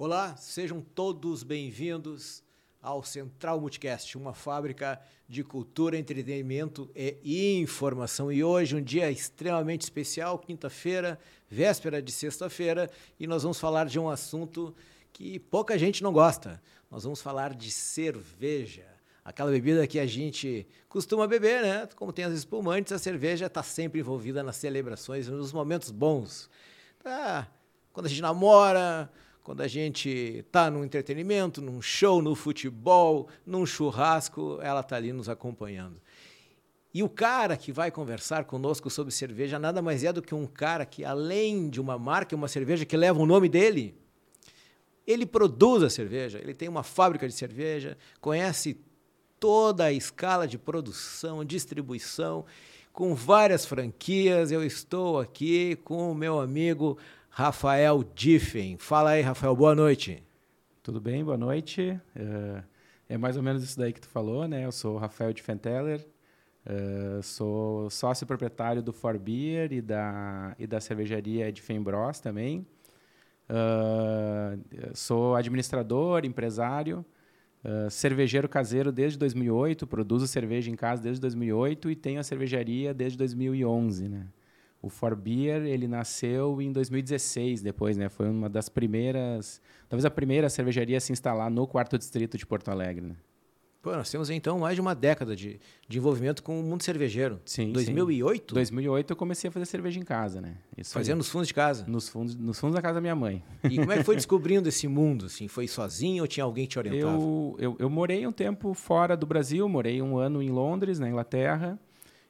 Olá, sejam todos bem-vindos ao Central Multicast, uma fábrica de cultura, entretenimento e informação. E hoje, um dia extremamente especial, quinta-feira, véspera de sexta-feira, e nós vamos falar de um assunto que pouca gente não gosta. Nós vamos falar de cerveja. Aquela bebida que a gente costuma beber, né? Como tem as espumantes, a cerveja está sempre envolvida nas celebrações, nos momentos bons. Tá? Quando a gente namora, quando a gente está num entretenimento, num show, no futebol, num churrasco, ela está ali nos acompanhando. E o cara que vai conversar conosco sobre cerveja nada mais é do que um cara que, além de uma marca, uma cerveja que leva o nome dele, ele produz a cerveja, ele tem uma fábrica de cerveja, conhece toda a escala de produção, distribuição, com várias franquias. Eu estou aqui com o meu amigo Rafael Diffen. Fala aí, Rafael, boa noite. Tudo bem, boa noite. Uh, é mais ou menos isso daí que tu falou, né? Eu sou o Rafael Diffenteller, uh, sou sócio proprietário do For Beer e da, e da cervejaria Diffenbros também. Uh, sou administrador, empresário, uh, cervejeiro caseiro desde 2008, produzo cerveja em casa desde 2008 e tenho a cervejaria desde 2011, né? O For Beer, ele nasceu em 2016, depois, né? Foi uma das primeiras, talvez a primeira cervejaria a se instalar no quarto distrito de Porto Alegre, né? Pô, nós temos então mais de uma década de, de envolvimento com o mundo cervejeiro. Sim. 2008? Sim. 2008 eu comecei a fazer cerveja em casa, né? Isso Fazendo aí. nos fundos de casa? Nos fundos, nos fundos da casa da minha mãe. E como é que foi descobrindo esse mundo? Assim? Foi sozinho ou tinha alguém que te orientava? Eu, eu, eu morei um tempo fora do Brasil, morei um ano em Londres, na Inglaterra.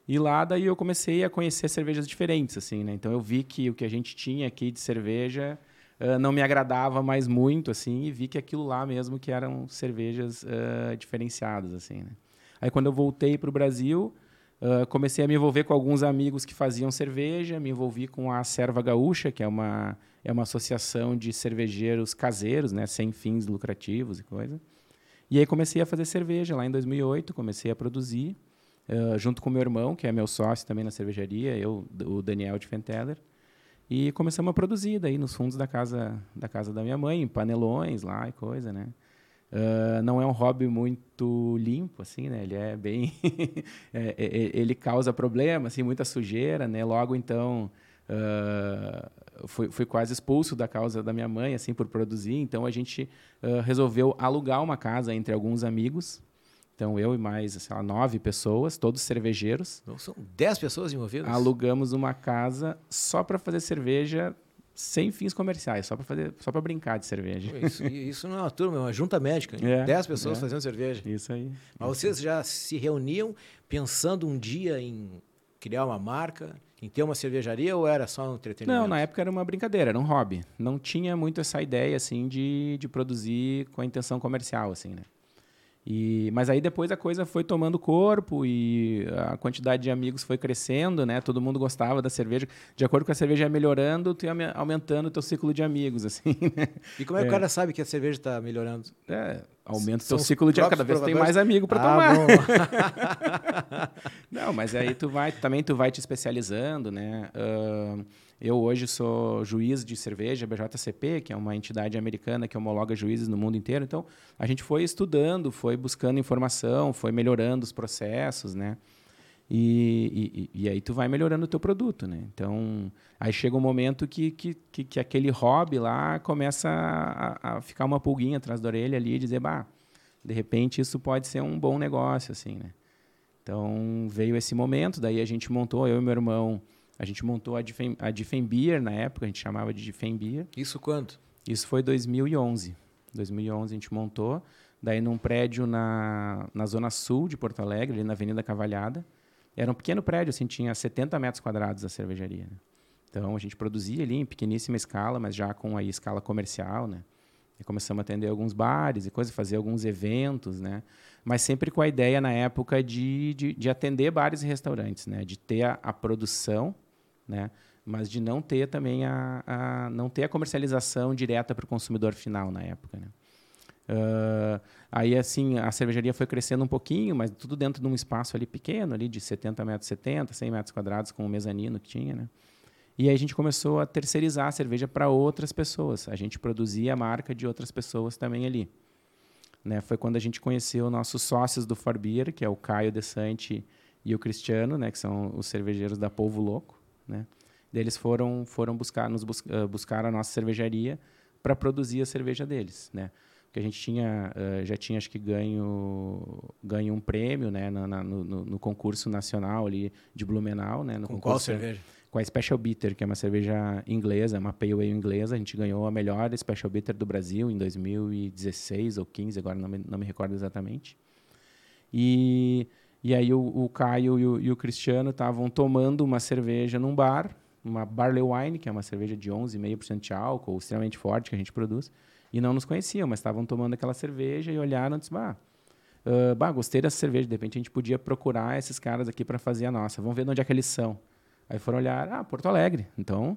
E lá daí eu comecei a conhecer cervejas diferentes, assim, né? Então eu vi que o que a gente tinha aqui de cerveja uh, não me agradava mais muito, assim, e vi que aquilo lá mesmo que eram cervejas uh, diferenciadas, assim, né? Aí quando eu voltei para o Brasil, uh, comecei a me envolver com alguns amigos que faziam cerveja, me envolvi com a Serva Gaúcha, que é uma, é uma associação de cervejeiros caseiros, né? Sem fins lucrativos e coisa. E aí comecei a fazer cerveja lá em 2008, comecei a produzir uh, junto com meu irmão, que é meu sócio também na cervejaria, eu, o Daniel de Fenteller. E começamos a produzir daí nos fundos da casa da casa da minha mãe, em panelões lá e coisa, né? Uh, não é um hobby muito limpo, assim, né? Ele é bem... é, é, é, ele causa problema, assim, muita sujeira, né? Logo, então, uh, fui, fui quase expulso da causa da minha mãe, assim, por produzir. Então, a gente uh, resolveu alugar uma casa entre alguns amigos então, eu e mais, sei lá, nove pessoas, todos cervejeiros. Não, são dez pessoas envolvidas? Alugamos uma casa só para fazer cerveja sem fins comerciais, só para fazer, só para brincar de cerveja. Isso, isso não é uma turma, é uma junta médica. É, dez pessoas é, fazendo cerveja. Isso aí. Mas vocês já se reuniam pensando um dia em criar uma marca, em ter uma cervejaria ou era só um entretenimento? Não, na época era uma brincadeira, era um hobby. Não tinha muito essa ideia assim de, de produzir com a intenção comercial, assim, né? E, mas aí depois a coisa foi tomando corpo e a quantidade de amigos foi crescendo, né? Todo mundo gostava da cerveja. De acordo com a cerveja ia melhorando, tu ia aumentando o teu ciclo de amigos, assim, né? E como é que é. o cara sabe que a cerveja está melhorando? É, aumenta o teu ciclo de cada vez tem mais amigo para ah, tomar. Não, mas aí tu vai, também tu vai te especializando, né? Uh, eu hoje sou juiz de cerveja, BJCP, que é uma entidade americana que homologa juízes no mundo inteiro. Então, a gente foi estudando, foi buscando informação, foi melhorando os processos, né? E, e, e aí tu vai melhorando o teu produto, né? Então, aí chega um momento que, que, que, que aquele hobby lá começa a, a, ficar uma pulguinha atrás da orelha ali e dizer, bah, de repente isso pode ser um bom negócio, assim, né? Então, veio esse momento, daí a gente montou, eu e meu irmão, a gente montou a Difen, a Beer na época, a gente chamava de Difen Beer. Isso quanto? Isso foi 2011. 2011 a gente montou, daí num prédio na, na zona sul de Porto Alegre, ali na Avenida Cavalhada. Era um pequeno prédio, assim, tinha 70 metros quadrados a cervejaria. Né? Então a gente produzia ali em pequeníssima escala, mas já com a escala comercial, né? E começamos a atender alguns bares e coisas, fazer alguns eventos, né? Mas sempre com a ideia na época de, de, de atender bares e restaurantes, né? De ter a, a produção né? mas de não ter também a, a não ter a comercialização direta para o consumidor final na época. Né? Uh, aí assim a cervejaria foi crescendo um pouquinho, mas tudo dentro de um espaço ali pequeno, ali de 70 metros, 70, 100 metros quadrados com o mezanino que tinha, né? E aí a gente começou a terceirizar a cerveja para outras pessoas. A gente produzia a marca de outras pessoas também ali. Né? Foi quando a gente conheceu nossos sócios do Forbeer, que é o Caio Desante e o Cristiano, né? que são os cervejeiros da Polvo Louco. Né? Eles foram, foram buscar, nos bus uh, buscar a nossa cervejaria para produzir a cerveja deles. Né? Porque a gente tinha, uh, já tinha, acho que, ganho, ganho um prêmio né? no, no, no concurso nacional ali de Blumenau. Né? No Com qual cerveja? com a Special Bitter, que é uma cerveja inglesa, uma pale ale inglesa. A gente ganhou a melhor Special Bitter do Brasil em 2016 ou 15, agora não me, não me recordo exatamente. E, e aí o, o Caio e o, e o Cristiano estavam tomando uma cerveja num bar, uma Barley Wine, que é uma cerveja de 11,5% de álcool, extremamente forte que a gente produz, e não nos conheciam, mas estavam tomando aquela cerveja e olharam e disseram, bah, uh, bah, gostei dessa cerveja, de repente a gente podia procurar esses caras aqui para fazer a nossa, vamos ver de onde é que eles são. Aí foram olhar, ah, Porto Alegre. Então,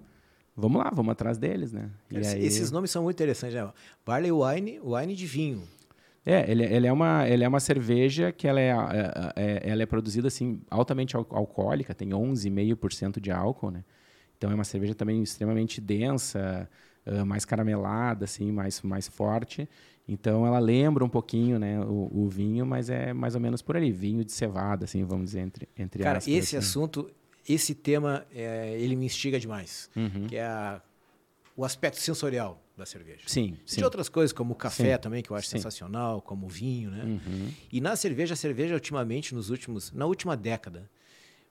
vamos lá, vamos atrás deles, né? Esse, aí... Esses nomes são muito interessantes, né? Barley Wine, wine de vinho. É, ele, ele, é uma, ele é uma cerveja que ela é, é, é ela é produzida assim, altamente al alcoólica, tem 11,5% de álcool, né? Então é uma cerveja também extremamente densa, uh, mais caramelada, assim, mais, mais forte. Então ela lembra um pouquinho, né, o, o, vinho, mas é mais ou menos por ali, vinho de cevada, assim, vamos dizer entre entre Cara, esse assim. assunto esse tema é, ele me instiga demais, uhum. que é a, o aspecto sensorial da cerveja. Sim, sim. De outras coisas, como o café sim. também, que eu acho sim. sensacional, como o vinho, né? Uhum. E na cerveja, a cerveja ultimamente, nos últimos, na última década,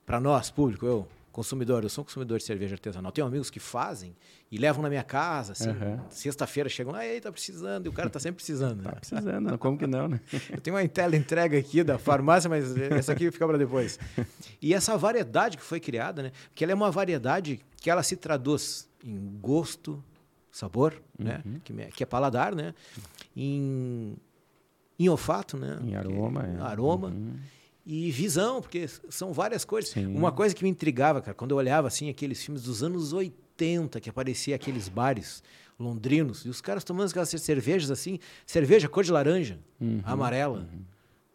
para nós, público, eu, consumidor, eu sou um consumidor de cerveja artesanal. Tenho amigos que fazem e levam na minha casa, assim, uhum. sexta-feira chegam, aí tá precisando, e o cara tá sempre precisando. tá né? precisando, como que não, né? eu tenho uma tela entrega aqui da farmácia, mas essa aqui fica para depois. E essa variedade que foi criada, né? Porque ela é uma variedade que ela se traduz em gosto, sabor, né? uhum. né? Que, que, é paladar, né? Em, em olfato, né? Em aroma. É, aroma. Uhum e visão, porque são várias coisas. Sim. Uma coisa que me intrigava, cara, quando eu olhava assim aqueles filmes dos anos 80, que aparecia aqueles bares londrinos, e os caras tomando aquelas cervejas assim, cerveja cor de laranja, uhum, amarela, uhum.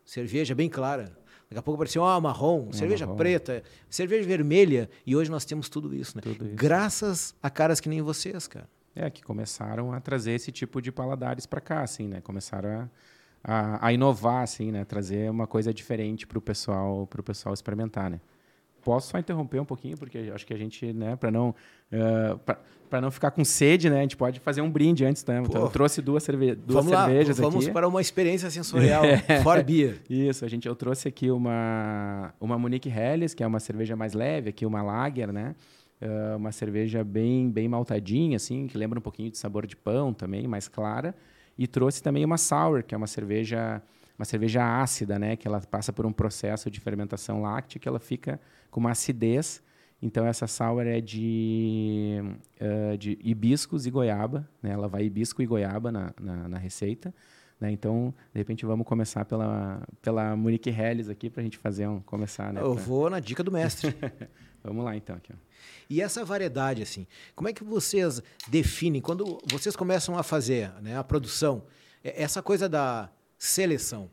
cerveja bem clara. Daqui a pouco apareceu uma marrom, cerveja marrom. preta, cerveja vermelha, e hoje nós temos tudo isso, né? Tudo isso. Graças a caras que nem vocês, cara. É, que começaram a trazer esse tipo de paladares para cá, assim, né? Começaram a a, a inovar, assim, né? Trazer uma coisa diferente para o pessoal, para o pessoal experimentar, né? Posso só interromper um pouquinho, porque acho que a gente, né, para não, uh, para não ficar com sede, né, a gente pode fazer um brinde antes, né? Então, eu trouxe duas, cerve duas vamos cervejas lá, vamos aqui. para uma experiência sensorial, for beer. Isso, a gente, eu trouxe aqui uma, uma Munique Helles, que é uma cerveja mais leve, aqui uma Lager, né? Uh, uma cerveja bem, bem maltadinha, assim, que lembra um pouquinho de sabor de pão também, mais clara. E trouxe também uma sour, que é uma cerveja uma cerveja ácida, né, que ela passa por um processo de fermentação láctea que ela fica com uma acidez. Então essa sour é de, uh, de hibiscos e goiaba, né? Ela vai hibisco e goiaba na, na, na receita. Né? Então, de repente, vamos começar pela, pela Monique Helles aqui para a gente fazer um começar. Né, Eu pra... vou na dica do mestre. vamos lá, então. Aqui, ó. E essa variedade, assim, como é que vocês definem, quando vocês começam a fazer né, a produção, é, essa coisa da seleção?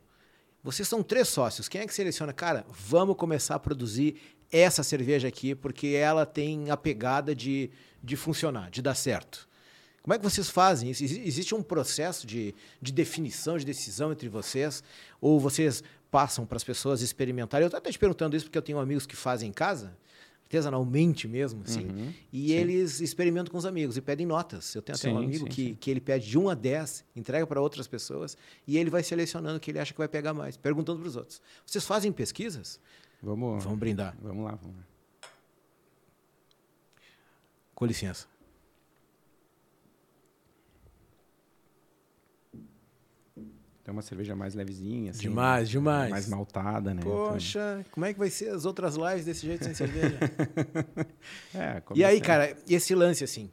Vocês são três sócios, quem é que seleciona? Cara, vamos começar a produzir essa cerveja aqui, porque ela tem a pegada de, de funcionar, de dar certo. Como é que vocês fazem isso? Existe um processo de, de definição, de decisão entre vocês? Ou vocês passam para as pessoas experimentarem? Eu estou até te perguntando isso porque eu tenho amigos que fazem em casa artesanalmente mesmo, assim. Uhum, e sim. eles experimentam com os amigos e pedem notas. Eu tenho até sim, um amigo sim, que, que ele pede de 1 a 10, entrega para outras pessoas e ele vai selecionando o que ele acha que vai pegar mais, perguntando para os outros. Vocês fazem pesquisas? Vamos, vamos brindar. Vamos lá, vamos lá. Com licença. Tem uma cerveja mais levezinha, assim. Demais, demais. Mais maltada, né? Poxa, então... como é que vai ser as outras lives desse jeito sem cerveja? é, e aí, cara, esse lance assim,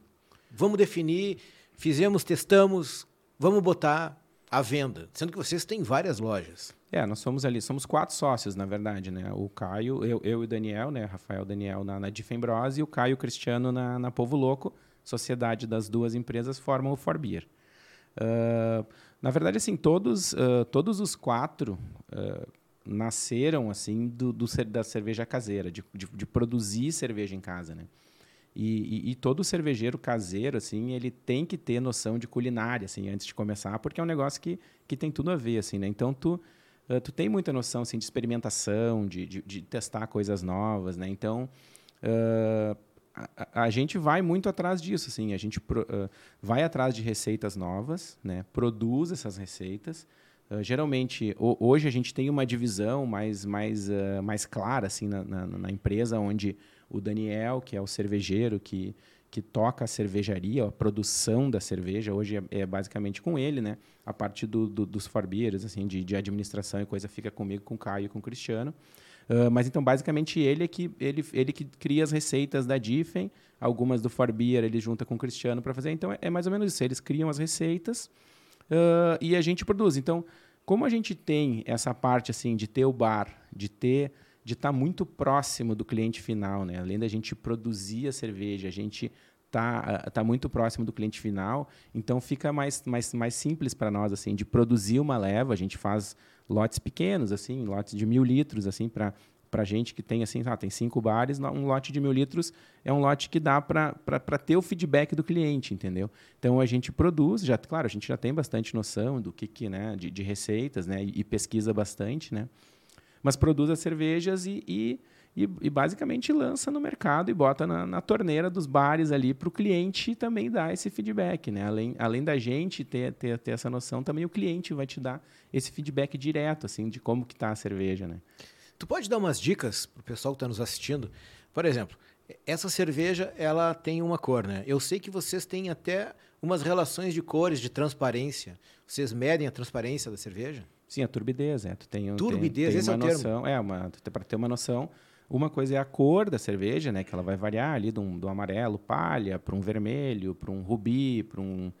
vamos definir, fizemos, testamos, vamos botar à venda, sendo que vocês têm várias lojas. É, nós somos ali, somos quatro sócios, na verdade, né? O Caio, eu, eu e o Daniel, né? Rafael Daniel na, na Difembrose e o Caio Cristiano na, na Povo Louco. Sociedade das duas empresas formam o Forbeer. Uh, na verdade, assim, todos, uh, todos os quatro uh, nasceram assim do, do, da cerveja caseira, de, de, de, produzir cerveja em casa, né? E, e, e, todo cervejeiro caseiro, assim, ele tem que ter noção de culinária, assim, antes de começar, porque é um negócio que, que tem tudo a ver, assim, né? Então, tu, tu tem muita noção, assim, de experimentação, de, de, de testar coisas novas, né? Então, a, a, gente vai muito atrás disso, assim, a gente pro, uh, vai atrás de receitas novas, né? Produz essas receitas. geralmente, o, hoje a gente tem uma divisão mais, mais, mais clara, assim, na, na, na empresa, onde o Daniel, que é o cervejeiro que, que toca a cervejaria, a produção da cerveja, hoje é, é basicamente com ele, né? A parte do, do, dos forbeers, assim, de, de administração e coisa, fica comigo, com o Caio e com o Cristiano. Uh, mas então, basicamente, ele é que, ele, ele que cria as receitas da Diffen, algumas do Forbeer ele junta com o Cristiano para fazer. Então, é, é, mais ou menos isso. Eles criam as receitas uh, e a gente produz. Então, como a gente tem essa parte assim de ter o bar, de ter de estar tá muito próximo do cliente final, né? Além da gente produzir a cerveja, a gente tá, tá muito próximo do cliente final, então fica mais, mais, mais simples para nós assim de produzir uma leva. A gente faz lotes pequenos, assim, lotes de mil litros, assim, para para gente que tem assim, ah, tem cinco bares, um lote de mil litros é um lote que dá para ter o feedback do cliente, entendeu? Então a gente produz, já claro, a gente já tem bastante noção do que, que né, de, de receitas, né, e, pesquisa bastante, né? mas produz as cervejas e, e, e, e basicamente lança no mercado e bota na, na torneira dos bares ali para o cliente também dar esse feedback. Né? Além, além da gente ter, ter, ter essa noção, também o cliente vai te dar esse feedback direto assim de como que está a cerveja. Né? Tu pode dar umas dicas para o pessoal que está nos assistindo? Por exemplo, essa cerveja ela tem uma cor, né? Eu sei que vocês têm até umas relações de cores, de transparência. Vocês medem a transparência da cerveja? Sim, a turbidez, é. Tu tem, turbidez, tem, tem esse uma é o noção, termo. É, uma, para ter uma noção, uma coisa é a cor da cerveja, né? Que ela vai variar ali do, do amarelo, palha, para um vermelho, para um rubi, para um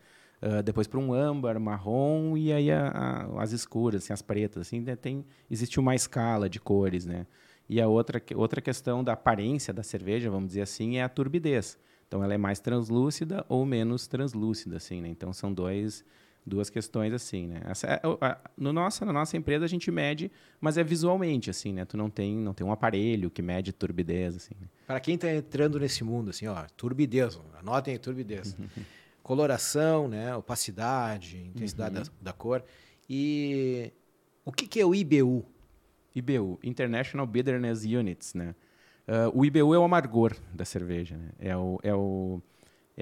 uh, depois para um âmbar, marrom e aí a, a, as escuras, assim, as pretas, assim, né? tem existe uma escala de cores, né? E a outra outra questão da aparência da cerveja, vamos dizer assim, é a turbidez. Então ela é mais translúcida ou menos translúcida, assim, né? Então são dois duas questões assim, né? Essa, é, no nossa, na nossa empresa a gente mede, mas é visualmente assim, né? Tu não tem, não tem um aparelho que mede turbidez assim. Né? Para quem está entrando nesse mundo assim, ó, turbidez, anotem aí turbidez. Coloração, né, opacidade, intensidade uhum. da, da, cor. E o que, que é o IBU? IBU, International Bitterness Units, né? Uh, o IBU é o amargor da cerveja, né? É o, é o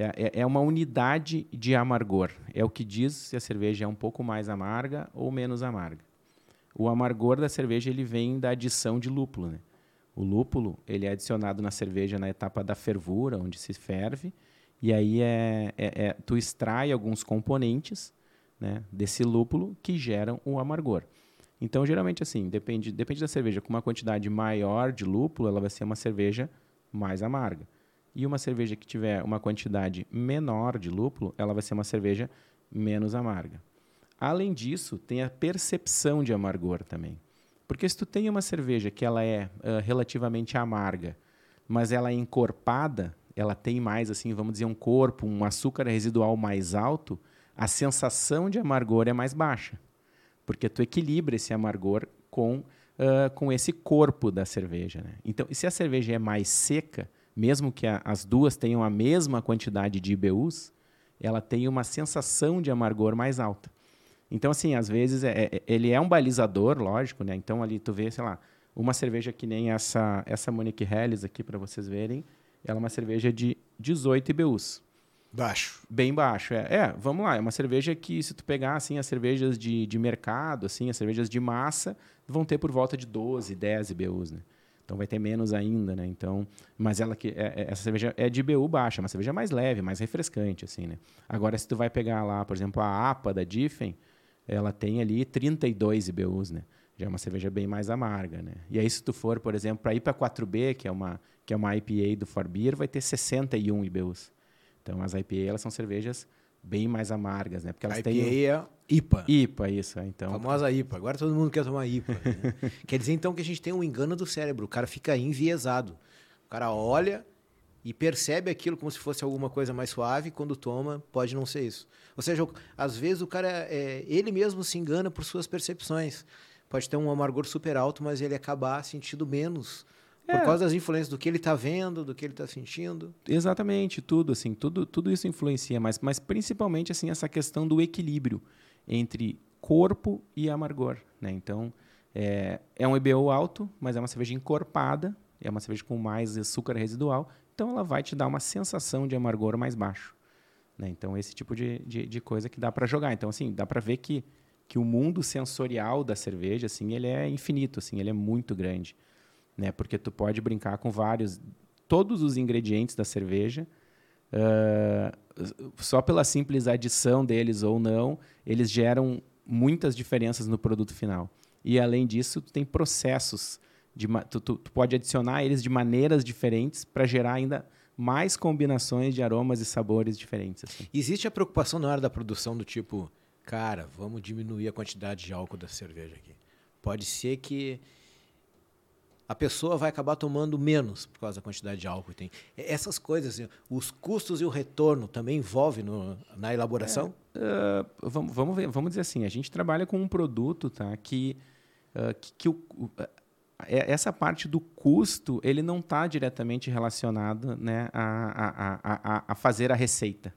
é, é, é, uma unidade de amargor. É o que diz se a cerveja é um pouco mais amarga ou menos amarga. O amargor da cerveja ele vem da adição de lúpulo. Né? O lúpulo ele é adicionado na cerveja na etapa da fervura, onde se ferve, e aí é, é, é tu extrai alguns componentes né, desse lúpulo que geram o amargor. Então, geralmente, assim, depende, depende da cerveja. Com uma quantidade maior de lúpulo, ela vai ser uma cerveja mais amarga. E uma cerveja que tiver uma quantidade menor de lúpulo, ela vai ser uma cerveja menos amarga. Além disso, tem a percepção de amargor também. Porque se tu tem uma cerveja que ela é uh, relativamente amarga, mas ela é encorpada, ela tem mais assim, vamos dizer, um corpo, um açúcar residual mais alto, a sensação de amargor é mais baixa. Porque tu equilibra esse amargor com, uh, com esse corpo da cerveja. Né? Então, se a cerveja é mais seca, mesmo que a, as duas tenham a mesma quantidade de IBUs, ela tem uma sensação de amargor mais alta. Então, assim, às vezes, é, é, ele é um balizador, lógico, né? Então, ali tu vê, sei lá, uma cerveja que nem essa, essa Monique Helles aqui, para vocês verem, ela é uma cerveja de 18 IBUs. Baixo. Bem baixo, é. É, vamos lá, é uma cerveja que, se tu pegar, assim, as cervejas de, de mercado, assim, as cervejas de massa, vão ter por volta de 12, 10 IBUs, né? Então vai ter menos ainda, né? Então, mas ela que é, é, essa cerveja é de BU baixa, uma cerveja mais leve, mais refrescante assim, né? Agora se tu vai pegar lá, por exemplo, a APA da Diffen, ela tem ali 32 IBUs, né? Já é uma cerveja bem mais amarga, né? E aí se tu for, por exemplo, para ir para 4B, que é uma que é uma IPA do Forbeer, vai ter 61 IBUs. Então as IPA elas são cervejas bem mais amargas, né? Porque elas IPA têm é IPA. IPA, isso, é, então. Famosa IPA. Agora todo mundo quer tomar IPA. Né? quer dizer então que a gente tem um engano do cérebro, o cara fica enviesado. O cara olha e percebe aquilo como se fosse alguma coisa mais suave, quando toma, pode não ser isso. Ou seja, às vezes o cara é, ele mesmo se engana por suas percepções. Pode ter um amargor super alto, mas ele acabar sentindo menos Por é. causa das influências do que ele está vendo, do que ele está sentindo. Exatamente, tudo assim, tudo, tudo isso influencia, mas, mas principalmente assim essa questão do equilíbrio entre corpo e amargor, né? Então é, é um EBO alto, mas é uma cerveja encorpada, é uma cerveja com mais açúcar residual, então ela vai te dar uma sensação de amargor mais baixo. Né? Então esse tipo de, de, de coisa que dá para jogar. Então assim dá para ver que que o mundo sensorial da cerveja assim ele é infinito, assim ele é muito grande né? Porque tu pode brincar com vários, todos os ingredientes da cerveja, uh, só pela simples adição deles ou não, eles geram muitas diferenças no produto final. E além disso, tu tem processos de, tu, tu, tu pode adicionar eles de maneiras diferentes para gerar ainda mais combinações de aromas e sabores diferentes. Assim. Existe a preocupação na hora da produção do tipo, cara, vamos diminuir a quantidade de álcool da cerveja aqui. Pode ser que a pessoa vai acabar tomando menos por causa da quantidade de álcool que tem. Essas coisas, assim, os custos e o retorno também envolve no, na elaboração? É, uh, vamos, vamos, ver, vamos dizer assim, a gente trabalha com um produto tá, que, uh, que, que o, uh, essa parte do custo ele não está diretamente relacionado né, a, a, a, a fazer a receita.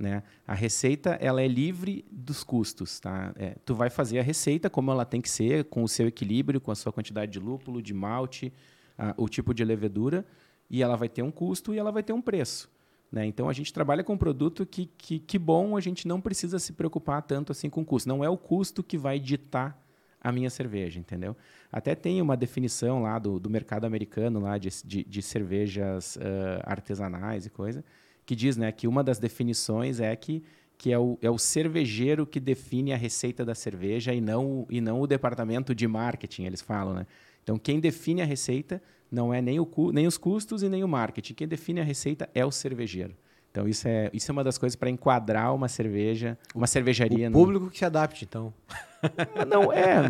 Né? A receita ela é livre dos custos. Tá? É, tu vai fazer a receita como ela tem que ser, com o seu equilíbrio, com a sua quantidade de lúpulo, de malte, a, o tipo de levedura, e ela vai ter um custo e ela vai ter um preço. Né? Então a gente trabalha com um produto que, que, que bom, a gente não precisa se preocupar tanto assim com o custo. Não é o custo que vai ditar a minha cerveja, entendeu? Até tem uma definição lá do, do mercado americano lá de, de, de cervejas uh, artesanais e coisa, que diz né, que uma das definições é que, que é, o, é o cervejeiro que define a receita da cerveja e não, e não o departamento de marketing, eles falam. Né? Então, quem define a receita não é nem, o, nem os custos e nem o marketing. Quem define a receita é o cervejeiro. Então, isso é, isso é uma das coisas para enquadrar uma cerveja, uma cervejaria. O público no... que se adapte, então. Não, é.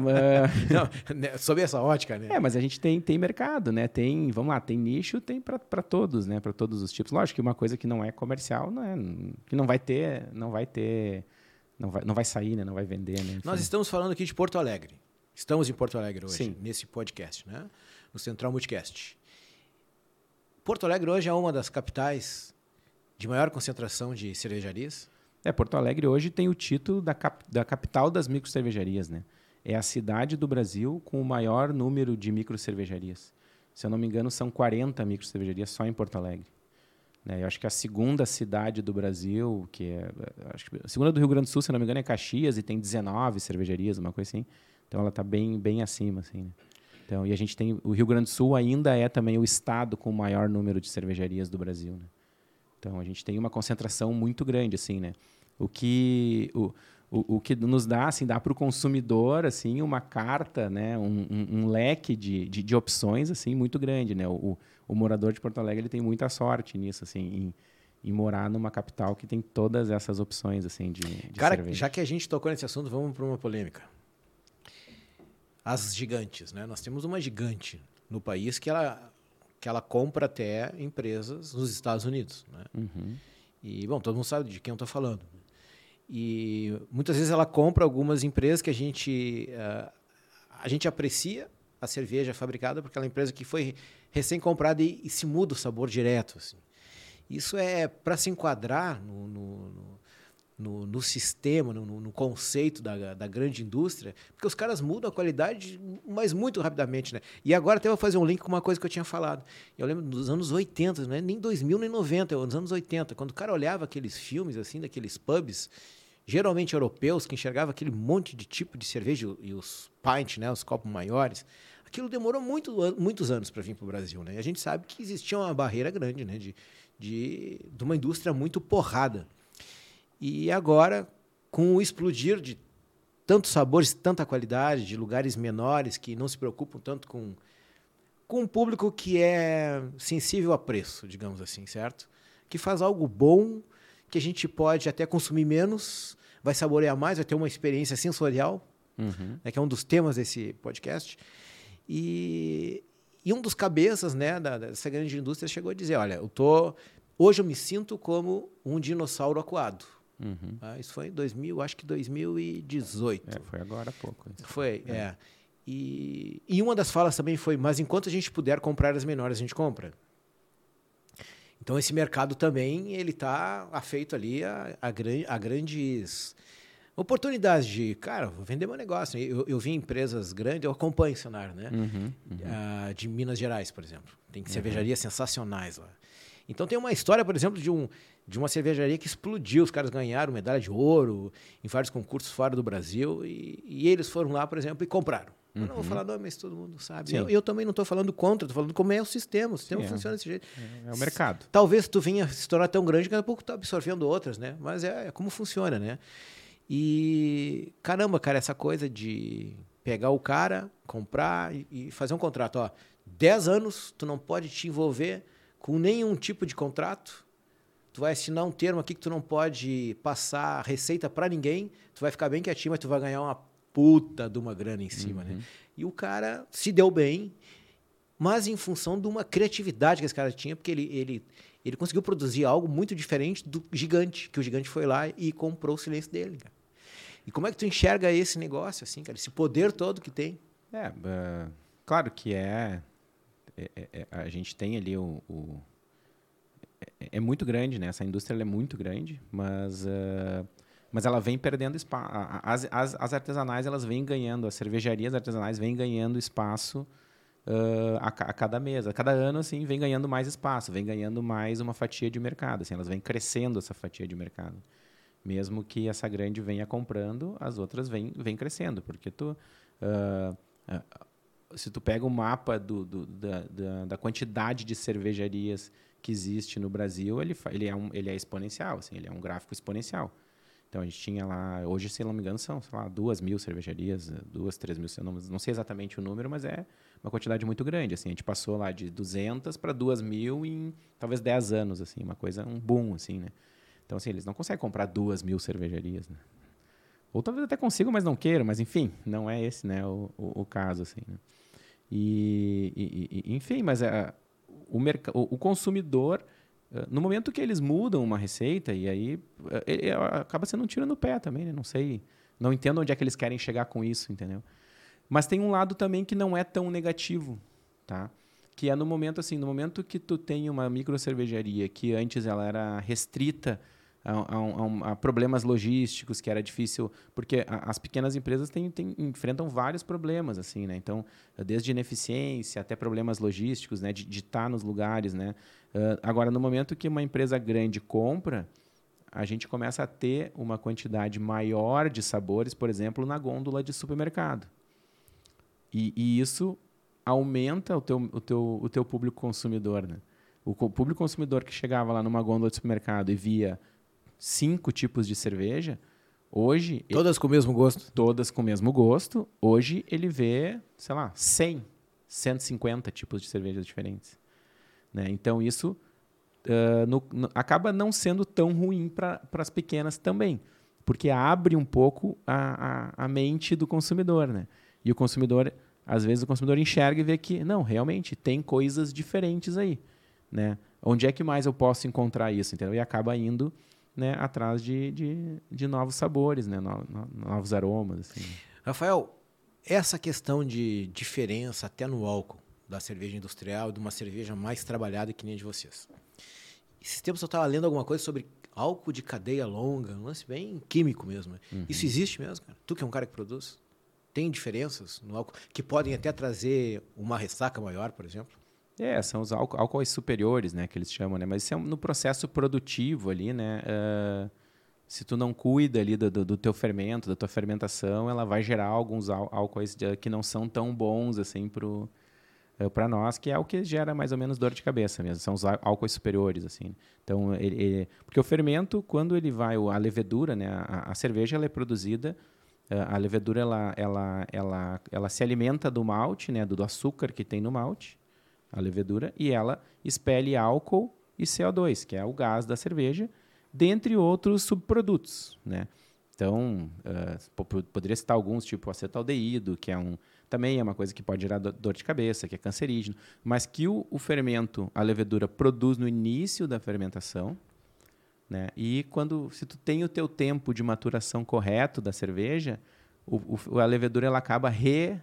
Não, né, sob essa ótica, né? É, mas a gente tem, tem mercado, né? Tem, vamos lá, tem nicho, tem para todos, né? Para todos os tipos. Lógico que uma coisa que não é comercial, não é, que não vai ter, não vai ter, não vai, não vai sair, né? Não vai vender, né? Nós estamos falando aqui de Porto Alegre. Estamos em Porto Alegre hoje, Sim. nesse podcast, né? No Central Multicast. Porto Alegre hoje é uma das capitais de maior concentração de cervejarias? É, Porto Alegre hoje tem o título da, cap, da capital das microcervejarias, né? É a cidade do Brasil com o maior número de microcervejarias. Se eu não me engano, são 40 microcervejarias só em Porto Alegre. Né? Eu acho que a segunda cidade do Brasil, que é. Acho que a segunda do Rio Grande do Sul, se eu não me engano, é Caxias e tem 19 cervejarias, uma coisa assim. Então ela está bem, bem acima, assim. Né? Então, e a gente tem. O Rio Grande do Sul ainda é também o estado com o maior número de cervejarias do Brasil. Né? Então a gente tem uma concentração muito grande, assim, né? O que o, o, o que nos dá, assim, dá para o consumidor, assim, uma carta, né? Um, um, um leque de, de, de, opções, assim, muito grande, né? O, o, morador de Porto Alegre ele tem muita sorte nisso, assim, em, morar numa capital que tem todas essas opções, assim, de, de Cara, cerveja. já que a gente tocou nesse assunto, vamos para uma polêmica. As gigantes, né? Nós temos uma gigante no país que ela que ela compra até empresas nos Estados Unidos. Né? Uhum. E, bom, todo mundo sabe de quem eu estou falando. E muitas vezes ela compra algumas empresas que a gente, uh, a gente aprecia a cerveja fabricada por aquela empresa que foi recém-comprada e, e, se muda o sabor direto. Assim. Isso é para se enquadrar no, no, no no, no sistema, no, no, conceito da, da grande indústria, porque os caras mudam a qualidade, mas muito rapidamente, né? E agora até vou fazer um link com uma coisa que eu tinha falado. Eu lembro dos anos 80, não é nem 2000 nem 90, é nos anos 80, quando o cara olhava aqueles filmes assim, daqueles pubs, geralmente europeus, que enxergava aquele monte de tipo de cerveja e os pint, né, os copos maiores, aquilo demorou muito, muitos anos para vir para o Brasil, né? E a gente sabe que existia uma barreira grande, né, de, de, de uma indústria muito porrada. E agora, com o explodir de tantos sabores, tanta qualidade, de lugares menores que não se preocupam tanto com, com um público que é sensível a preço, digamos assim, certo? Que faz algo bom, que a gente pode até consumir menos, vai saborear mais, vai ter uma experiência sensorial, uhum. né, que é um dos temas desse podcast. E, e um dos cabeças né, da, dessa grande indústria chegou a dizer: Olha, eu tô, hoje eu me sinto como um dinossauro acuado. Uhum. Ah, isso foi em 2000, acho que 2018. É, foi agora há pouco. Foi, é. é. E, e uma das falas também foi: mas enquanto a gente puder comprar as menores, a gente compra. Então esse mercado também ele está afeito ali a, a, a, grandes oportunidades de, cara, vou vender meu negócio. Eu, eu vi empresas grandes, eu acompanho o cenário, né? Uhum, uhum. Uh, de Minas Gerais, por exemplo. Tem uhum. cervejarias sensacionais lá. Então tem uma história, por exemplo, de, um, de uma cervejaria que explodiu. Os caras ganharam medalha de ouro em vários concursos fora do Brasil e, e eles foram lá, por exemplo, e compraram. Uhum. Eu não vou uhum. falar nome, mas todo mundo sabe. Eu, eu, também não estou falando contra, estou falando como é o sistema. O sistema Sim, é. funciona é. desse jeito. É, é, o mercado. Talvez tu venha se tornar tão grande que daqui a pouco tu tá absorvendo outras, né? Mas é, é, como funciona, né? E caramba, cara, essa coisa de pegar o cara, comprar e, e fazer um contrato, ó, 10 anos tu não pode te envolver com nenhum tipo de contrato. Tu vai assinar um termo aqui que tu não pode passar receita para ninguém. Tu vai ficar bem quietinho, mas tu vai ganhar uma puta de uma grana em cima, né? uhum. né? E o cara se deu bem, mas em função de uma criatividade que esse cara tinha, porque ele, ele, ele conseguiu produzir algo muito diferente do gigante, que o gigante foi lá e comprou o silêncio dele. Cara. E como é que tu enxerga esse negócio, assim, cara? Esse poder todo que tem? É, uh, claro que é, é, é, é, A gente tem ali o. o é, muito grande, né? Essa indústria é muito grande, mas. Uh, mas ela vem perdendo espaço. As, as, as, artesanais elas vêm ganhando, as cervejarias artesanais vêm ganhando espaço uh, a, a, cada mês. A cada ano, assim, vem ganhando mais espaço, vem ganhando mais uma fatia de mercado. Assim, elas vêm crescendo essa fatia de mercado. Mesmo que essa grande venha comprando, as outras vêm, vêm crescendo. Porque tu, uh, se tu pega o mapa do, do, da, da, da quantidade de cervejarias que existe no Brasil, ele, ele, é, um, ele é exponencial, assim, ele é um gráfico exponencial. Então a gente tinha lá, hoje, se não me engano, são sei lá, duas mil cervejarias, duas, três mil, não, sei exatamente o número, mas é uma quantidade muito grande. Assim, a gente passou lá de 200 para duas mil em talvez 10 anos, assim, uma coisa, um boom, assim, né? Então, assim, eles não conseguem comprar duas mil cervejarias, né? Ou talvez até consigam, mas não queiram, mas enfim, não é esse, né, o, o, o caso, assim, né? E, e, e, enfim, mas é, o, o, o consumidor eh, no momento que eles mudam uma receita, e aí eh, acaba sendo um tiro no pé também, né? Não sei, não entendo onde é que eles querem chegar com isso, entendeu? Mas tem um lado também que não é tão negativo, tá? Que é no momento assim, no momento que tu tem uma micro cervejaria que antes ela era restrita a, a, a, problemas logísticos, que era difícil, porque as pequenas empresas têm, têm, enfrentam vários problemas, assim, né? Então, desde ineficiência até problemas logísticos, né? De, de estar nos lugares, né? Uh, agora, no momento que uma empresa grande compra, a gente começa a ter uma quantidade maior de sabores, por exemplo, na gôndola de supermercado. E, e isso aumenta o teu, o teu, o teu público consumidor, né? O público consumidor que chegava lá numa gôndola de supermercado e via cinco tipos de cerveja, hoje... Todas ele, com o mesmo gosto? Todas com o mesmo gosto. Hoje ele vê, sei lá, 100, 150 tipos de cervejas diferentes. Né? Então isso uh, no, no, acaba não sendo tão ruim para as pequenas também, porque abre um pouco a, a, a mente do consumidor. Né? E o consumidor, às vezes o consumidor enxerga e vê que, não, realmente tem coisas diferentes aí. Né? Onde é que mais eu posso encontrar isso? Entendeu? E acaba indo né, atrás de, de, de novos sabores, né, no, no, novos aromas. Assim. Rafael, essa questão de diferença até no álcool da cerveja industrial de uma cerveja mais trabalhada que nem a de vocês. Esses tempos eu estava lendo alguma coisa sobre álcool de cadeia longa, um lance bem químico mesmo. Uhum. Isso existe mesmo, cara? Tu que é um cara que produz? Tem diferenças no álcool que podem até trazer uma ressaca maior, por exemplo? É, são os álcoois superiores, né, que eles chamam, né? Mas isso é no processo produtivo ali, né? Uh, se tu não cuida ali do, do, do, teu fermento, da tua fermentação, ela vai gerar alguns álcoois que não são tão bons assim pro para nós, que é o que gera mais ou menos dor de cabeça mesmo, são os álcoois superiores assim. Então, ele, ele, porque o fermento, quando ele vai a levedura, né, a, a cerveja ela é produzida a levedura ela, ela, ela, ela se alimenta do malte, né, do açúcar que tem no malte, a levedura, e ela expele álcool e CO2, que é o gás da cerveja, dentre outros subprodutos. Né? Então, uh, poderia citar alguns, tipo acetaldeído, que é um, também é uma coisa que pode gerar dor de cabeça, que é cancerígeno, mas que o, o fermento, a levedura, produz no início da fermentação, né? E quando, se tu tem o teu tempo de maturação correto da cerveja, o, o, a levedura ela acaba re,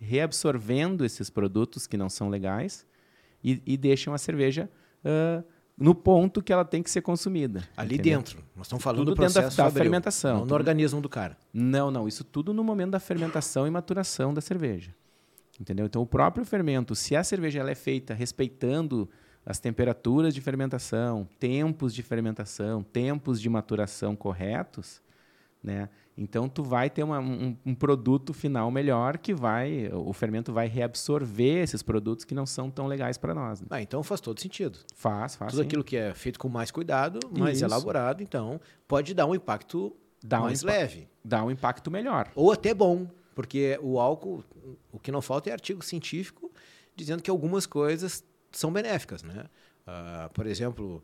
reabsorvendo esses produtos que não são legais e, e deixam a cerveja uh, no ponto que ela tem que ser consumida. Ali entendeu? dentro. Nós estamos falando Tudo do da- processo da fabril, fermentação. não no Tudo- organismo do cara. Não, não. Isso tudo no momento da fermentação e maturação da cerveja. Entendeu? Então, o próprio fermento, se a cerveja ela é feita respeitando as temperaturas de fermentação, tempos de fermentação, tempos de maturação corretos, né? Então, tu vai ter uma- um, um produto final melhor que vai, o fermento vai reabsorver esses produtos que não são tão legais para nós. né? Ah, então faz todo sentido. Faz, faz. Tudo sim. aquilo que é feito com mais cuidado, mais Isso. elaborado, então pode dar um impacto Dá um mais impa- leve. dá um impacto melhor. Ou até bom, porque o álcool, o que não falta é artigo científico dizendo que algumas coisas são benéficas, né? Ah, por exemplo,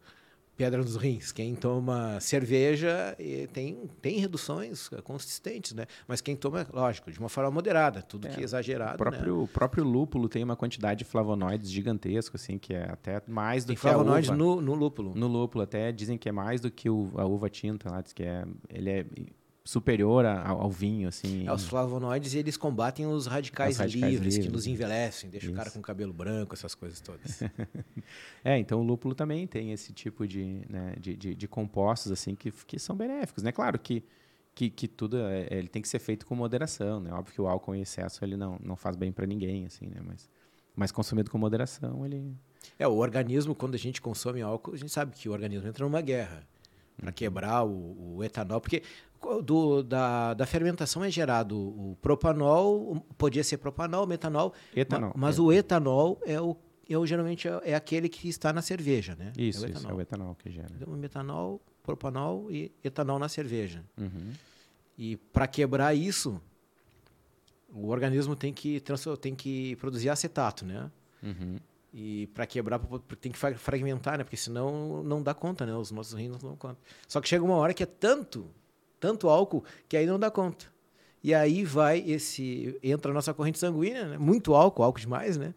pedra nos rins. Quem toma cerveja tem, tem reduções consistentes, né? Mas quem toma, lógico, de uma forma moderada, tudo É, que é exagerado, O próprio, né? o próprio lúpulo tem uma quantidade de flavonoides gigantesco, assim, que é até mais do Tem que flavonoides a uva. no, no lúpulo. No lúpulo, até dizem que é mais do que o- a uva tinta lá, diz que é, ele é superior a- ao, vinho, assim. É, os flavonoides, eles combatem os radicais, Os radicais livres, que livres, nos envelhecem, deixam o cara Isso. com cabelo branco, essas coisas todas. É, então o lúpulo também tem esse tipo de, né, de, de, de compostos, assim, que, que são benéficos, né? Claro que, que, que tudo, é, ele tem que ser feito com moderação, né? Óbvio que o álcool em excesso, ele não, não faz bem para ninguém, assim, né? Mas, mas consumido com moderação, ele... É, o organismo, quando a gente consome álcool, a gente sabe que o organismo entra numa guerra para quebrar o, o etanol, porque do, da, da fermentação é gerado o propanol, podia ser propanol, metanol, Etanol. ma- mas é. o etanol é o, é o geralmente é, é aquele que está na cerveja, né? Isso, é o isso, é etanol. o etanol que gera. Então, metanol, propanol e etanol na cerveja. Uhum. E para quebrar isso, o organismo tem que, tem que produzir acetato, né? Uhum. E para quebrar, tem que fra- fragmentar, né? Porque senão não dá conta, né? Os nossos rins não dão conta. Só que chega uma hora que é tanto, tanto álcool, que aí não dá conta. E aí vai esse. Entra a nossa corrente sanguínea, né? Muito álcool, álcool demais, né?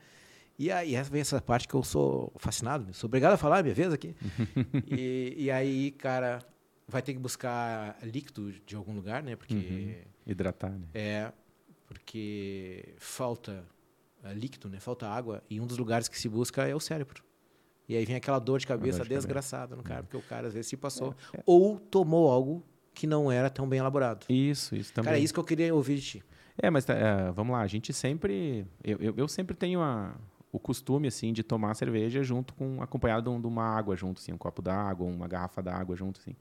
E aí essa vem essa parte que eu sou fascinado. Sou obrigado a falar, minha vez aqui. e, e aí, cara, vai ter que buscar líquido de algum lugar, né? Porque. Uhum. Hidratar, né? É, porque falta eh, líquido, né? Falta água. E um dos lugares que se busca é o cérebro. E aí vem aquela dor de cabeça dor de cabeça. desgraçada no cara, porque o cara às vezes se passou. É, é. Ou tomou algo que não era tão bem elaborado. Isso, isso também. Cara, é isso que eu queria ouvir de ti. É, mas tá, é, vamos lá, a gente sempre. Eu, eu, eu sempre tenho a- o costume, assim, de tomar cerveja junto com. acompanhado de um- uma água junto, assim, um copo d'água, uma garrafa d'água junto, assim.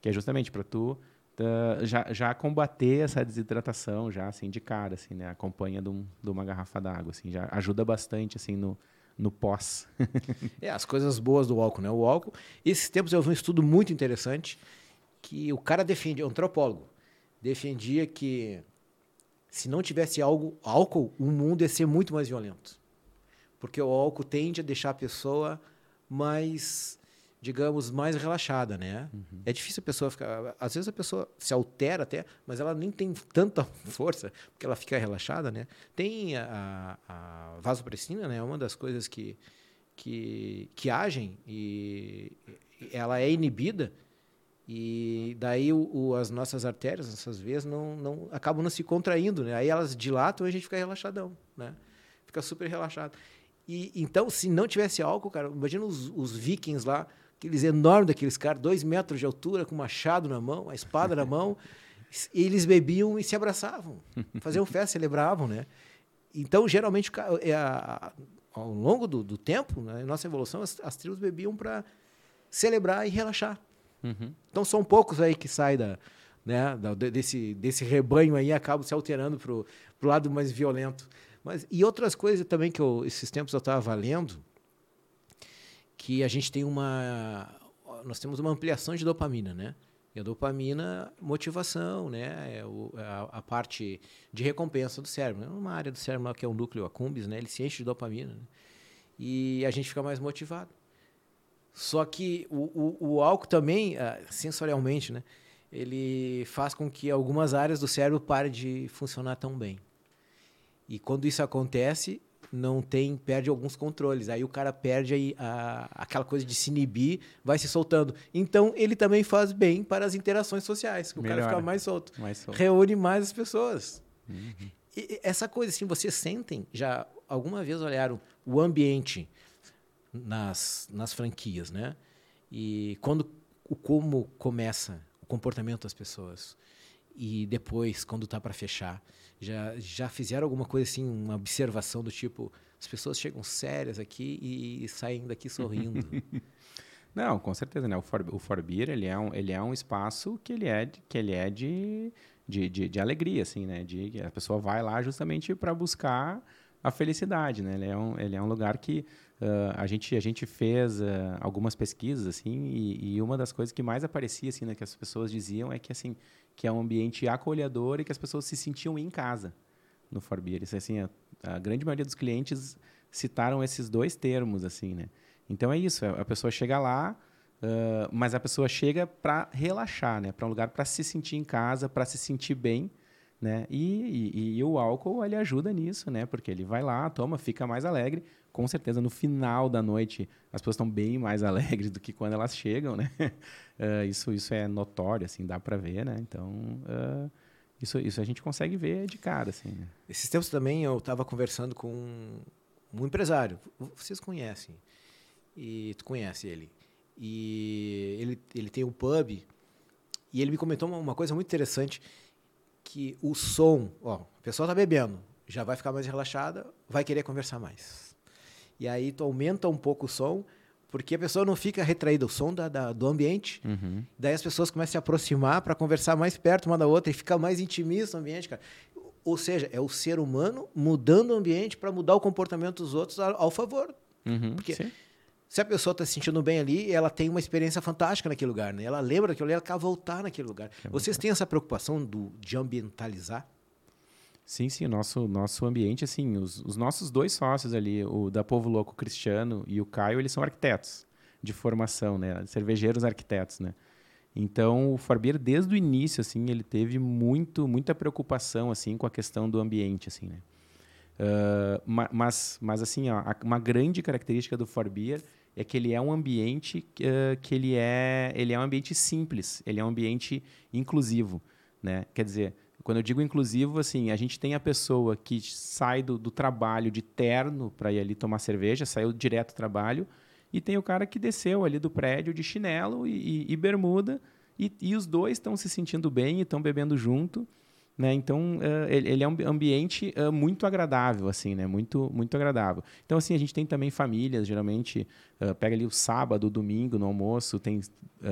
Que é justamente para tu tá, já, já combater essa desidratação, já, assim, de cara, assim, né? Acompanha de, um- de uma garrafa d'água, assim, já ajuda bastante, assim, no, no pós. É, as coisas boas do álcool, né? O álcool. Esses tempos eu vi um estudo muito interessante que o cara defendia, um antropólogo, defendia que se não tivesse algo, álcool, o mundo ia ser muito mais violento. Porque o álcool tende a deixar a pessoa mais, digamos, mais relaxada, né? É difícil a pessoa ficar. Às vezes a pessoa se altera até, mas ela nem tem tanta força, porque ela fica relaxada, né? Tem a, a vasopressina, né? Uma das coisas que, que, que agem e ela é inibida e daí o, o- as nossas artérias, essas veias, não, não, acabam não se contraindo, né? Aí elas dilatam e a gente fica relaxadão, né? Fica super relaxado. E, então, se não tivesse álcool, cara, imagina os, os vikings lá, aqueles enormes daqueles caras, dois metros de altura, com machado na mão, a espada na mão, e eles bebiam e se abraçavam, faziam festa, celebravam, né? Então, geralmente, é ao longo do, do tempo, né, nossa evolução, as, as tribos bebiam para celebrar e relaxar. Uhum. Então são poucos aí que saem da, né, da- de- desse, desse rebanho aí e acabam se alterando para o lado mais violento. Mas, e outras coisas também que eu, esses tempos eu estava lendo, que a gente tem uma. Nós temos uma ampliação de dopamina, né? E a dopamina, motivação, né? É o- é a, a parte de recompensa do cérebro. É uma área do cérebro que é o núcleo accumbens, né? Ele se enche de dopamina. né? E a gente fica mais motivado. Só que o, o, o álcool também, ah, sensorialmente, né? Ele faz com que algumas áreas do cérebro parem de funcionar tão bem. E quando isso acontece, não tem, perde alguns controles. Aí o cara perde aí a, aquela coisa de se inibir, vai se soltando. Então ele também faz bem para as interações sociais, que o cara fica mais solto. Mais solto. Reúne mais as pessoas. E essa coisa assim, vocês sentem, já alguma vez olharam o ambiente nas, nas franquias, né? E quando o como começa o comportamento das pessoas e depois quando tá para fechar, já já fizeram alguma coisa assim, uma observação do tipo, as pessoas chegam sérias aqui e saem daqui sorrindo. Não, com certeza, né? O For, o Forbir, ele é um, ele é um espaço que ele é, que ele é de, de, de, de alegria, assim, né? De, a pessoa vai lá justamente para buscar a felicidade, né? Ele é um, ele é um lugar que uh, a, gente, a gente fez uh, algumas pesquisas, assim, e, e, uma das coisas que mais aparecia, assim, né, que as pessoas diziam é que, assim, que é um ambiente acolhedor e que as pessoas se sentiam em casa no Forbir. Isso, assim, a, a grande maioria dos clientes citaram esses dois termos, assim, né? Então é isso, a pessoa chega lá, uh, mas a pessoa chega para relaxar, né? Para um lugar para se sentir em casa, para se sentir bem, né? E, e, e, o álcool ele ajuda nisso, né? Porque ele vai lá, toma, fica mais alegre. Com certeza no final da noite as pessoas estão bem mais alegres do que quando elas chegam, né? Uh, isso isso é notório, assim, dá para ver, né? Então uh, isso, isso a gente consegue ver de cara, assim. Né? Esses tempos também eu estava conversando com um empresário. Vocês conhecem? e tu conhece ele. E ele, ele tem um pub e ele me comentou uma, uma coisa muito interessante que o som, ó, a pessoa tá bebendo, já vai ficar mais relaxada, vai querer conversar mais. E aí tu aumenta um pouco o som, porque a pessoa não fica retraída, o som da, da do ambiente. Uhum. Daí as pessoas começam a se aproximar para conversar mais perto uma da outra e fica mais intimista o ambiente, cara. Ou seja, é o ser humano mudando o ambiente para mudar o comportamento dos outros ao, ao favor. Uhum, porque sim se a pessoa está se sentindo bem ali, ela tem uma experiência fantástica naquele lugar, né? Ela lembra daquilo ali, ela quer voltar naquele lugar. Quer Vocês voltar. têm essa preocupação do, de ambientalizar? Sim, sim, o nosso, nosso ambiente, assim, os, os nossos dois sócios ali, o da Povo Louco Cristiano e o Caio, eles são arquitetos de formação, né? Cervejeiros arquitetos, né? Então, o Forbier, desde o início, assim, ele teve muito, muita preocupação, assim, com a questão do ambiente, assim, né? Uh, mas, mas, assim, ó, uma grande característica do Forbier é que ele é um ambiente uh, que ele é, ele é um ambiente simples, ele é um ambiente inclusivo, né? Quer dizer, quando eu digo inclusivo, assim, a gente tem a pessoa que sai do, do trabalho de terno para ir ali tomar cerveja, saiu direto do trabalho, e tem o cara que desceu ali do prédio de chinelo e, e, e bermuda, e, e os dois estão se sentindo bem e estão bebendo junto. Né? Então, uh, ele, é um ambiente uh, muito agradável, assim, né? Muito, muito agradável. Então, assim, a gente tem também famílias, geralmente, uh, pega ali o sábado, o domingo, no almoço, tem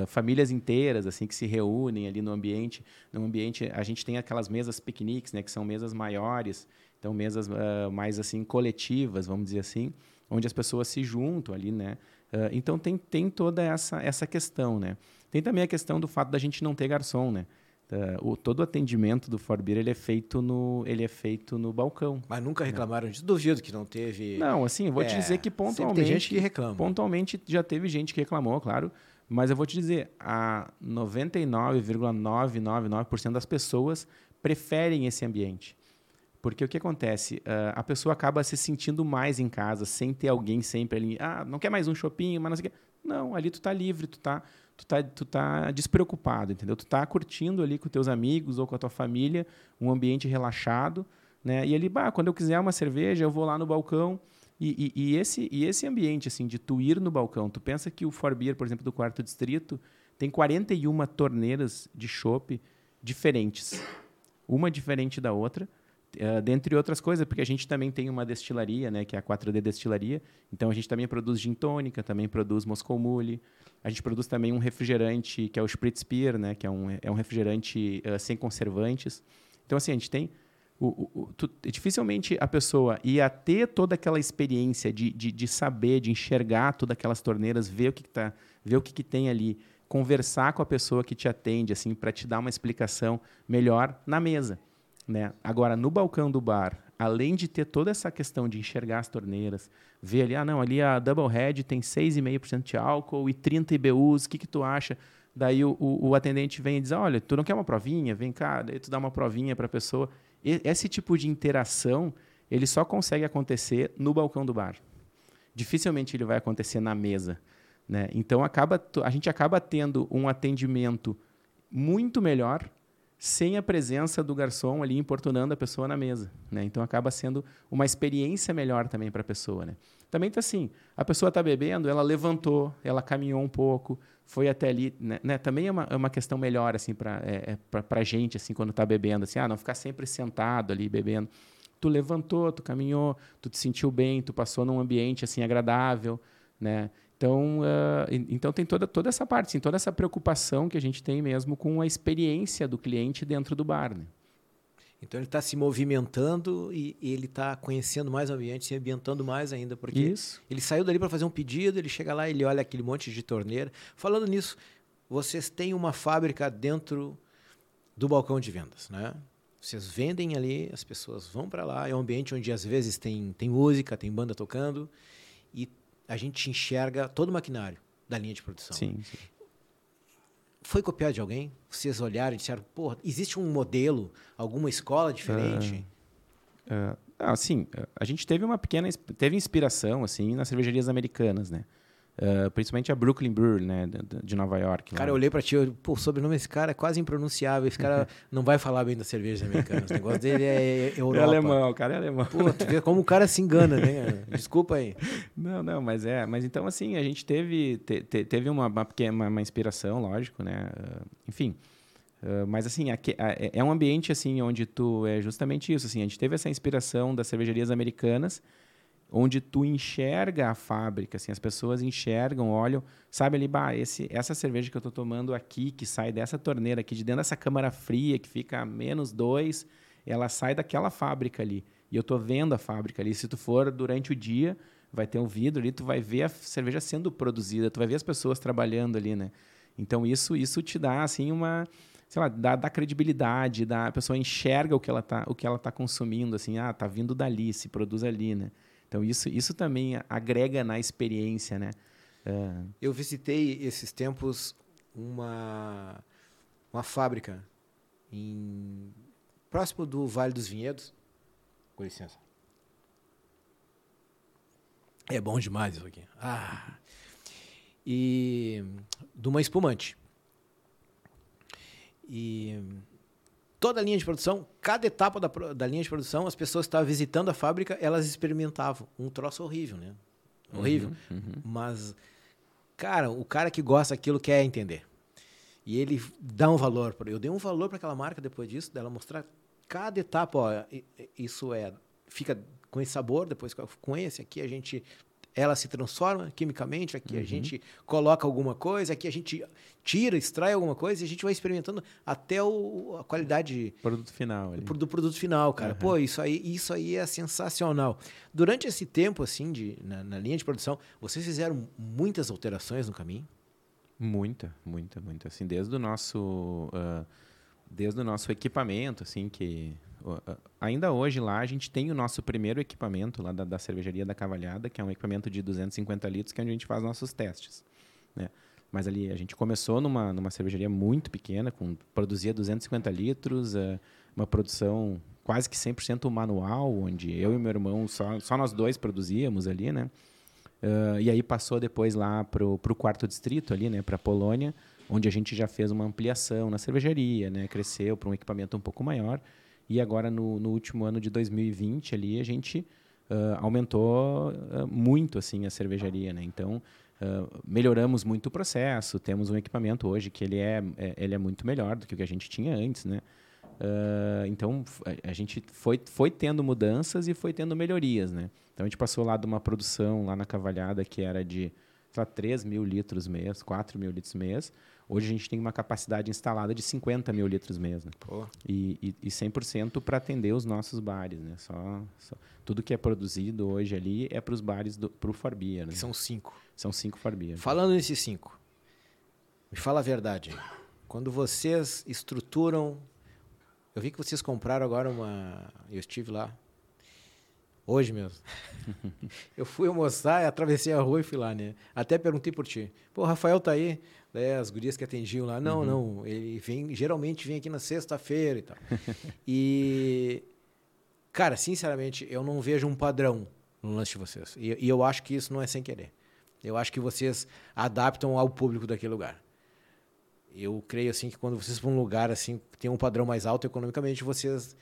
famílias inteiras, assim, que se reúnem ali no ambiente. No ambiente, a gente tem aquelas mesas piqueniques, né? Que são mesas maiores, então mesas mais, assim, coletivas, vamos dizer assim, onde as pessoas se juntam ali, né? então, tem, tem toda essa, essa questão, né? Tem também a questão do fato da gente não ter garçom, né? Uh, o, todo o atendimento do Forbir ele é feito no ele é feito no balcão. Mas nunca reclamaram disso. Duvido que não teve. Não, assim, vou é, te dizer que pontualmente. Tem gente que reclama. Pontualmente já teve gente que reclamou, claro. Mas eu vou te dizer, a 99,999% das pessoas preferem esse ambiente. Porque o que acontece? Uh, a pessoa acaba se sentindo mais em casa, sem ter alguém sempre ali. Ah, não quer mais um shopping, mas não sei o quê. Não, ali tu tá livre, tu tá tu tá, tu tá despreocupado, entendeu? Tu tá curtindo ali com teus amigos ou com a tua família, um ambiente relaxado, né? E ali, bah, quando eu quiser uma cerveja, eu vou lá no balcão. E, e, e, esse, e esse ambiente, assim, de tu ir no balcão, tu pensa que o Forbier, por exemplo, do quarto distrito, tem 41 torneiras de chopp diferentes. Uma diferente da outra. Uh, dentre outras coisas, porque a gente também tem uma destilaria, né, que é a 4D Destilaria. Então a gente também produz gin tônica, também produz Moscow Mule. A gente produz também um refrigerante que é o Spritz Beer, né, que é um, é um refrigerante uh, sem conservantes. Então assim, a gente tem o, o, o tu, dificilmente a pessoa ia ter toda aquela experiência de, de, de saber, de enxergar todas aquelas torneiras, ver o que, que tá, ver o que, que tem ali, conversar com a pessoa que te atende, assim, para te dar uma explicação melhor na mesa. Né? Agora, no balcão do bar, além de ter toda essa questão de enxergar as torneiras, ver ali, ah, não, ali a Double Head tem 6,5% de álcool e 30 IBUs, o que, que tu acha? Daí o, o, o, atendente vem e diz, olha, tu não quer uma provinha? Vem cá, daí tu dá uma provinha para a pessoa. E, esse tipo de interação, ele só consegue acontecer no balcão do bar. Dificilmente ele vai acontecer na mesa. Né? Então, acaba, a gente acaba tendo um atendimento muito melhor sem a presença do garçom ali importunando a pessoa na mesa, né? Então acaba sendo uma experiência melhor também para a pessoa, né? Também tá assim, a pessoa está bebendo, ela levantou, ela caminhou um pouco, foi até ali, né? né? Também é uma, é uma questão melhor assim para é, é para gente assim quando está bebendo, assim, ah, não ficar sempre sentado ali bebendo. Tu levantou, tu caminhou, tu te sentiu bem, tu passou num ambiente assim agradável, né? Então, uh, então tem toda, toda essa parte, assim, toda essa preocupação que a gente tem mesmo com a experiência do cliente dentro do bar. Né? Então ele está se movimentando e, e ele está conhecendo mais o ambiente, se ambientando mais ainda, porque Isso. ele saiu dali para fazer um pedido, ele chega lá, ele olha aquele monte de torneira. Falando nisso, vocês têm uma fábrica dentro do balcão de vendas, né? Vocês vendem ali, as pessoas vão para lá, é um ambiente onde às vezes tem, tem música, tem banda tocando a gente enxerga todo o maquinário da linha de produção. Sim, sim. Foi copiado de alguém? Vocês olharam e disseram, porra, existe um modelo, alguma escola diferente? Uh, uh, ah, sim, a gente teve uma pequena teve inspiração assim nas cervejarias americanas, né? Uh, principalmente a Brooklyn Brewery, né, de Nova York. Cara, lá. eu olhei pra ti, eu, pô, o sobrenome desse cara é quase impronunciável. Esse cara não vai falar bem das cervejas americanas. O negócio dele é Europa. É alemão, o cara é alemão. Pô, tu vê como o cara se engana, né? Desculpa aí. Não, não, mas é. Mas então, assim, a gente teve, te, te, teve uma, uma, uma, uma, inspiração, lógico, né? Uh, enfim. Uh, mas assim, aqui, é um ambiente assim onde tu é justamente isso. Assim, a gente teve essa inspiração das cervejarias americanas onde tu enxerga a fábrica, assim, as pessoas enxergam, olham, sabe ali, bah, esse, essa cerveja que eu estou tomando aqui, que sai dessa torneira aqui, de dentro dessa câmara fria, que fica a menos dois, ela sai daquela fábrica ali. E eu estou vendo a fábrica ali. Se tu for durante o dia, vai ter um vidro ali, tu vai ver a cerveja sendo produzida, tu vai ver as pessoas trabalhando ali, né? Então isso isso te dá assim uma, sei lá, dá, dá credibilidade, dá, a pessoa enxerga o que ela tá o que ela tá consumindo, assim, ah, tá vindo dali, se produz ali, né? Então, isso, isso também agrega na experiência, né? É... Eu visitei esses tempos uma, uma fábrica em, próximo do Vale dos Vinhedos. Com licença. É bom demais isso aqui. Ah. E de uma espumante. E toda a linha de produção, cada etapa da, da linha de produção, as pessoas que estavam visitando a fábrica, elas experimentavam. Um troço horrível, né? Horrível. Uhum, uhum. Mas, cara, o cara que gosta daquilo quer entender. E ele dá um valor. Eu dei um valor para aquela marca depois disso, dela mostrar cada etapa. Ó, isso é. Fica com esse sabor, depois com esse aqui a gente ela se transforma quimicamente, aqui uhum. a gente coloca alguma coisa, aqui a gente tira, extrai alguma coisa e a gente vai experimentando até o, a qualidade produto final ali. do produto final, cara. Uhum. Pô, isso aí, isso aí é sensacional. Durante esse tempo assim de na, na, linha de produção, vocês fizeram muitas alterações no caminho? Muita, muita, muita. Assim, desde o nosso uh, desde o nosso equipamento, assim, que ainda hoje lá a gente tem o nosso primeiro equipamento lá da, da cervejaria da Cavalhada, que é um equipamento de 250 litros, que é onde a gente faz nossos testes, né? Mas ali a gente começou numa, numa cervejaria muito pequena, com produzia 250 litros, uh, uma produção quase que 100% manual, onde eu e meu irmão, só, só nós dois produzíamos ali, né? Uh, e aí passou depois lá para o quarto distrito ali, né? Para Polônia, onde a gente já fez uma ampliação na cervejaria, né? Cresceu para um equipamento um pouco maior. E agora, no, no último ano de 2020, ali, a gente uh, aumentou uh, muito assim a cervejaria. Né? Então, uh, melhoramos muito o processo. Temos um equipamento hoje que ele é, é, ele é muito melhor do que o que a gente tinha antes. Né? então, a, a gente foi, foi tendo mudanças e foi tendo melhorias. Né? Então, a gente passou lá de uma produção lá na Cavalhada que era de sei lá, 3 mil litros mês, 4 mil litros mês, Hoje a gente tem uma capacidade instalada de 50 mil litros mês. Né? E, e, e 100% para atender os nossos bares. Né? Só, só, tudo que é produzido hoje ali é para os bares, para o Farbia. Né? são cinco. São cinco Farbia. Falando nesses cinco, me fala a verdade. Quando vocês estruturam... Eu vi que vocês compraram agora uma... Eu estive lá. Hoje mesmo. eu fui almoçar, atravessei a rua e fui lá, né? Até perguntei por ti. Pô, o Rafael tá aí né, as gurias que atendiam lá. Não, uhum. não, ele vem, geralmente vem aqui na sexta-feira e tal. e, cara, sinceramente, eu não vejo um padrão no lance de vocês. E, e, eu acho que isso não é sem querer. Eu acho que vocês adaptam ao público daquele lugar. eu creio assim que quando vocês vão um lugar assim que tem um padrão mais alto economicamente, vocês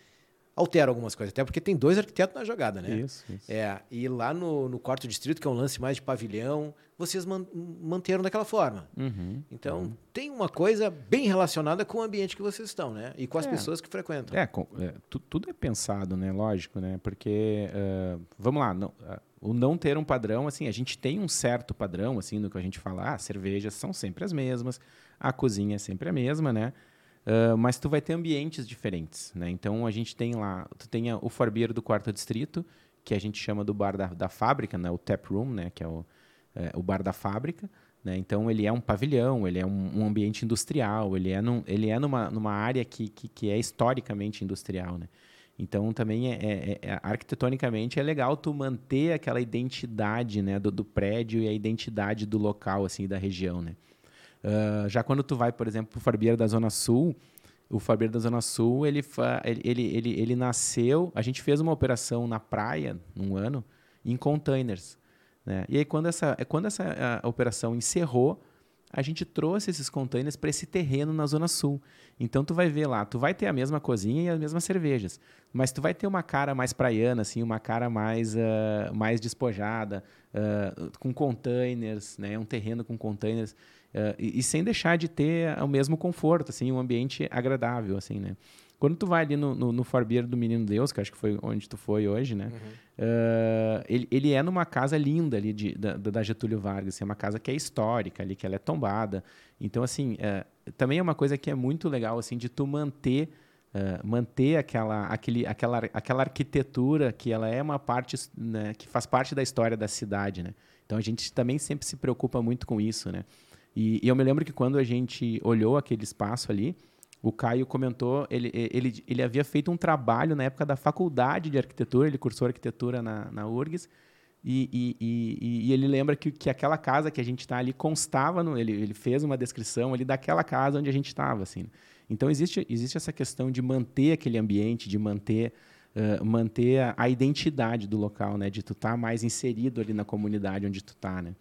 altera algumas coisas. Até porque tem dois arquitetos na jogada, né? Isso, isso. É, e lá no, no quarto distrito, que é um lance mais de pavilhão, vocês man, manteram daquela forma. Uhum, então, uhum. tem uma coisa bem relacionada com o ambiente que vocês estão, né? E com as É. pessoas que frequentam. É, com- é, tu- tudo é pensado, né? Lógico, né? Porque, ah, vamos lá, não- ah, o não ter um padrão, assim, a gente tem um certo padrão, assim, no que a gente fala, ah, cervejas são sempre as mesmas, a cozinha é sempre a mesma, né? Ah, mas tu vai ter ambientes diferentes, né? Então, a gente tem lá, tu tem o Farbeiro do quarto distrito, que a gente chama do bar da, da fábrica, né? O tap room, né? Que é o, é, o bar da fábrica, né? Então ele é um pavilhão, ele é um, um ambiente industrial, ele é, num, ele é numa, numa área que, que, que é historicamente industrial, né? Então também é, é- é- arquitetonicamente é legal tu manter aquela identidade né, do, do prédio e a identidade do local assim da região, né? Ah, já quando tu vai, por exemplo, para o Farbeiro da Zona Sul, o Farbeiro da Zona Sul, ele, ele, ele, ele, ele nasceu... A gente fez uma operação na praia, num ano, em containers. Né? E aí, quando essa, quando essa a, operação encerrou, a gente trouxe esses containers para esse terreno na Zona Sul. Então, tu vai ver lá, tu vai ter a mesma cozinha e as mesmas cervejas, mas tu vai ter uma cara mais praiana, assim, uma cara mais, ah, mais despojada, ah, com containers, né? um terreno com containers, ah, e, e sem deixar de ter o mesmo conforto, assim, um ambiente agradável, assim, né? Quando tu vai ali no, no, no Farbeiro do Menino Deus, que acho que foi onde tu foi hoje, né? Ah, ele, ele é numa casa linda ali de, da, da Getúlio Vargas, assim, é uma casa que é histórica ali, que ela é tombada. Então, assim, é, também é uma coisa que é muito legal, assim, de tu manter, ah, manter aquela, aquele, aquela, aquela arquitetura que ela é uma parte, né, que faz parte da história da cidade, né? Então, a gente também sempre se preocupa muito com isso, né? E, e eu me lembro que quando a gente olhou aquele espaço ali, o Caio comentou, ele, ele, ele havia feito um trabalho na época da faculdade de arquitetura, ele cursou arquitetura na, na URGS, e, e, e, e ele lembra que, que aquela casa que a gente está ali constava, no, ele, ele fez uma descrição ali daquela casa onde a gente estava. Assim. Então, existe, existe essa questão de manter aquele ambiente, de manter, uh, manter a, a, identidade do local, né? de tu estar tá mais inserido ali na comunidade onde tu está. Né?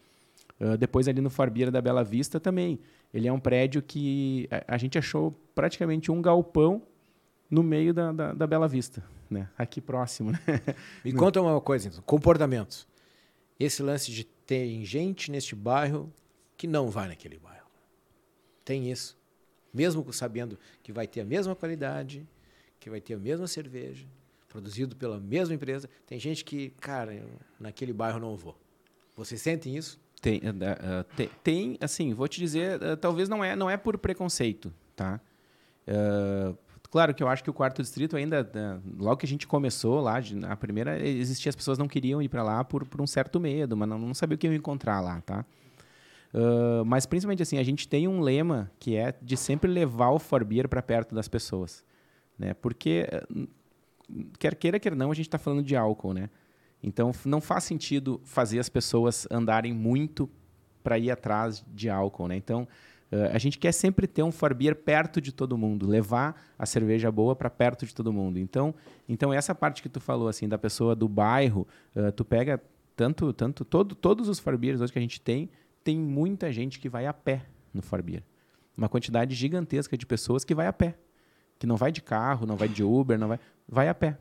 Uh, depois, ali no Farbeira da Bela Vista também. Ele é um prédio que a, a gente achou praticamente um galpão no meio da, da, da, Bela Vista, né? aqui próximo. Né? Me conta uma coisa, então, comportamentos. Esse lance de ter gente neste bairro que não vai naquele bairro. Tem isso. Mesmo sabendo que vai ter a mesma qualidade, que vai ter a mesma cerveja, produzido pela mesma empresa, tem gente que, cara, naquele bairro não vou. Vocês sentem isso? Tem, uh, uh, tem, tem, assim, vou te dizer, uh, talvez não é, não é por preconceito, tá? claro que eu acho que o quarto distrito ainda, logo que a gente começou lá, a primeira, existia as pessoas não queriam ir para lá por, por um certo medo, mas não, não sabia o que encontrar lá, tá? mas principalmente assim, a gente tem um lema que é de sempre levar o Forbeer para perto das pessoas, né? Porque quer queira quer não, a gente está falando de álcool, né? Então, não faz sentido fazer as pessoas andarem muito para ir atrás de álcool, né? Então, uh, a gente quer sempre ter um Farbier perto de todo mundo, levar a cerveja boa para perto de todo mundo. Então, então essa parte que tu falou assim da pessoa do bairro, uh, tu pega tanto, tanto todo, todos os Farbiers hoje que a gente tem, tem muita gente que vai a pé no Farbier. Uma quantidade gigantesca de pessoas que vai a pé, que não vai de carro, não vai de Uber, não vai, vai a pé.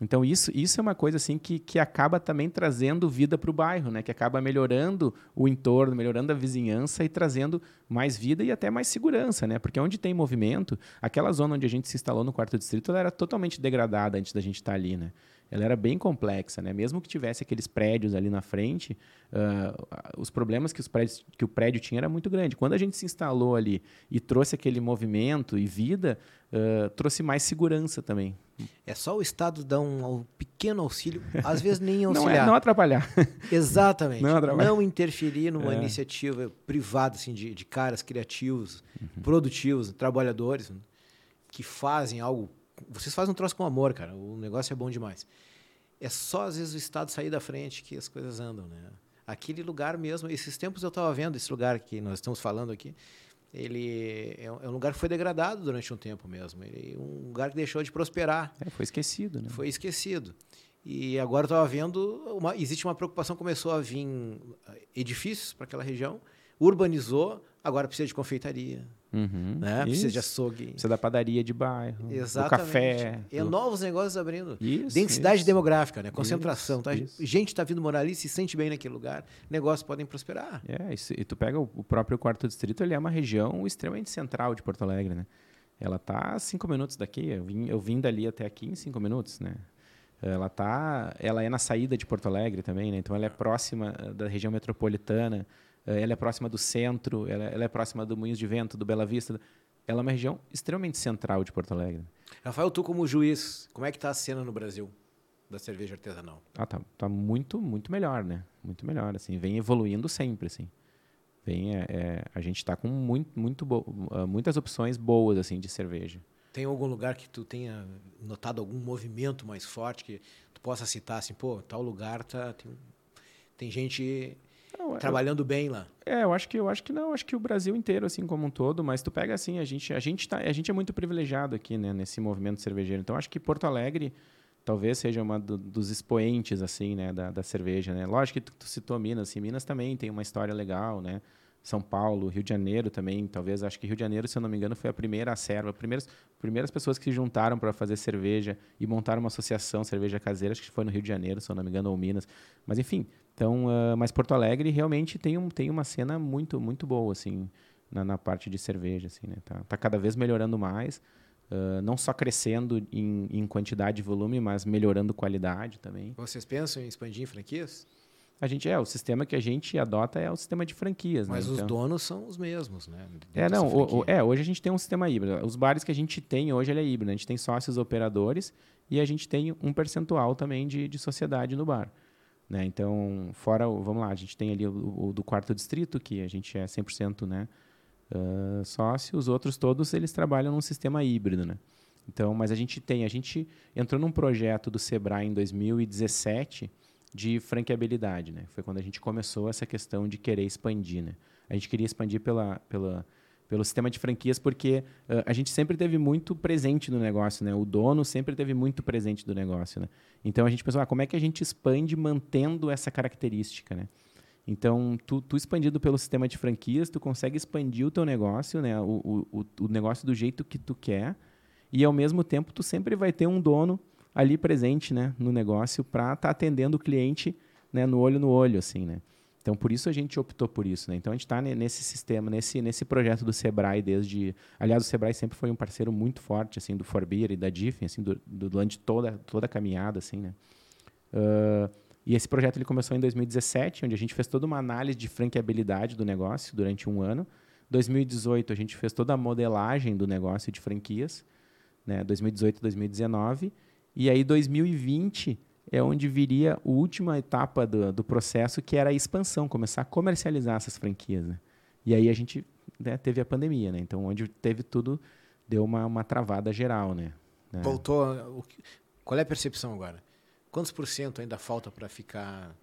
Então, isso, isso é uma coisa assim que, que acaba também trazendo vida para o bairro, né? que acaba melhorando o entorno, melhorando a vizinhança e trazendo mais vida e até mais segurança. Né? Porque onde tem movimento, aquela zona onde a gente se instalou no quarto distrito ela era totalmente degradada antes da gente estar ali. Né? Ela era bem complexa. Né? Mesmo que tivesse aqueles prédios ali na frente, uh, os problemas que, os prédios, que o prédio tinha era muito grande. Quando a gente se instalou ali e trouxe aquele movimento e vida, uh, trouxe mais segurança também. É só o Estado dar um, pequeno auxílio, às vezes nem auxiliar. Não, é, não atrapalhar. Exatamente. Não, atrapalhar. não interferir numa é. iniciativa privada assim, de, de caras criativos, uhum. produtivos, trabalhadores, que fazem algo. Vocês fazem um troço com amor, cara. O negócio é bom demais. É só, às vezes, o Estado sair da frente que as coisas andam. Né? Aquele lugar mesmo, esses tempos eu estava vendo esse lugar que nós estamos falando aqui ele é um lugar que foi degradado durante um tempo mesmo. Ele é um lugar que deixou de prosperar. É, foi esquecido, né? Foi esquecido. E agora eu estava vendo, uma, existe uma preocupação, começou a vir edifícios para aquela região, urbanizou, Agora precisa de confeitaria, Uhum. né? Precisa de açougue. Precisa da padaria de bairro, Exatamente. do café. E do- novos negócios abrindo. Isso, Densidade isso. demográfica, né? Concentração. tá? isso. Gente está vindo morar ali, se sente bem naquele lugar, negócios podem prosperar. É, e, tu pega o, próprio quarto distrito, ele é uma região extremamente central de Porto Alegre, né? Ela tá a cinco minutos daqui, eu vim, eu vim dali até aqui em cinco minutos, né? Ela tá, ela é na saída de Porto Alegre também, né? Então ela é próxima eh, da região metropolitana, ela é próxima do centro, ela, ela é próxima do Moinhos de Vento, do Bela Vista. Ela é uma região extremamente central de Porto Alegre. Rafael, tu como juiz, como é que tá a cena no Brasil da cerveja artesanal? Ah, tá, tá muito, muito melhor, né? Muito melhor, assim. Vem evoluindo sempre, assim. Vem, é, é, a gente está com muito, muito ah, muitas opções boas, assim, de cerveja. Tem algum lugar que tu tenha notado algum movimento mais forte que tu possa citar assim, pô, tal lugar tá tem, tem gente Não, eu- trabalhando bem lá. É, eu acho que eu acho que não, acho que o Brasil inteiro assim como um todo, mas tu pega assim, a gente a gente tá, a gente é muito privilegiado aqui, né, nesse movimento cervejeiro. Então acho que Porto Alegre talvez seja uma do- dos expoentes assim, né, da, da cerveja, né? Lógico que tu, tu citou Minas, assim, Minas também tem uma história legal, né? São Paulo, Rio de Janeiro também, talvez acho que Rio de Janeiro, se eu não me engano, foi a primeira serva, primeiras primeiras pessoas que se juntaram para fazer cerveja e montaram uma associação cerveja caseira, acho que foi no Rio de Janeiro, se eu não me engano, ou Minas. Mas enfim, então, ah, mas Porto Alegre realmente tem, um, tem uma cena muito, muito boa, assim, na, na parte de cerveja, assim, né? Tá, tá cada vez melhorando mais, ah, não só crescendo em, em quantidade e volume, mas melhorando qualidade também. Vocês pensam em expandir em franquias? A gente, é, o sistema que a gente adota é o sistema de franquias, Mas né? os Então- donos são os mesmos, né? É, não, o- o- é, hoje a gente tem um sistema híbrido. Os bares que a gente tem hoje, ele é híbrido. A gente tem sócios operadores e a gente tem um percentual também de, de sociedade no bar. Né? Então, fora, vamos lá, a gente tem ali o, o do quarto distrito, que a gente é 100% né, ah, sócio. Os outros todos, eles trabalham num sistema híbrido, né? Então, mas a gente tem, a gente entrou num projeto do Sebrae em 2017 de franqueabilidade, né? Foi quando a gente começou essa questão de querer expandir, né? A gente queria expandir pela, pela, pelo sistema de franquias porque ah, a gente sempre teve muito presente no negócio, né? O dono sempre teve muito presente do negócio, né? Então a gente pensou, ah, como é que a gente expande mantendo essa característica, né? Então, tu, tu expandido pelo sistema de franquias, tu consegue expandir o teu negócio, né? O, o, o- negócio do jeito que tu quer e ao mesmo tempo tu sempre vai ter um dono ali presente, né, no negócio para estar atendendo o cliente, né, no olho no olho, assim, né. Então por isso a gente optou por isso, né. Então a gente está nesse sistema, nesse nesse projeto do Sebrae desde, aliás o Sebrae sempre foi um parceiro muito forte assim do Forbeer e da Diffin, assim, do, do, durante toda toda a caminhada, assim, né. Ah, e esse projeto ele começou em 2017, onde a gente fez toda uma análise de franqueabilidade do negócio durante um ano. 2018 a gente fez toda a modelagem do negócio de franquias, né, 2018 2019. E aí 2020 é onde viria a última etapa do, do processo, que era a expansão, começar a comercializar essas franquias. Né? E aí a gente né, teve a pandemia, né? Então onde teve tudo, deu uma, uma travada geral, né? né? Voltou. que- Qual é a percepção agora? Quantos por cento ainda falta para ficar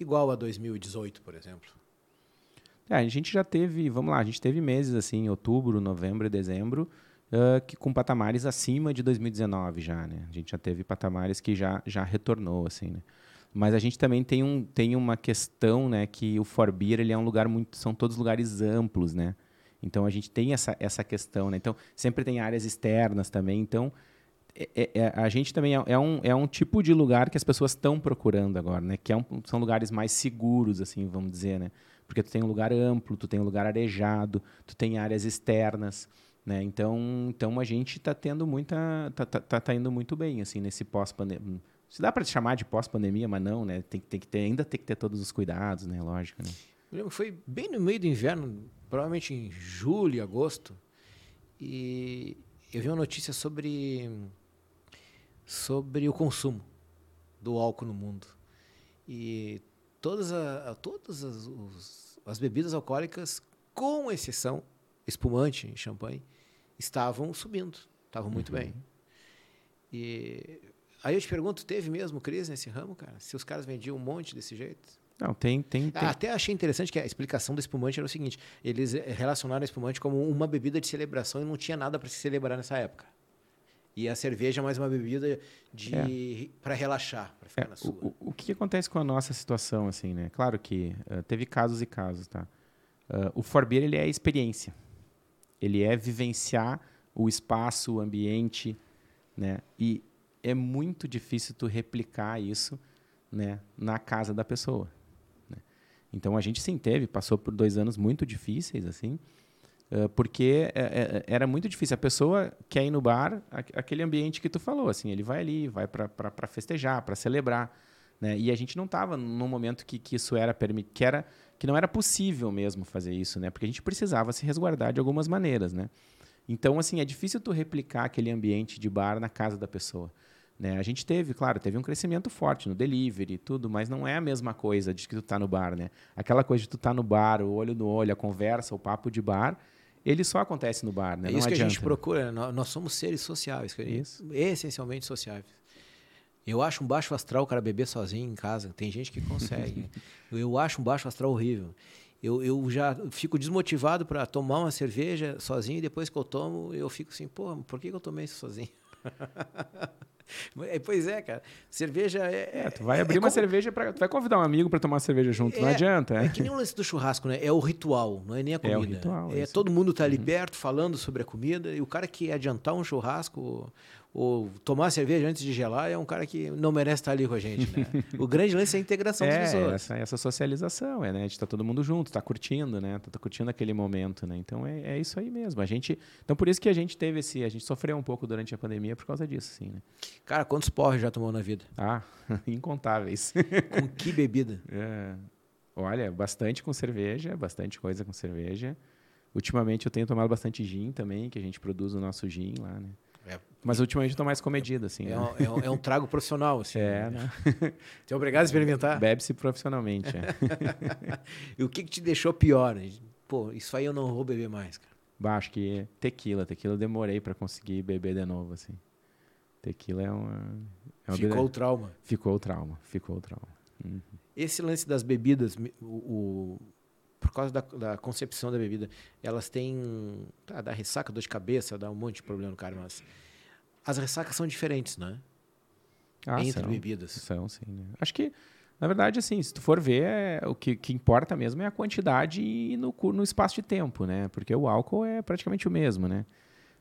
igual a 2018, por exemplo? É, a gente já teve, vamos lá, a gente teve meses assim, outubro, novembro e dezembro, ah, que com patamares acima de 2019 já, né? A gente já teve patamares que já, já retornou, assim, né? Mas a gente também tem, um, tem uma questão, né, que o Forbeer, ele é um lugar muito, são todos lugares amplos, né? Então a gente tem essa, essa questão, né? Então sempre tem áreas externas também, então é- é- é- a gente também é, é um, é um tipo de lugar que as pessoas estão procurando agora, né? Que é um- são lugares mais seguros, assim, vamos dizer, né? Porque tu tem um lugar amplo, tu tem um lugar arejado, tu tem áreas externas, né? Então, então a gente está tendo muita, tá, tá, tá, tá indo muito bem, assim, nesse pós-pandemia. Se dá para chamar de pós-pandemia, mas não, né? Tem, tem que ter, ainda tem que ter todos os cuidados, né? Lógico, né? Eu lembro que foi bem no meio do inverno, provavelmente em julho, agosto, e eu vi uma notícia sobre sobre o consumo do álcool no mundo. E todas, a, todas as, os- as bebidas alcoólicas, com exceção espumante champanhe, estavam subindo, estavam muito bem. E aí eu te pergunto, teve mesmo crise nesse ramo, cara? Se os caras vendiam um monte desse jeito? Não, tem, tem, tem Ah, Até achei interessante que a explicação do espumante era o seguinte: eles eh, relacionaram o espumante como uma bebida de celebração e não tinha nada para se celebrar nessa época. E a cerveja é mais uma bebida de para relaxar, para ficar É, na sua. o, o- que acontece com a nossa situação, assim, né? Claro que eh, teve casos e casos, tá? Uh, o Forbeer ele é experiência. Ele é vivenciar o espaço, o ambiente, né? E é muito difícil tu replicar isso, né, na casa da pessoa. Né? Então a gente sim teve, passou por dois anos muito difíceis assim, porque é, é, era muito difícil. A pessoa quer ir no bar, aquele ambiente que tu falou, assim, ele vai ali, vai para festejar, para celebrar, né? E a gente não estava num momento que, que isso era que era que não era possível mesmo fazer isso, né? Porque a gente precisava se resguardar de algumas maneiras, né? Então, assim, é difícil tu replicar aquele ambiente de bar na casa da pessoa. Né? A gente teve, claro, teve um crescimento forte no delivery e tudo, mas não é a mesma coisa de que tu tá no bar, né? Aquela coisa de tu tá no bar, o olho no olho, a conversa, o papo de bar, ele só acontece no bar, né? É não isso que adianta, a gente procura, né? nós somos seres sociáveis, isso. essencialmente sociáveis. Eu acho um baixo astral o cara beber sozinho em casa. Tem gente que consegue. eu acho um baixo astral horrível. Eu, eu já fico desmotivado para tomar uma cerveja sozinho e depois que eu tomo, eu fico assim, pô, por que eu tomei isso sozinho? É, pois é, cara. Cerveja é. é tu vai abrir é uma como... cerveja para. Tu vai convidar um amigo para tomar cerveja junto, não é, adianta. É. é que nem o lance do churrasco, né? É o ritual, não é nem a comida. É o ritual. É, todo mundo tá ali uhum. perto falando sobre a comida e o cara que adiantar um churrasco ou tomar cerveja antes de gelar é um cara que não merece estar ali com a gente, né? o grande lance é a integração é, das pessoas. Essa, essa socialização, é, né? A gente tá todo mundo junto, tá curtindo, né? Tá, tá curtindo aquele momento, né? Então é, é, isso aí mesmo. A gente, então por isso que a gente teve esse, a gente sofreu um pouco durante a pandemia por causa disso, sim, né? Cara, quantos porres já tomou na vida? Ah, incontáveis. com que bebida? É, olha, bastante com cerveja, bastante coisa com cerveja. Ultimamente eu tenho tomado bastante gin também, que a gente produz o nosso gin lá, né? É, Mas ultimamente estou mais comedido, assim. É, né? um, é, um, é, um, trago profissional, assim. É, né? É obrigado a experimentar? Bebe-se profissionalmente. É. e o que, que, te deixou pior? Pô, isso aí eu não vou beber mais, cara. Bah, acho que tequila. Tequila eu demorei para conseguir beber de novo, assim. Tequila é uma... É uma ficou o trauma. Ficou o trauma, ficou o trauma. Uhum. Esse lance das bebidas, o, o causa da, da, concepção da bebida, elas têm. Tá, dá ressaca, dor de cabeça, dá um monte de problema no cara, mas. As ressacas são diferentes, né? Ah, Entre são, bebidas. São, sim. Né? Acho que, na verdade, assim, se tu for ver, é, o que, que, importa mesmo é a quantidade e no, no espaço de tempo, né? Porque o álcool é praticamente o mesmo, né?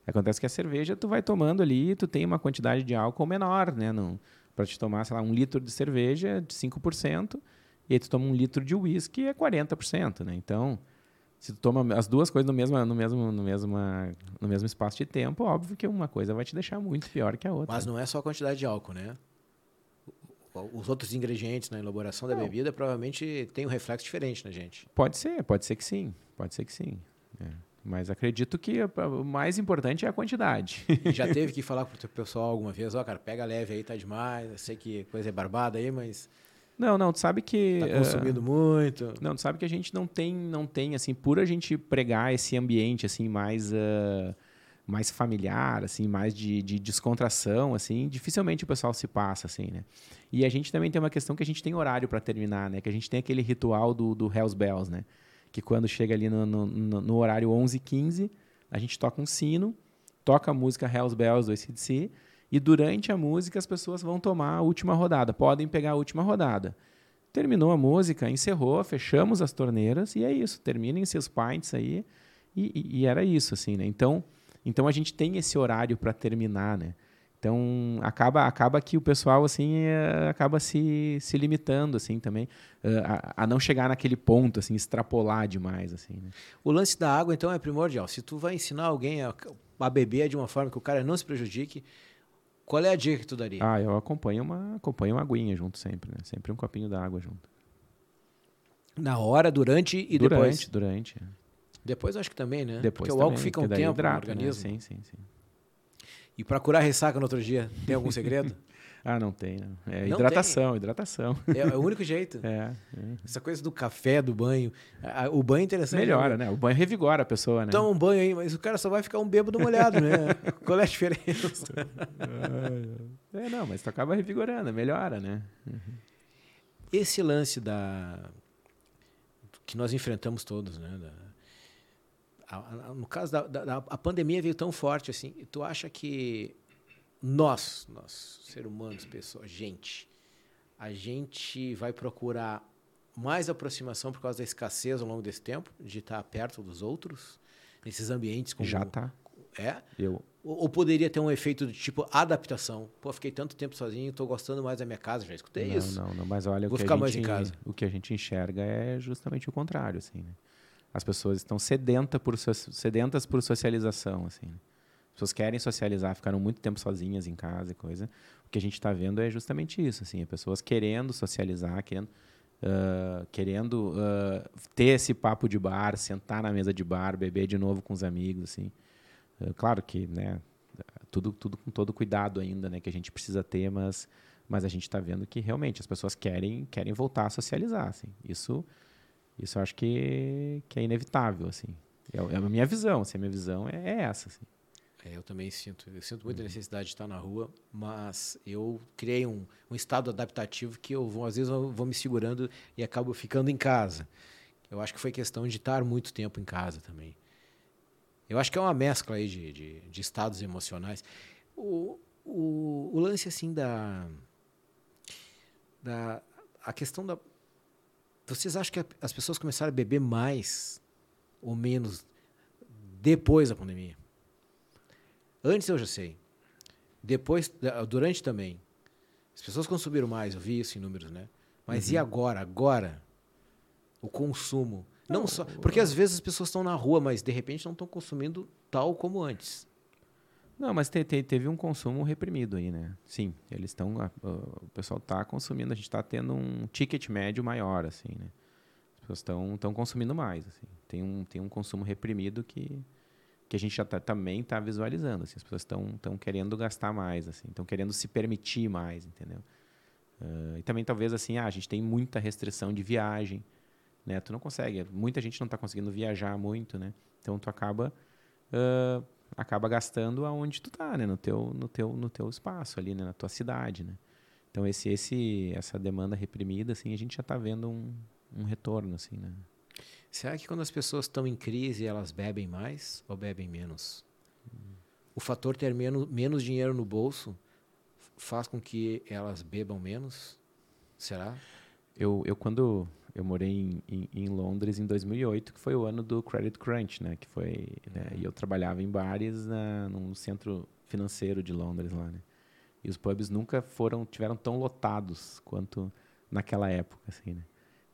Acontece que a cerveja tu vai tomando ali, tu tem uma quantidade de álcool menor, né? Para te tomar, sei lá, um litro de cerveja de 5%, e aí tu toma um litro de uísque é 40%, né? Então, se tu toma as duas coisas no mesmo, no mesmo, no mesmo, no mesmo espaço de tempo, óbvio que uma coisa vai te deixar muito pior que a outra. Mas não é só a quantidade de álcool, né? Os outros ingredientes na elaboração da não. bebida provavelmente tem um reflexo diferente na gente. Pode ser, pode ser que sim, pode ser que sim. É. Mas acredito que o mais importante é a quantidade. Já teve que falar para o pessoal alguma vez, ó, oh, cara, pega leve aí, tá demais. Eu sei que coisa é barbada aí, mas não, não, tu sabe que. Tá consumindo uh, muito. Não, tu sabe que a gente não tem, não tem, assim, por a gente pregar esse ambiente, assim, mais. Uh, mais familiar, assim, mais de, de, descontração, assim, dificilmente o pessoal se passa, assim, né? E a gente também tem uma questão que a gente tem horário para terminar, né? Que a gente tem aquele ritual do, do Hells Bells, né? Que quando chega ali no, no, no horário 11h15, a gente toca um sino, toca a música Hells Bells do ACDC, e durante a música as pessoas vão tomar a última rodada, podem pegar a última rodada. Terminou a música, encerrou, fechamos as torneiras e é isso. Terminem seus pints aí e, e, e era isso, assim, né? Então, então a gente tem esse horário para terminar, né? Então acaba acaba que o pessoal assim é, acaba se, se limitando assim também uh, a, a, não chegar naquele ponto assim extrapolar demais assim. Né? O lance da água então é primordial. Se tu vai ensinar alguém a, a beber de uma forma que o cara não se prejudique, qual é a dica que tu daria? Ah, eu acompanho uma, acompanho uma aguinha junto sempre, né? Sempre um copinho d'água junto. Na hora, durante e durante, depois? Durante, é. Depois acho que também, né? Depois Porque o álcool fica um tempo hidrata, no organismo. Né? Sim, sim, sim. E para curar ressaca no outro dia, tem algum segredo? Ah, não tem, não. É não hidratação, tem. hidratação. É, é, o único jeito. É, é, Essa coisa do café, do banho. O banho é interessante. Melhora, né? O banho revigora a pessoa, né? Toma um banho aí, mas o cara só vai ficar um bêbado molhado, né? Qual é a diferença? é, não, mas tu acaba revigorando, melhora, né? Uhum. Esse lance da... que nós enfrentamos todos, né? Da... no caso da, da, da a pandemia veio tão forte assim. Tu acha que nós, nós, ser humanos, pessoas, gente, a gente vai procurar mais aproximação por causa da escassez ao longo desse tempo, de estar perto dos outros, nesses ambientes como... Já tá. É? Eu, Ou, ou poderia ter um efeito de tipo adaptação. Pô, fiquei tanto tempo sozinho, estou gostando mais da minha casa, já escutei não, isso. Não, não, mas olha, Vou o que, ficar a mais gente, em casa. o que a gente enxerga é justamente o contrário, assim, né? As pessoas estão sedenta por, sedentas por socialização, assim. né? As pessoas querem socializar, ficaram muito tempo sozinhas em casa e coisa. O que a gente está vendo é justamente isso, assim, é pessoas querendo socializar, querendo, ah, querendo ah, ter esse papo de bar, sentar na mesa de bar, beber de novo com os amigos, assim. Ah, claro que, né, tudo, tudo com todo cuidado ainda, né, que a gente precisa ter, mas, mas a gente está vendo que realmente as pessoas querem, querem voltar a socializar, assim. Isso, isso eu acho que, que é inevitável, assim. É, é a minha visão, assim, a minha visão é, é essa, assim. É, eu também sinto. Eu sinto muita necessidade de estar na rua, mas eu criei um, um estado adaptativo que eu vou, às vezes eu vou me segurando e acabo ficando em casa. Eu acho que foi questão de estar muito tempo em casa também. Eu acho que é uma mescla aí de, de, de estados emocionais. O, o, o lance assim da, da. A questão da. Vocês acham que as pessoas começaram a beber mais ou menos depois da pandemia? Antes eu já sei. Depois, durante também. As pessoas consumiram mais, eu vi isso em números, né? Mas e agora? Agora, o consumo. Não, só. Porque às vezes as pessoas estão na rua, mas de repente não estão consumindo tal como antes. Não, mas te- te- teve um consumo reprimido aí, né? Sim, eles estão. O pessoal está consumindo, a gente está tendo um ticket médio maior, assim, né? As pessoas estão estão consumindo mais, assim. Tem um, tem um consumo reprimido que, que a gente já tá- também está visualizando, assim. As pessoas estão querendo gastar mais, assim. Estão querendo se permitir mais, entendeu? Ah, e também talvez assim, ah, a gente tem muita restrição de viagem, né? Tu não consegue, muita gente não está conseguindo viajar muito, né? Então tu acaba ah, acaba gastando aonde tu tá, né? No teu, no teu, no teu espaço ali, né? Na tua cidade, né? Então esse, esse, essa demanda reprimida, assim, a gente já está vendo um, um retorno, assim, né? Será que quando as pessoas estão em crise, elas bebem mais ou bebem menos? O fator ter menos, menos dinheiro no bolso faz com que elas bebam menos? Será? Eu, eu quando eu morei em, em, em Londres em 2008, que foi o ano do Credit Crunch, né? Que foi, né, E eu trabalhava em bares na, num centro financeiro de Londres lá, né? E os pubs nunca foram, tiveram tão lotados quanto naquela época, assim, né?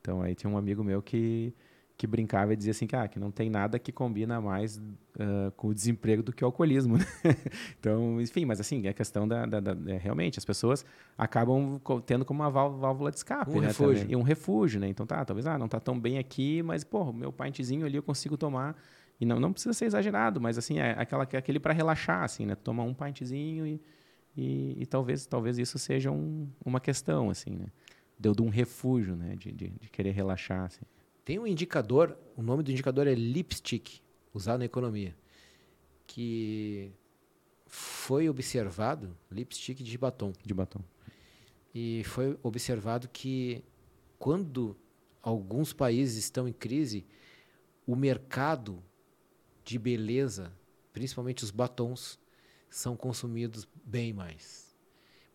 Então aí tinha um amigo meu que que brincava e dizia assim que, ah, que não tem nada que combina mais ah, com o desemprego do que o alcoolismo. né? então, enfim, mas assim, é questão da, da- da- é, realmente as pessoas acabam tendo como uma vál- válvula de escape, Um né? refúgio. também. E um refúgio, né? Então tá, talvez ah, não tá tão bem aqui, mas pô, meu pintzinho ali eu consigo tomar e não, não precisa ser exagerado, mas assim, é aquela aquele para relaxar assim, né? Tomar um pintzinho e, e, e talvez talvez isso seja um- uma questão assim, né? Deu de um refúgio, né? De, de, de querer relaxar, assim. Tem um indicador, o nome do indicador é lipstick, usado na economia, que foi observado, lipstick de batom, de batom. e foi observado que quando alguns países estão em crise, o mercado de beleza, principalmente os batons, são consumidos bem mais.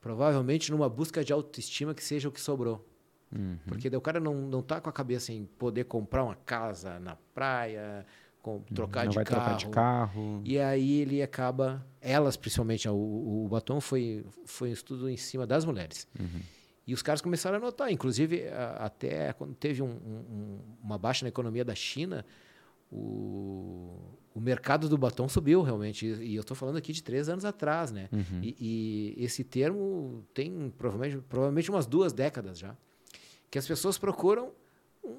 Provavelmente numa busca de autoestima que seja o que sobrou. Uhum. Porque o cara não, não tá com a cabeça em poder comprar uma casa na praia, com, trocar, não de carro, trocar de carro. E aí ele acaba, elas principalmente, o, o, batom foi, foi um estudo em cima das mulheres. Uhum. E os caras começaram a notar, inclusive a- até quando teve um- um- uma baixa na economia da China, o, o mercado do batom subiu realmente. E, e eu estou falando aqui de três anos atrás, né? Uhum. E, e esse termo tem provavelmente, provavelmente umas duas décadas já. Que as pessoas procuram. um-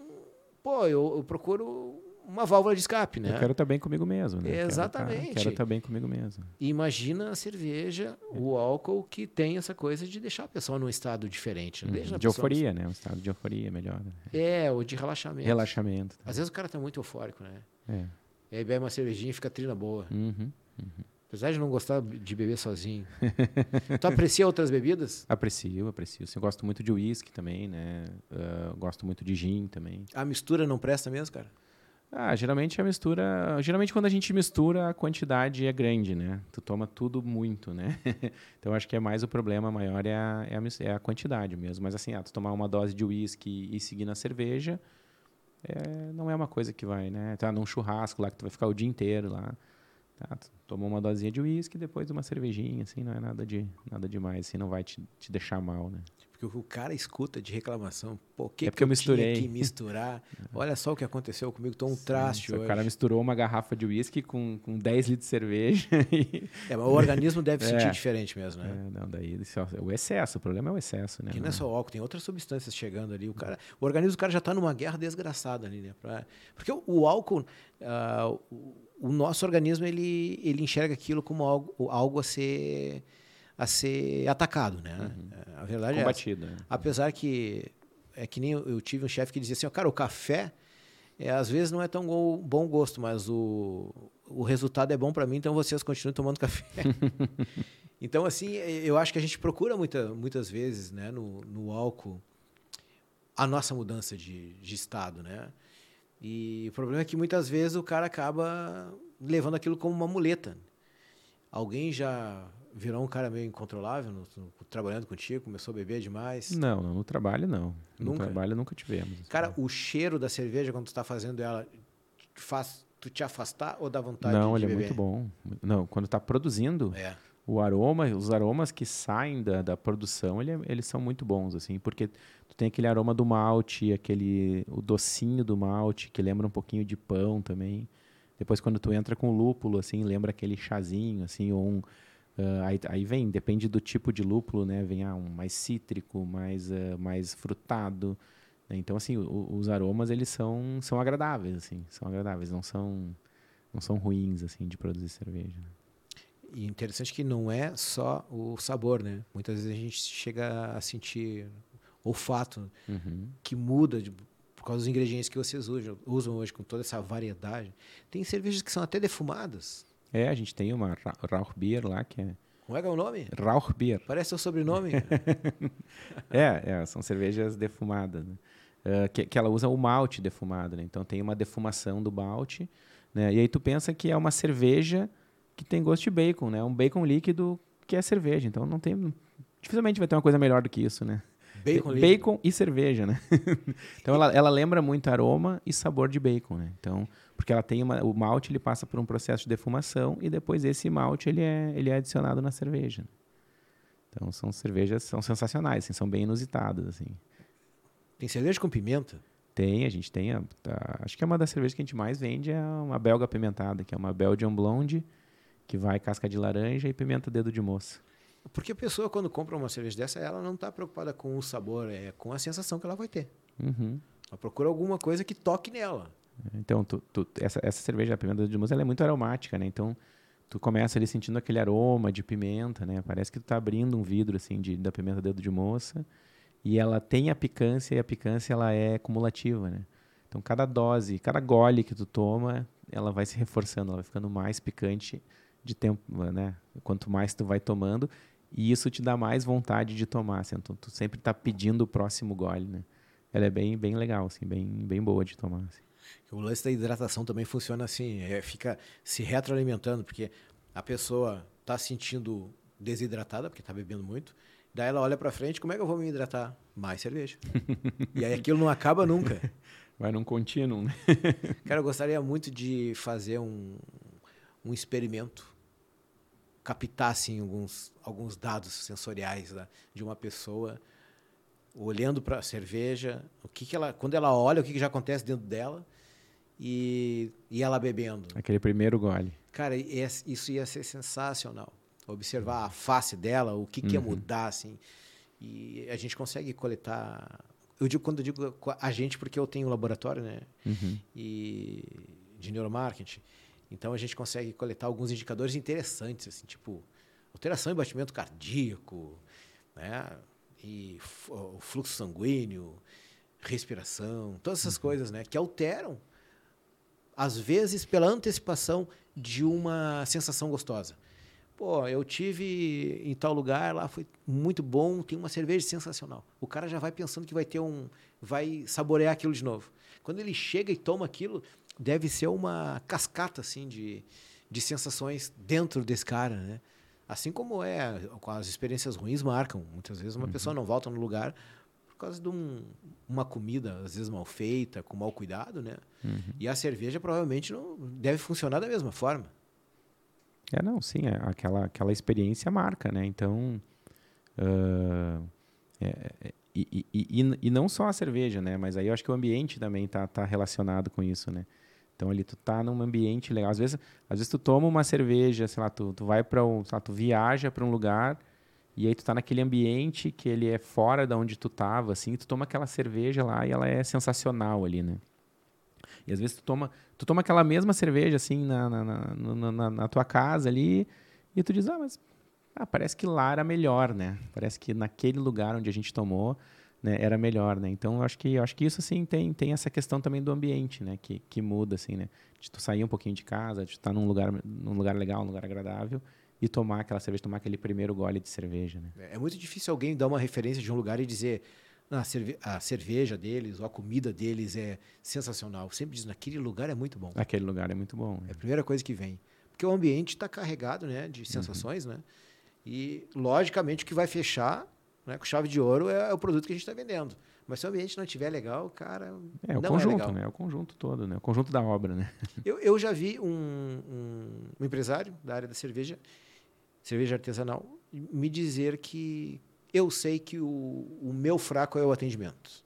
pô, eu, eu procuro uma válvula de escape, né? Eu quero estar bem comigo mesmo, né? Tá- Exatamente. Quero estar bem comigo mesmo. Imagina a cerveja, o álcool que tem essa coisa de deixar a pessoa num estado diferente. né? Uhum. De pessoa- euforia, né? Um estado de euforia melhor. né? É, ou de relaxamento. Relaxamento. tá? Às vezes o cara tá muito eufórico, né? É. E aí bebe uma cervejinha e fica trina boa. Uhum. Apesar de não gostar de beber sozinho. tu aprecia outras bebidas? Aprecio, aprecio. Eu gosto muito de uísque também, né? Ah, gosto muito de gin também. A mistura não presta mesmo, cara? Ah, geralmente a mistura. Geralmente quando a gente mistura, a quantidade é grande, né? Tu toma tudo muito, né? então acho que é mais o problema maior é a, é a, é a quantidade mesmo. Mas assim, ah, tu tomar uma dose de uísque e seguir na cerveja, é, não é uma coisa que vai, né? Tá num churrasco lá que tu vai ficar o dia inteiro lá. Tá, tomou uma dosinha de uísque, depois uma cervejinha, assim, não é nada de nada demais, assim, não vai te, te deixar mal, né? Porque o cara escuta de reclamação, pô, que é porque que eu, eu misturei. que misturar? Olha só o que aconteceu comigo, tô um Sim, traste hoje. O cara misturou uma garrafa de uísque com, com 10 litros de cerveja. E... É, mas o organismo deve sentir é. diferente mesmo, né? É, não, daí o excesso, o problema é o excesso, né? Que não é só o álcool, tem outras substâncias chegando ali. O, cara, o organismo do cara já está numa guerra desgraçada ali, né? Pra, porque o, o álcool, uh, o, o nosso organismo, ele, ele enxerga aquilo como algo, algo a ser a ser atacado, né? Uhum. A verdade Combatido, é essa. Né? Apesar que é que nem eu, tive um chefe que dizia assim, cara, o café é, às vezes não é tão go bom gosto, mas o, o resultado é bom para mim, então vocês continuem tomando café. então, assim, eu acho que a gente procura muita, muitas vezes né, no, no álcool a nossa mudança de, de estado, né? E o problema é que muitas vezes o cara acaba levando aquilo como uma muleta. Alguém já virou um cara meio incontrolável no, no, trabalhando contigo? Começou a beber demais? Não, não no trabalho não. No nunca? trabalho nunca tivemos. Cara, o cheiro da cerveja quando tu está fazendo ela faz tu te afastar ou dá vontade não, de beber? Não, ele é muito bom. Não, quando está produzindo, é. o aroma, os aromas que saem da, da produção, ele, é, eles são muito bons, assim, porque tu tem aquele aroma do malte, aquele o docinho do malte, que lembra um pouquinho de pão também. Depois quando tu entra com lúpulo, assim, lembra aquele chazinho, assim, ou um Uh, aí, aí, vem, depende do tipo de lúpulo, né? Vem ah, um mais cítrico, mais, uh, mais frutado. Né? Então, assim, o, os aromas, eles são, são agradáveis, assim. São agradáveis, não são, não são ruins, assim, de produzir cerveja. Né? E interessante que não é só o sabor, né? Muitas vezes a gente chega a sentir olfato uhum. que muda de, por causa dos ingredientes que vocês usam, usam hoje com toda essa variedade. Tem cervejas que são até defumadas. É, a gente tem uma Rauchbier lá que é. Como é que é o nome? Rauchbier. Parece o sobrenome. é, é, são cervejas defumadas. Né? Uh, que, que ela usa o malte defumado, né? Então tem uma defumação do malte, né? E aí tu pensa que é uma cerveja que tem gosto de bacon, né? Um bacon líquido que é cerveja. Então não tem, dificilmente vai ter uma coisa melhor do que isso, né? Bacon, bacon e cerveja, né? então ela, ela lembra muito aroma e sabor de bacon, né? Então porque ela tem uma, o malte ele passa por um processo de defumação e depois esse malte ele é, ele é adicionado na cerveja. Então são cervejas são sensacionais, assim, são bem inusitadas assim. Tem cerveja com pimenta? Tem, a gente tem. A, a, acho que é uma das cervejas que a gente mais vende é uma belga apimentada, que é uma Belgian Blonde, que vai casca de laranja e pimenta dedo de moça. Porque a pessoa, quando compra uma cerveja dessa, ela não está preocupada com o sabor, é com a sensação que ela vai ter. Uhum. Ela procura alguma coisa que toque nela. Então, tu, tu, essa, essa cerveja, a pimenta de moça, ela é muito aromática, né? Então, tu começa ali sentindo aquele aroma de pimenta, né? Parece que tu tá abrindo um vidro, assim, de, da pimenta dedo de moça. E ela tem a picância, e a picância, ela é cumulativa, né? Então, cada dose, cada gole que tu toma, ela vai se reforçando, ela vai ficando mais picante de tempo, né? Quanto mais tu vai tomando, e isso te dá mais vontade de tomar, assim. Então, tu sempre tá pedindo o próximo gole, né? Ela é bem, bem legal, assim, bem, bem boa de tomar, assim. O lance da hidratação também funciona assim, é, fica se retroalimentando, porque a pessoa está sentindo desidratada, porque está bebendo muito, daí ela olha para frente, como é que eu vou me hidratar? Mais cerveja. e aí aquilo não acaba nunca. Vai num contínuo, né? Cara, eu gostaria muito de fazer um, um experimento, captar assim, alguns, alguns dados sensoriais né, de uma pessoa olhando para a cerveja, o que, que ela, quando ela olha, o que, que já acontece dentro dela e, e ela bebendo. Aquele primeiro gole. Cara, isso ia ser sensacional. Observar a face dela, o que, que ia uhum. mudar, assim. E a gente consegue coletar. Eu digo quando eu digo a gente, porque eu tenho um laboratório, né? Uhum. E de neuromarketing. Então a gente consegue coletar alguns indicadores interessantes, assim, tipo alteração em batimento cardíaco, né? E o fluxo sanguíneo, respiração, todas essas uhum. coisas, né? Que alteram às vezes pela antecipação de uma sensação gostosa. Pô, eu tive em tal lugar, lá foi muito bom, tem uma cerveja sensacional. O cara já vai pensando que vai ter um, vai saborear aquilo de novo. Quando ele chega e toma aquilo, deve ser uma cascata assim de, de sensações dentro desse cara, né? Assim como é, as experiências ruins marcam. Muitas vezes uma uhum. pessoa não volta no lugar por causa de um, uma comida, às vezes mal feita, com mau cuidado, né? Uhum. E a cerveja provavelmente não deve funcionar da mesma forma. É, não, sim, é, aquela, aquela experiência marca, né? Então, uh, é, e, e, e, e, não só a cerveja, né? Mas aí eu acho que o ambiente também tá, tá relacionado com isso, né? Então ali tu tá num ambiente legal. Às vezes, às vezes tu toma uma cerveja, sei lá, tu, tu vai para um, sei lá, tu viaja para um lugar e aí tu tá naquele ambiente que ele é fora da onde tu tava, assim, tu toma aquela cerveja lá e ela é sensacional ali, né? E às vezes tu toma, tu toma aquela mesma cerveja assim na, na, na, na, na tua casa ali e tu diz, ah, mas ah, parece que lá era melhor, né? Parece que naquele lugar onde a gente tomou né, era melhor, né? Então eu acho que eu acho que isso assim tem, tem essa questão também do ambiente, né? Que, que muda assim, né? De tu sair um pouquinho de casa, de estar num lugar num lugar legal, num lugar agradável e tomar aquela cerveja, tomar aquele primeiro gole de cerveja, né? É, é muito difícil alguém dar uma referência de um lugar e dizer a, cerve a cerveja deles ou a comida deles é sensacional. Sempre diz naquele lugar é muito bom. Aquele lugar é muito bom. É, é a primeira coisa que vem, porque o ambiente está carregado, né, de sensações, uhum. né? E logicamente o que vai fechar né? Com chave de ouro é, é o produto que a gente está vendendo. Mas se o ambiente não estiver legal, cara. É o não é conjunto, é né? É o conjunto todo, né? O conjunto da obra, né? Eu, eu já vi um, um, um empresário da área da cerveja, cerveja artesanal, me dizer que eu sei que o, o meu fraco é o atendimento,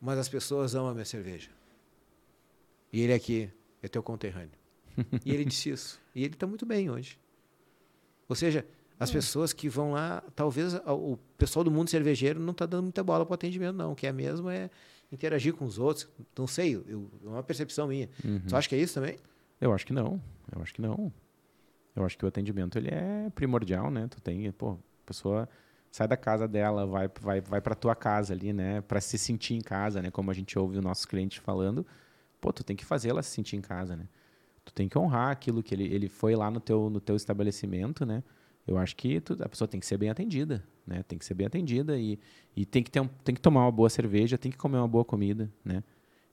mas as pessoas amam a minha cerveja. E ele aqui é teu conterrâneo. e ele disse isso. E ele está muito bem hoje. Ou seja, as é. pessoas que vão lá, talvez o pessoal do mundo cervejeiro não está dando muita bola para o atendimento, não. O que é mesmo é interagir com os outros. Não sei, eu, é uma percepção minha. Uhum. Tu acha que é isso também? Eu acho que não. Eu acho que não. Eu acho que o atendimento ele é primordial, né? Tu tem, pô, a pessoa sai da casa dela, vai vai vai para tua casa ali, né, para se sentir em casa, né, como a gente ouve os nossos clientes falando. Pô, tu tem que fazer ela se sentir em casa, né? Tu tem que honrar aquilo que ele, ele foi lá no teu no teu estabelecimento, né? Eu acho que tu, a pessoa tem que ser bem atendida, né? Tem que ser bem atendida e, e tem, que ter um, tem que tomar uma boa cerveja, tem que comer uma boa comida, né?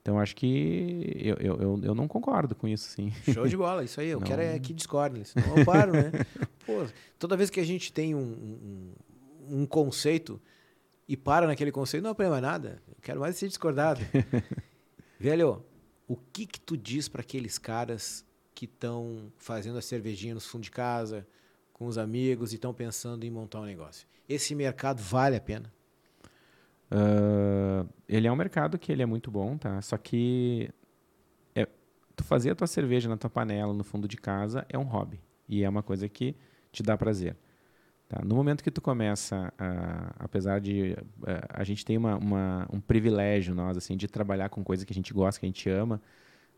Então, acho que eu, eu, eu, eu não concordo com isso, sim. Show de bola, isso aí. Eu não... quero é que discordem, senão eu paro, né? Pô, toda vez que a gente tem um, um, um conceito e para naquele conceito, não aprende mais nada. Eu quero mais ser discordado. Velho, o que que tu diz para aqueles caras que estão fazendo a cervejinha nos fundos de casa, com os amigos e estão pensando em montar um negócio. Esse mercado vale a pena? Uh, ele é um mercado que ele é muito bom, tá? Só que é, tu fazer a tua cerveja na tua panela no fundo de casa é um hobby e é uma coisa que te dá prazer. Tá? No momento que tu começa, uh, apesar de uh, a gente tem uma, uma, um privilégio nós assim de trabalhar com coisa que a gente gosta, que a gente ama,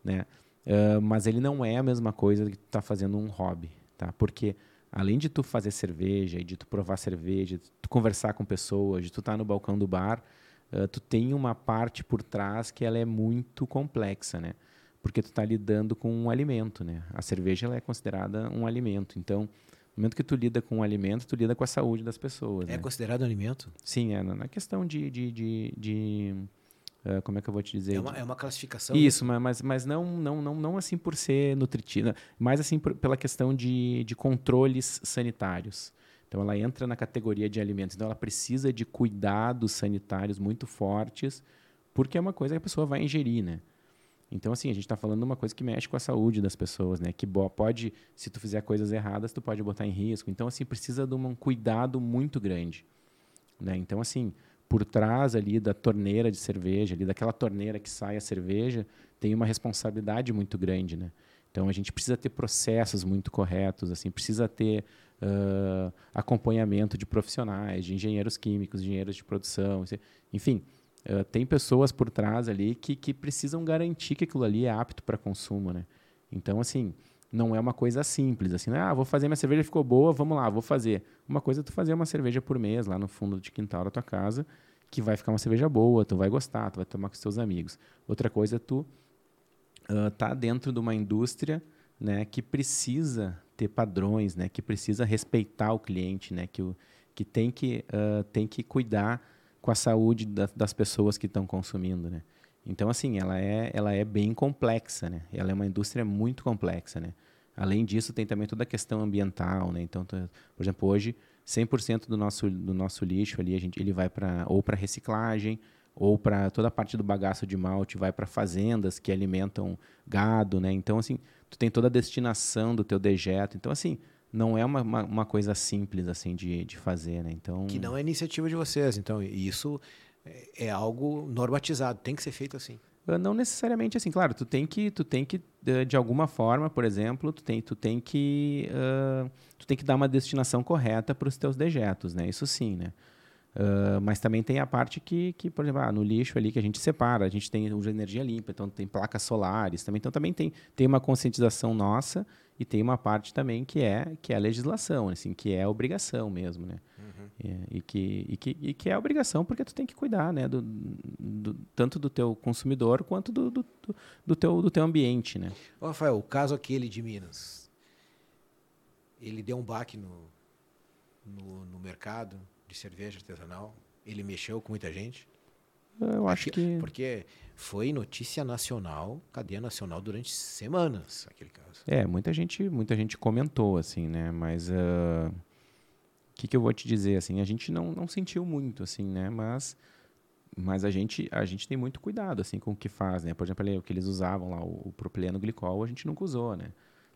né? Uh, mas ele não é a mesma coisa que tu tá fazendo um hobby, tá? Porque além de tu fazer cerveja e de tu provar cerveja, de tu conversar com pessoas, de tu estar tá no balcão do bar, uh, tu tem uma parte por trás que ela é muito complexa, né? Porque tu está lidando com um alimento, né? A cerveja ela é considerada um alimento. Então, no momento que tu lida com um alimento, tu lida com a saúde das pessoas. É né? considerado um alimento? Sim, é na questão de, de, de, de Uh, como é que eu vou te dizer? É uma, é uma classificação? Isso, mas, mas não, não, não, não assim por ser nutritiva, mas assim por, pela questão de, de controles sanitários. Então ela entra na categoria de alimentos. Então ela precisa de cuidados sanitários muito fortes, porque é uma coisa que a pessoa vai ingerir, né? Então, assim, a gente está falando de uma coisa que mexe com a saúde das pessoas, né? Que pode, se tu fizer coisas erradas, tu pode botar em risco. Então, assim, precisa de um cuidado muito grande. Né? Então, assim, por trás ali da torneira de cerveja, ali daquela torneira que sai a cerveja, tem uma responsabilidade muito grande, né? Então a gente precisa ter processos muito corretos, assim, precisa ter uh, acompanhamento de profissionais, de engenheiros químicos, engenheiros de produção, enfim, uh, tem pessoas por trás ali que, que precisam garantir que aquilo ali é apto para consumo, né? Então assim, não é uma coisa simples, assim, né? ah, vou fazer minha cerveja ficou boa, vamos lá, vou fazer. Uma coisa é tu fazer uma cerveja por mês lá no fundo de quintal da tua casa, que vai ficar uma cerveja boa, tu vai gostar, tu vai tomar com os teus amigos. Outra coisa é tu uh, tá dentro de uma indústria, né, que precisa ter padrões, né, que precisa respeitar o cliente, né, que, o, que tem que uh, tem que cuidar com a saúde da, das pessoas que estão consumindo, né. Então, assim, ela é, ela é bem complexa, né? Ela é uma indústria muito complexa, né? Além disso, tem também toda a questão ambiental, né? Então, por exemplo, hoje, 100% do nosso, do nosso lixo ali, a gente, ele vai para ou para reciclagem, ou para toda a parte do bagaço de malte vai para fazendas que alimentam gado, né? Então, assim, tu tem toda a destinação do teu dejeto. Então, assim, não é uma, uma, uma, coisa simples, assim, de, de fazer, né? Então... Que não é iniciativa de vocês, então, isso é, é algo normatizado, tem que ser feito assim. Ah, não necessariamente assim, claro, tu tem que, tu tem que de alguma forma, por exemplo, tu tem, tu tem que, uh, tu tem que dar uma destinação correta para os teus dejetos, né? Isso sim, né? Uh, mas também tem a parte que, que por exemplo, ah, no lixo ali que a gente separa, a gente tem energia limpa, então tem placas solares também, então também tem, tem uma conscientização nossa e tem uma parte também que é que é a legislação, assim, que é a obrigação mesmo, né? Uhum. É, e, que, e, que, e que é a obrigação porque tu tem que cuidar, né? Do, do tanto do teu consumidor quanto do, do, do, teu, do teu ambiente, né? Ô, Rafael, o caso aquele de Minas, ele deu um baque no, no, no mercado de cerveja artesanal? Ele mexeu com muita gente? Eu acho que. Porque foi notícia nacional, cadeia nacional durante semanas aquele caso. É, muita gente, muita gente comentou assim, né? Mas o uh, que, que eu vou te dizer assim? A gente não, não sentiu muito assim, né? Mas mas a gente a gente tem muito cuidado assim com o que faz, né? Por exemplo, o que eles usavam lá o, o propileno glicol, a gente nunca usou, né?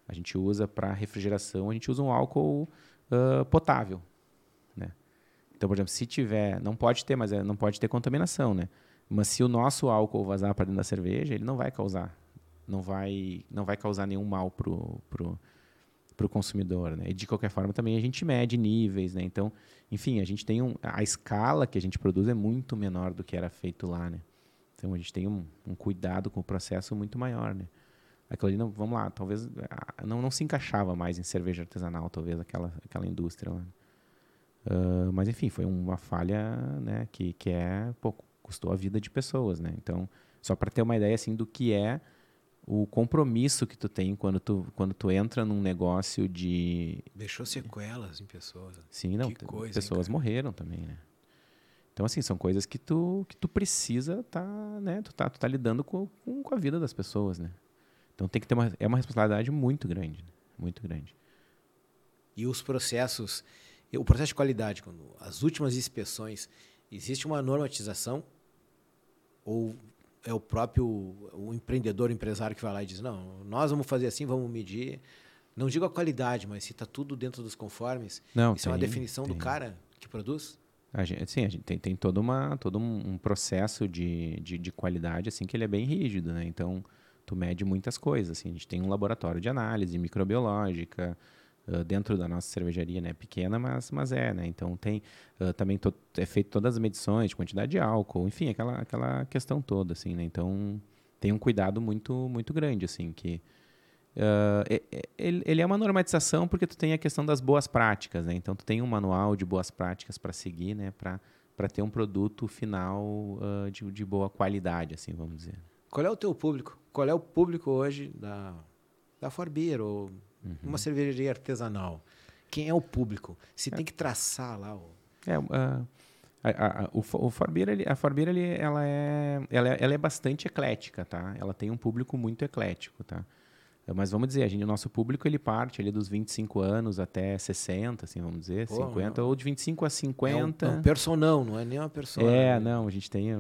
A gente usa para refrigeração, a gente usa um álcool uh, potável, né? Então, por exemplo, se tiver, não pode ter, mas é, não pode ter contaminação, né? Mas se o nosso álcool vazar para dentro da cerveja, ele não vai causar, não vai, não vai causar nenhum mal pro, pro, pro consumidor, né? E de qualquer forma também a gente mede níveis, né? Então, enfim, a gente tem um, a escala que a gente produz é muito menor do que era feito lá, né? Então a gente tem um, um cuidado com o processo muito maior, né? Aquilo ali, não, vamos lá, talvez ah, não, não se encaixava mais em cerveja artesanal, talvez aquela aquela indústria lá. Uh, mas enfim, foi uma falha né, que, que é, pô, custou a vida de pessoas. Né? Então, só para ter uma ideia assim, do que é o compromisso que tu tem quando tu, quando tu entra num negócio de. Deixou sequelas em pessoas. Sim, não. Coisa, pessoas hein, morreram também, né? Então, assim, são coisas que tu, que tu precisa tá, né? Tu tá, tu tá lidando com, com a vida das pessoas, né? Então tem que ter uma. É uma responsabilidade muito grande. Né? Muito grande. E os processos o processo de qualidade, quando as últimas inspeções, existe uma normatização ou é o próprio o empreendedor, o empresário que vai lá e diz, não, nós vamos fazer assim, vamos medir, não digo a qualidade, mas se está tudo dentro dos conformes, não, isso tem, é uma definição tem. do cara que produz? A gente, sim, a gente tem, tem todo, uma, todo um, um processo de, de, de, qualidade assim que ele é bem rígido, né? Então, tu mede muitas coisas. Assim. A gente tem um laboratório de análise microbiológica, dentro da nossa cervejaria, né? Pequena, mas, mas é, né? Então tem uh, também to, é feito todas as medições de quantidade de álcool, enfim, aquela, aquela questão toda, assim, né? Então tem um cuidado muito muito grande, assim, que uh, ele, ele é uma normatização porque tu tem a questão das boas práticas, né? Então tu tem um manual de boas práticas para seguir, né? Para para ter um produto final uh, de, de boa qualidade, assim, vamos dizer. Qual é o teu público? Qual é o público hoje da da Forbeer ou uhum. uma cervejaria artesanal. Quem é o público? Você é. tem que traçar lá o. É, uh, a, a, a, o, o Forbeer, ele, a Forbeer ele, ela, é, ela, é, ela é bastante eclética, tá? Ela tem um público muito eclético, tá? Mas vamos dizer, a gente, o nosso público ele parte ali dos 25 anos até 60, assim, vamos dizer, Pô, 50, não. ou de 25 a 50. É um, é um personão, não é nem uma pessoa. É, né? não, a gente tem.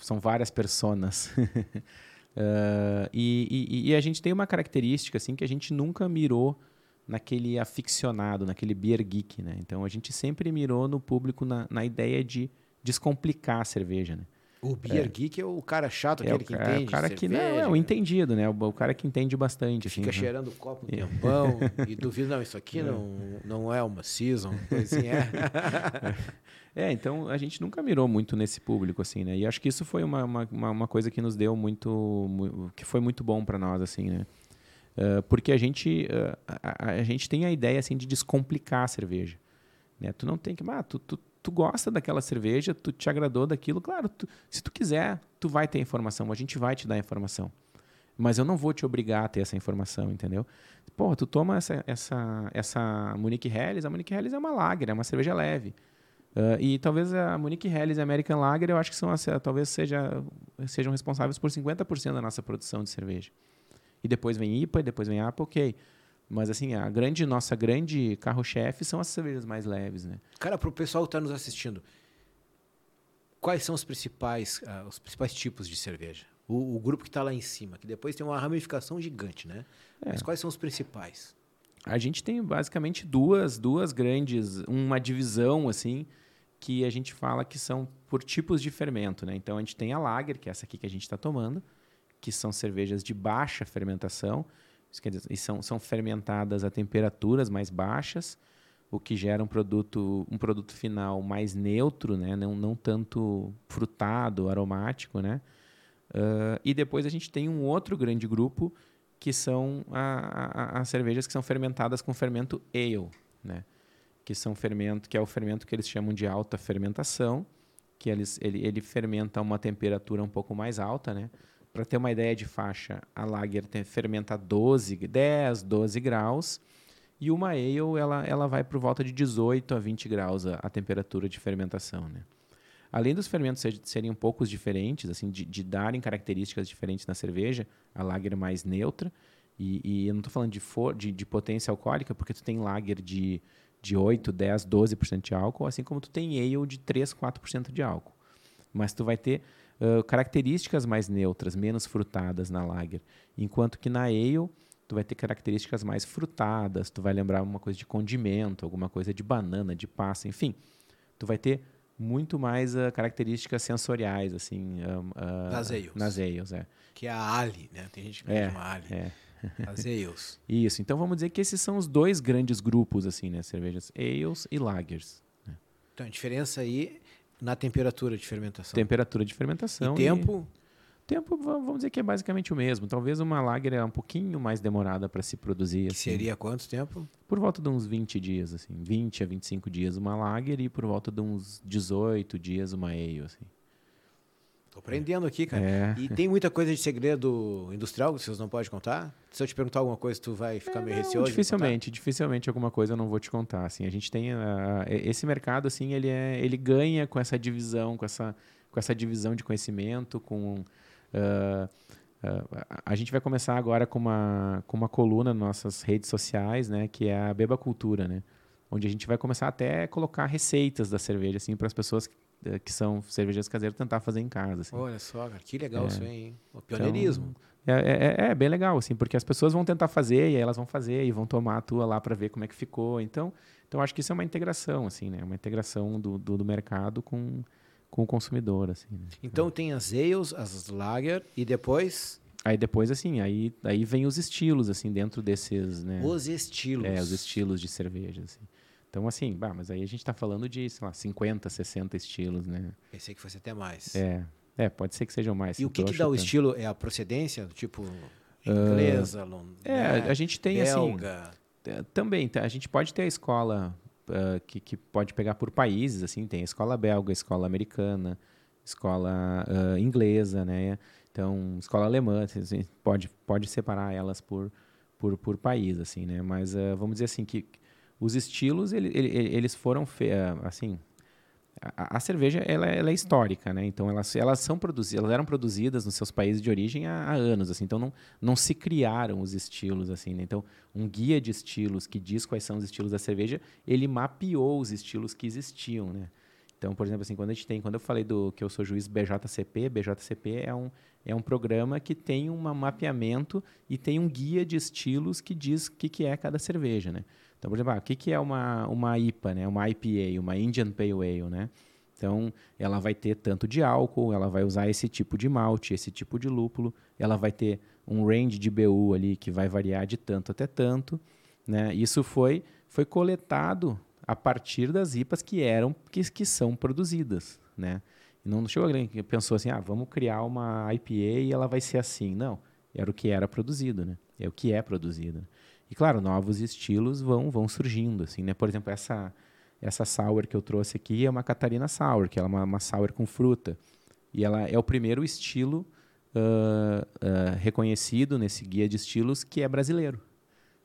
São várias personas. Uh, e, e, e, a gente tem uma característica assim que a gente nunca mirou naquele aficionado, naquele beer geek, né? Então a gente sempre mirou no público na, na ideia de descomplicar a cerveja, né? O beer é. geek é o cara chato, aquele é que entende. É o cara que não, é o entendido, né? O, o cara que entende bastante. Fica assim, né? cheirando o copo um tempão e duvida, não, isso aqui é. não, não é uma season, assim é. É, então a gente nunca mirou muito nesse público, assim, né? E acho que isso foi uma, uma, uma coisa que nos deu muito. que foi muito bom para nós, assim, né? Uh, porque a gente, uh, a, a, gente tem a ideia, assim, de descomplicar a cerveja. Né? Tu não tem que. Ah, tu, tu, tu gosta daquela cerveja, tu te agradou daquilo, claro, tu, se tu quiser, tu vai ter informação, a gente vai te dar informação. Mas eu não vou te obrigar a ter essa informação, entendeu? Pô, tu toma essa, essa, essa Munich Helles, a Munich Helles é uma lager, é uma cerveja leve. Uh, e talvez a Munich Helles e a American Lager, eu acho que são talvez seja, sejam responsáveis por 50% da nossa produção de cerveja. E depois vem IPA, e depois vem APA, ok. Mas assim, a grande nossa grande carro-chefe são as cervejas mais leves, né? Cara, para o pessoal que está nos assistindo, quais são os principais, uh, os principais tipos de cerveja? O, o grupo que está lá em cima, que depois tem uma ramificação gigante, né? É. Mas quais são os principais? A gente tem basicamente duas, duas grandes, uma divisão assim, que a gente fala que são por tipos de fermento, né? Então a gente tem a lager, que é essa aqui que a gente está tomando, que são cervejas de baixa fermentação, isso quer dizer, e são, são fermentadas a temperaturas mais baixas, o que gera um produto, um produto final mais neutro, né? não, não tanto frutado, aromático. Né? Uh, e depois a gente tem um outro grande grupo que são as cervejas que são fermentadas com fermento ale, né? que são fermento, que é o fermento que eles chamam de alta fermentação, que eles, ele, ele fermenta a uma temperatura um pouco mais alta, né? Para ter uma ideia de faixa, a lager tem, fermenta 12, 10, 12 graus e uma ale ela, ela vai por volta de 18 a 20 graus a, a temperatura de fermentação, né? Além dos fermentos serem um pouco diferentes, assim, de, de darem características diferentes na cerveja, a lager é mais neutra, e, e eu não estou falando de, for, de, de, potência alcoólica, porque tu tem lager de, de 8, 10, 12% de álcool, assim como tu tem ale de 3, 4% de álcool. Mas tu vai ter uh, características mais neutras, menos frutadas na lager, enquanto que na ale tu vai ter características mais frutadas, tu vai lembrar uma coisa de condimento, alguma coisa de banana, de passa, enfim. Tu vai ter muito mais uh, características sensoriais, assim. Uh, nas ales. Nas ales, é. Que é a ali, né? Tem gente que é, chama ali. É. As ales. Isso. Então vamos dizer que esses são os dois grandes grupos, assim, né? Cervejas ales e lagers. Né? Então a diferença aí na temperatura de fermentação. Temperatura de fermentação. E tempo? E tempo, vamos dizer que é basicamente o mesmo. Talvez uma lager é um pouquinho mais demorada para se produzir. Assim. seria quanto tempo? Por volta de uns 20 dias, assim. 20 a 25 dias uma lager e por volta de uns 18 dias uma ale, assim. Tô aprendendo aqui, cara. É. E tem muita coisa de segredo industrial que vocês não podem contar? Se eu te perguntar alguma coisa, tu vai ficar é, meio receoso? Dificilmente, dificilmente alguma coisa eu não vou te contar. Assim, a gente tem uh, esse mercado, assim, ele é, ele ganha com essa divisão, com essa, com essa divisão de conhecimento, com Uh, uh, a gente vai começar agora com uma, com uma coluna nas nossas redes sociais, né, que é a Beba Cultura, né, onde a gente vai começar até a colocar receitas da cerveja assim para as pessoas que, eh, que são cervejeiros caseiros tentar fazer em casa. Assim. Olha só, cara, que legal é. isso aí, hein? O pioneirismo. Então, é, é, é, bem legal, assim, porque as pessoas vão tentar fazer e aí elas vão fazer e vão tomar a tua lá para ver como é que ficou. Então, então acho que isso é uma integração, assim, né? Uma integração do, do, do mercado com, com o consumidor, assim. Né? Então tem as ales, as lager e depois Aí depois, assim, aí, aí vem os estilos, assim, dentro desses, né? Os estilos. É, os estilos de cerveja, assim. Então, assim, bah, mas aí a gente está falando de, sei lá, 50, 60 estilos, né? Pensei que fosse até mais. É, é pode ser que sejam mais. E o que, que dá o estilo? É a procedência? Tipo, inglesa, uh, É, a gente tem, assim, belga. assim... Também, tá, a gente pode ter a escola uh, que, que pode pegar por países, assim, tem a escola belga, a escola americana, escola uh, inglesa, né? Então, escola alemã, assim, pode, pode separar elas por, por, por país, assim, né? Mas uh, vamos dizer assim que os estilos, ele, ele, eles foram, assim, a, a, cerveja ela, ela, é histórica, né? Então elas, elas são produzidas, elas eram produzidas nos seus países de origem há, há anos, assim. Então não, não se criaram os estilos assim. Né? Então um guia de estilos que diz quais são os estilos da cerveja, ele mapeou os estilos que existiam, né? Então, por exemplo, assim, quando a gente tem, quando eu falei do que eu sou juiz BJCP, BJCP é um é um programa que tem um mapeamento e tem um guia de estilos que diz o que, que é cada cerveja, né? Então, por exemplo, ah, o que, que é uma, uma IPA, né? uma IPA, uma Indian Pale Ale? Né? Então, ela vai ter tanto de álcool, ela vai usar esse tipo de malte, esse tipo de lúpulo, ela vai ter um range de BU ali que vai variar de tanto até tanto. Né? Isso foi, foi coletado a partir das IPAs que eram que, que são produzidas. Né? Não chegou alguém que pensou assim, ah, vamos criar uma IPA e ela vai ser assim. Não, era o que era produzido, né? É o que é produzido. Né? E claro, novos estilos vão vão surgindo, assim, né? Por exemplo, essa essa sour que eu trouxe aqui é uma Catarina Sour, que ela é uma, uma sour com fruta. E ela é o primeiro estilo uh, uh, reconhecido nesse guia de estilos que é brasileiro.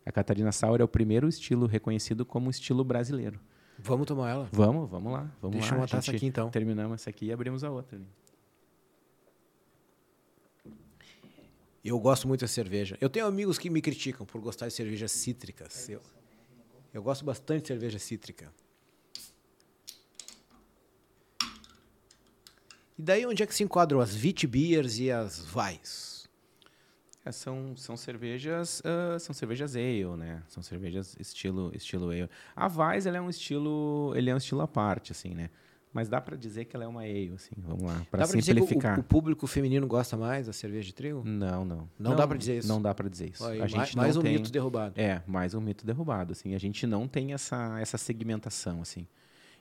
A Catarina Sour é o primeiro estilo reconhecido como estilo brasileiro. Vamos tomar ela? Vamos, vamos lá. Vamos Deixa lá. eu matar essa aqui então. Terminamos essa aqui e abrimos a outra. ali. Eu gosto muito da cerveja. Eu tenho amigos que me criticam por gostar de cervejas cítricas. Eu, eu gosto bastante de cerveja cítrica. E daí onde é que se enquadram as Witbiers e as Weiss? É, são, são cervejas ah, são cervejas ale, né? São cervejas estilo estilo ale. A Weiss ela é um estilo ele é um estilo à parte, assim, né? Mas dá para dizer que ela é uma ale, assim. Vamos lá, para pra dizer que o- simplificar. o, público feminino gosta mais da cerveja de trigo? Não, não. Não dá pra dizer isso? Não dá para dizer isso. Aí, a gente mais não um tem... mito derrubado. É, mais um mito derrubado, assim. A gente não tem essa, essa segmentação, assim.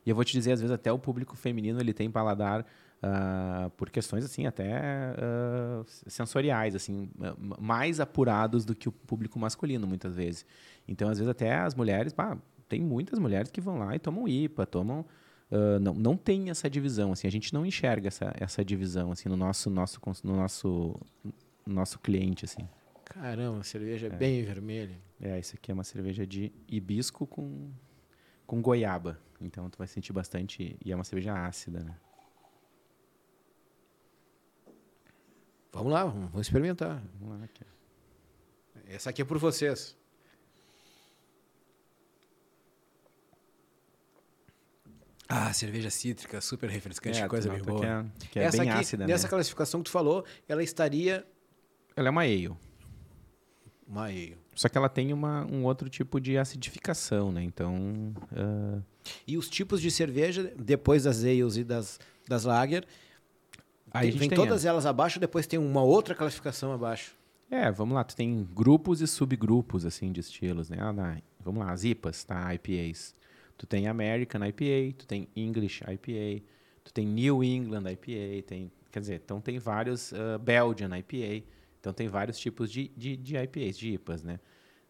E eu vou te dizer, às vezes até o público feminino ele tem paladar ah, por questões assim até ah, sensoriais, assim, mais apurados do que o público masculino muitas vezes. Então, às vezes até as mulheres, pá, tem muitas mulheres que vão lá e tomam IPA, tomam ah, não, não tem essa divisão, assim, a gente não enxerga essa, essa divisão assim no nosso nosso no nosso no nosso cliente, assim. Caramba, cerveja é bem vermelha. É, isso aqui é uma cerveja de hibisco com, com goiaba. Então tu vai sentir bastante. E é uma cerveja ácida, né? Vamos lá, vamos vamos experimentar. Vamos lá, aqui. Essa aqui é por vocês. Ah, cerveja cítrica, super refrescante, É, coisa bem boa. Que é, que é Essa bem aqui, ácida, nessa né? classificação que tu falou, ela estaria Ela é uma ale. uma ale. Só que ela tem uma, um outro tipo de acidificação, né? Então. ah, E os tipos de cerveja, depois das ales e das, das lager, aí tem, a vem todas elas abaixo, depois tem uma outra classificação abaixo. É, vamos lá, tu tem grupos e subgrupos, assim, de estilos, né? Ah, vamos lá, as IPAs, tá? IPAs. Tu tem American IPA, tu tem English IPA, tu tem New England IPA, tem, quer dizer, então tem vários, ah, Belgian IPA, então tem vários tipos de, de, de IPAs, de IPAs, né?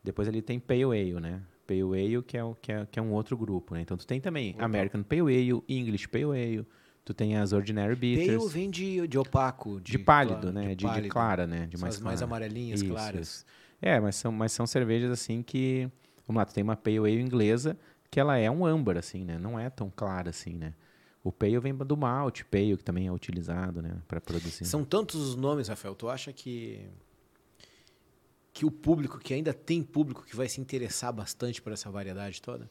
Depois ali tem Pale Ale, né? Pale Ale, que é, o- que é, que é um outro grupo, né? Então tu tem também American Pale Ale, English Pale Ale, tu tem as Ordinary Bitters. Pale vem de, de opaco, De, pálido, cla- né? De, de pálido. clara, né? De São mais as mais clara. amarelinhas, Isso, claras. isso. É, mas são, mas são cervejas assim que. Vamos lá, tu tem uma Pale Ale inglesa que ela é um âmbar, assim, né? Não é tão clara assim, né? O Pale vem do malte, Pale, que também é utilizado, né? Para produzir. São tantos os nomes, Rafael. Tu acha que que o público, que ainda tem público que vai se interessar bastante por essa variedade toda?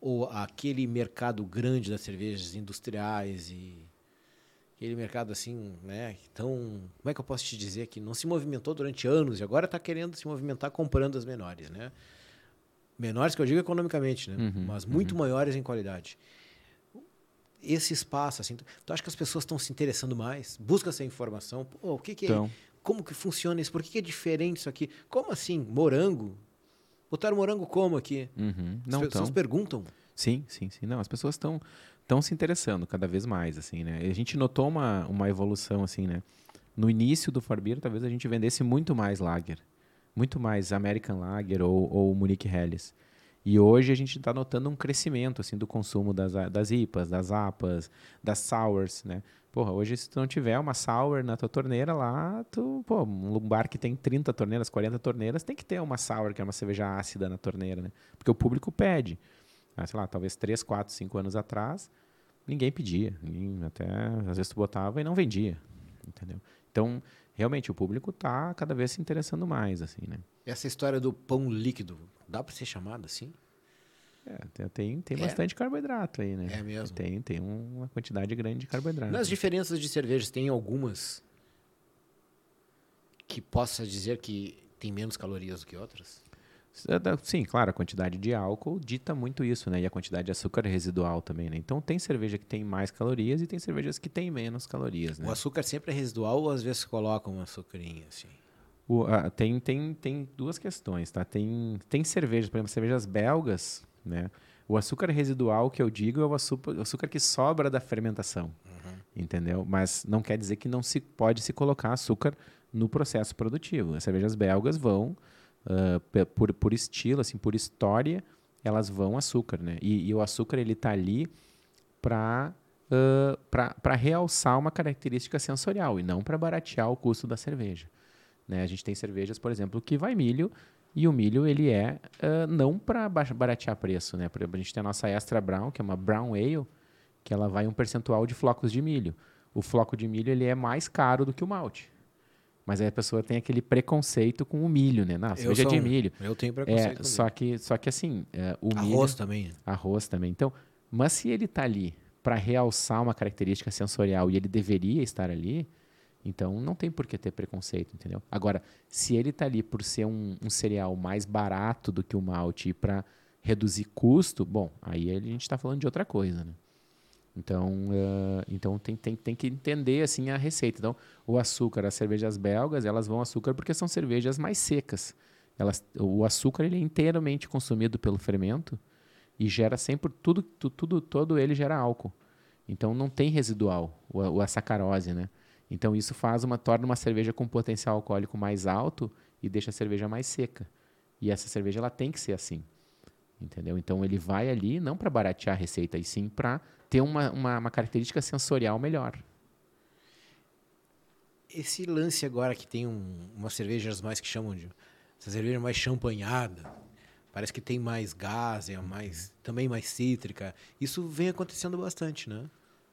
Ou aquele mercado grande das cervejas industriais e aquele mercado assim, né? Tão, como é que eu posso te dizer que não se movimentou durante anos e agora está querendo se movimentar comprando as menores, né? Menores que eu digo economicamente, né? Uhum, Mas muito maiores em qualidade esse espaço, assim, tu, tu acha que as pessoas estão se interessando mais? Busca essa informação. Pô, o que, que é? Então, Como que funciona isso? Por que, que é diferente isso aqui? Como assim? Morango? Botaram morango como aqui? uhum. As Não pessoas tão. perguntam. Sim, sim, sim. Não, as pessoas estão estão se interessando cada vez mais, assim, né? E a gente notou uma, uma evolução, assim, né? No início do Farbir, talvez a gente vendesse muito mais Lager. Muito mais American Lager ou, ou Munich Helles. E hoje a gente está notando um crescimento, assim, do consumo das, das IPAs, das APAs, das Sours, né? Porra, hoje se tu não tiver uma Sour na tua torneira lá, tu, pô, um bar que tem 30 torneiras, 40 torneiras, tem que ter uma Sour, que é uma cerveja ácida na torneira, né? Porque o público pede ah, sei lá, talvez 3, 4, 5 anos atrás, ninguém pedia. Ninguém, até às vezes tu botava e não vendia. Entendeu? Então, realmente, o público está cada vez se interessando mais, assim, né? Essa história do pão líquido, dá para ser chamado assim? É, tem, tem, tem É. bastante carboidrato aí, né? É mesmo. Tem, tem uma quantidade grande de carboidrato. Nas diferenças de cervejas, tem algumas que possa dizer que tem menos calorias do que outras? É Sim, claro, a quantidade de álcool dita muito isso, né? E a quantidade de açúcar residual também, né? Então tem cerveja que tem mais calorias e tem cervejas que tem menos calorias, né? O açúcar sempre é residual ou às vezes colocam um açucarinho assim? O- ah, tem, tem, tem duas questões, tá? Tem, tem cervejas, por exemplo, cervejas belgas, né? O açúcar residual que eu digo é o açúcar, que sobra da fermentação, entendeu? Mas não quer dizer que não se pode se colocar açúcar no processo produtivo. As cervejas belgas vão, ah, por, por estilo, assim, por história, elas vão açúcar, né? E, e o açúcar ele tá ali para para realçar uma característica sensorial e não para baratear o custo da cerveja. Né? A gente tem cervejas, por exemplo, que vai milho E o milho, ele é uh, não para baratear preço, né? Por exemplo, a gente tem a nossa Extra Brown, que é uma Brown Ale, que ela vai um percentual de flocos de milho. O floco de milho, ele é mais caro do que o malte. Mas aí a pessoa tem aquele preconceito com o milho, né? Não, cerveja de milho. Eu tenho preconceito é, com só que Só que assim, é, o arroz milho... Arroz também. Arroz também. Então, mas se ele está ali para realçar uma característica sensorial e ele deveria estar ali, então não tem por que ter preconceito, entendeu? Agora, se ele está ali por ser um, um, cereal mais barato do que o malte e para reduzir custo, bom, aí a gente está falando de outra coisa, né? Então, uh, então tem, tem, tem que entender assim a receita. Então, o açúcar, as cervejas belgas, elas vão açúcar porque são cervejas mais secas. Elas, o açúcar ele é inteiramente consumido pelo fermento e gera sempre tudo, tudo, tudo todo ele gera álcool. Então não tem residual, o, a sacarose, né? Então isso faz uma torna uma cerveja com potencial alcoólico mais alto e deixa a cerveja mais seca. E essa cerveja ela tem que ser assim. Entendeu? Então ele vai ali não para baratear a receita, e sim para ter uma, uma, uma, característica sensorial melhor. Esse lance agora que tem um, umas cervejas mais que chamam de essa cerveja mais champanhada, parece que tem mais gás, é mais também mais cítrica. Isso vem acontecendo bastante, né?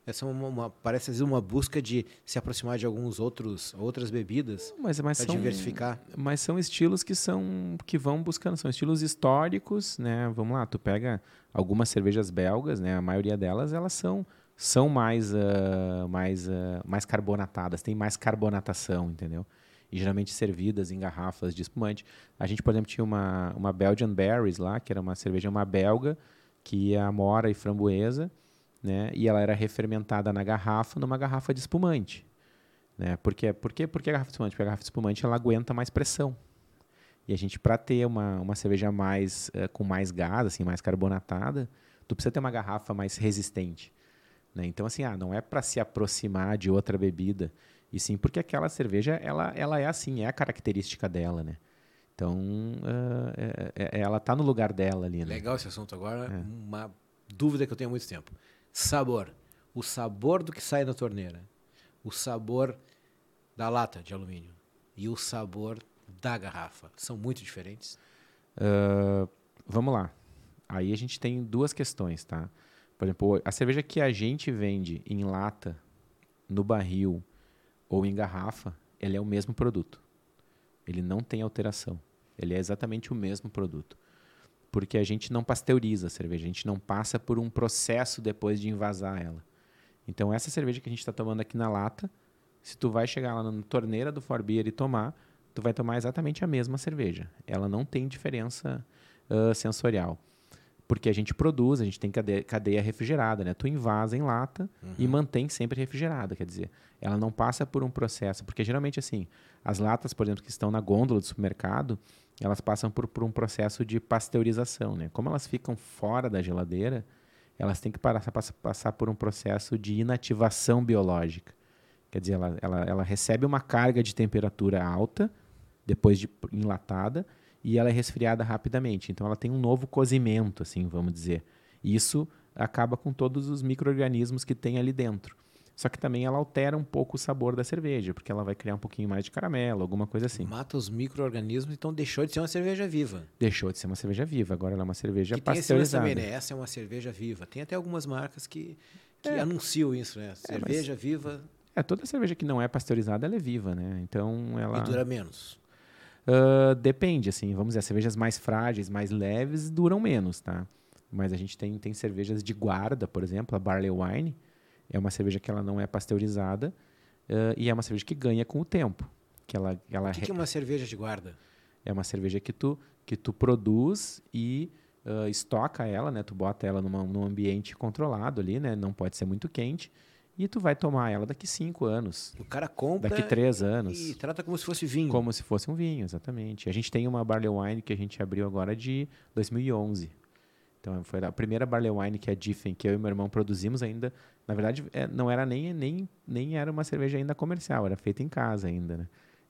Essa é uma, uma, parece às vezes uma busca de se aproximar de alguns outros outras bebidas mas, mas para diversificar. Mas são estilos que são que vão buscando, são estilos históricos, né? Vamos lá, tu pega algumas cervejas belgas, né? A maioria delas elas são são mais uh, mais uh, mais carbonatadas, tem mais carbonatação, entendeu? E geralmente servidas em garrafas de espumante. A gente, por exemplo, tinha uma uma Belgian Berries lá, que era uma cerveja uma belga que ia amora e framboesa né? E ela era refermentada na garrafa, numa garrafa de espumante, né? Por quê? Por quê? Porque a garrafa de espumante, porque a garrafa de espumante ela aguenta mais pressão. E a gente para ter uma, uma cerveja mais uh, com mais gás, assim, mais carbonatada, tu precisa ter uma garrafa mais resistente, né? Então assim, ah, não é para se aproximar de outra bebida, e sim porque aquela cerveja ela ela é assim, é a característica dela, né? Então, uh, é, é, ela está no lugar dela ali. Né? Legal esse assunto agora. É. Uma dúvida que eu tenho há muito tempo. Sabor. O sabor do que sai da torneira. O sabor da lata de alumínio. E o sabor da garrafa. São muito diferentes? Uh, vamos lá. Aí a gente tem duas questões, tá? Por exemplo, a cerveja que a gente vende em lata, no barril ou em garrafa, ele é o mesmo produto. Ele não tem alteração. Ele é exatamente o mesmo produto porque a gente não pasteuriza a cerveja, a gente não passa por um processo depois de envasar ela. Então essa cerveja que a gente está tomando aqui na lata, se tu vai chegar lá na torneira do Forbeer e tomar, tu vai tomar exatamente a mesma cerveja. Ela não tem diferença uh, sensorial. Porque a gente produz, a gente tem cadeia, cadeia refrigerada, né? Tu invasa em lata uhum. e mantém sempre refrigerada, quer dizer, ela não passa por um processo, porque geralmente assim, as latas, por exemplo, que estão na gôndola do supermercado, elas passam por, por um processo de pasteurização. Né? Como elas ficam fora da geladeira, elas têm que passar, passar por um processo de inativação biológica. Quer dizer, ela, ela, ela recebe uma carga de temperatura alta, depois de enlatada, e ela é resfriada rapidamente. Então, ela tem um novo cozimento, assim, vamos dizer. Isso acaba com todos os micro-organismos que tem ali dentro. Só que também ela altera um pouco o sabor da cerveja, porque ela vai criar um pouquinho mais de caramelo, alguma coisa assim. Mata os micro-organismos, então deixou de ser uma cerveja viva. Deixou de ser uma cerveja viva, agora ela é uma cerveja que pasteurizada. Tem também, né? Essa é uma cerveja viva. Tem até algumas marcas que, que é. anunciam isso, né? Cerveja é, mas... viva. É, toda cerveja que não é pasteurizada, ela é viva, né? Então ela... E dura menos. Uh, depende, assim, vamos dizer, cervejas mais frágeis, mais leves, duram menos, tá? Mas a gente tem, tem cervejas de guarda, por exemplo, a Barley Wine, é uma cerveja que ela não é pasteurizada uh, e é uma cerveja que ganha com o tempo. Que ela, ela o que, que é uma cerveja de guarda? É uma cerveja que tu, que tu produz e uh, estoca ela, né? Tu bota ela numa, num ambiente controlado ali, né? Não pode ser muito quente. E tu vai tomar ela daqui cinco anos. O cara compra. Daqui três anos. E trata como se fosse vinho. Como se fosse um vinho, exatamente. A gente tem uma Barley Wine que a gente abriu agora de 2011. Então foi a primeira barley wine que a Diffen, que eu e meu irmão produzimos ainda. Na verdade, é, não era nem, nem, nem era uma cerveja ainda comercial, era feita em casa ainda, né?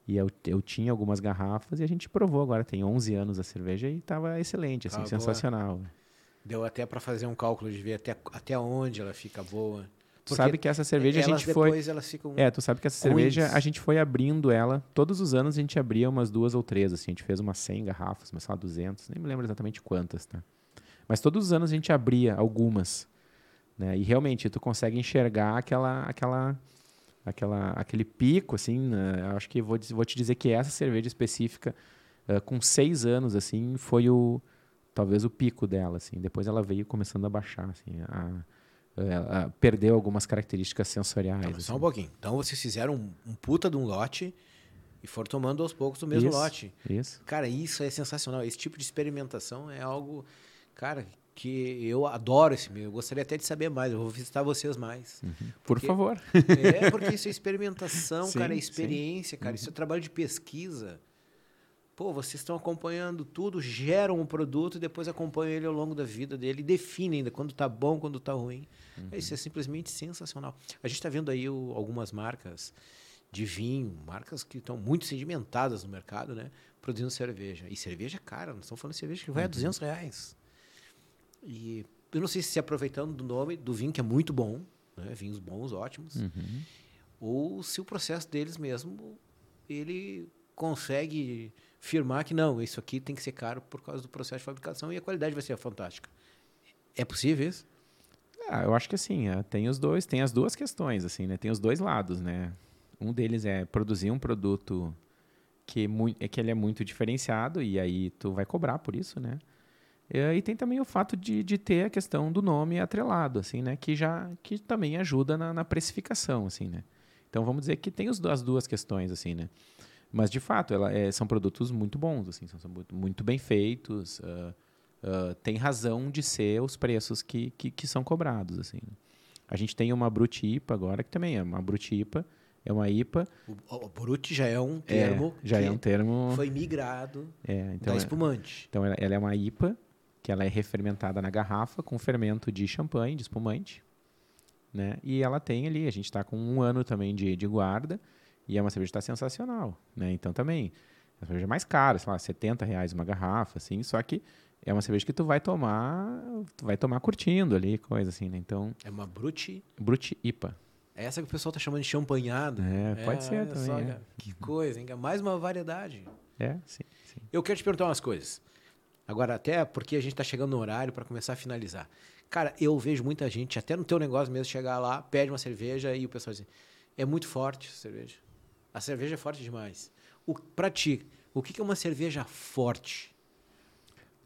E eu, eu tinha algumas garrafas e a gente provou agora, tem 11 anos a cerveja e estava excelente, assim, ah, sensacional. Deu até para fazer um cálculo de ver até, até onde ela fica boa. Tu sabe que essa cerveja a gente foi. É, tu sabe que essa ruins. cerveja a gente foi abrindo ela. Todos os anos a gente abria umas duas ou três, assim. A gente fez umas 100 garrafas, mas sei lá, 200. Nem me lembro exatamente quantas, tá? Mas todos os anos a gente abria algumas. Né? E realmente tu consegue enxergar aquela, aquela, aquela, aquele pico, assim. Né? Acho que vou, vou te dizer que essa cerveja específica, uh, com seis anos, assim, foi o talvez o pico dela, assim. Depois ela veio começando a baixar, assim. A, ela perdeu algumas características sensoriais. Então, assim. Só um pouquinho. Então vocês fizeram um, um, puta de um lote e foram tomando aos poucos o mesmo isso, lote. Isso. Cara, isso é sensacional. Esse tipo de experimentação é algo, cara, que eu adoro esse meio. Eu gostaria até de saber mais. Eu vou visitar vocês mais. Uhum. Por favor. É, porque isso é experimentação, sim, cara, é experiência, sim. cara. Uhum. Isso é trabalho de pesquisa. Pô, vocês estão acompanhando tudo, geram um produto e depois acompanham ele ao longo da vida dele e definem ainda quando está bom, quando está ruim. Uhum. Isso é simplesmente sensacional. A gente está vendo aí o, algumas marcas de vinho, marcas que estão muito sedimentadas no mercado, né? Produzindo cerveja. E cerveja é cara, nós estamos falando de cerveja que vai uhum. a 200 reais. E eu não sei se se aproveitando do nome do vinho, que é muito bom, né? vinhos bons, ótimos, uhum. ou se o processo deles mesmo, ele consegue firmar que não, isso aqui tem que ser caro por causa do processo de fabricação e a qualidade vai ser fantástica. É possível isso? Ah, eu acho que assim, é, tem os dois, tem as duas questões, assim, né? Tem os dois lados, né? Um deles é produzir um produto que, é que ele é muito diferenciado e aí tu vai cobrar por isso, né? E tem também o fato de, de ter a questão do nome atrelado, assim, né? Que já que também ajuda na, na precificação, assim, né? Então vamos dizer que tem os, as duas questões, assim, né? Mas, de fato, ela, é, são produtos muito bons, assim, são, são muito, muito, bem feitos. Uh, uh, tem razão de ser os preços que, que, que são cobrados. Assim. A gente tem uma Brut IPA agora, que também é uma Brut IPA. É uma IPA. O, o Brut já é um termo. É, já é um termo. Foi migrado é, então da espumante. É, então, ela, ela é uma IPA, que ela é refermentada na garrafa com fermento de champanhe, de espumante. Né? E ela tem ali, a gente está com um ano também de, de guarda. E é uma cerveja que está sensacional, né? Então também, é uma cerveja mais cara, sei lá, 70 reais uma garrafa, assim, só que é uma cerveja que tu vai tomar, tu vai tomar curtindo ali, coisa assim, né? Então... É uma Brut... Brut IPA. É essa que o pessoal tá chamando de champanhado. É, pode é, ser também. Só, é. Que coisa, hein? Mais uma variedade. É, sim, sim. Eu quero te perguntar umas coisas. Agora, até porque a gente está chegando no horário para começar a finalizar. Cara, eu vejo muita gente, até no teu negócio mesmo, chegar lá, pede uma cerveja e o pessoal diz, é muito forte essa cerveja. A cerveja é forte demais. O, pra ti, o que é uma cerveja forte?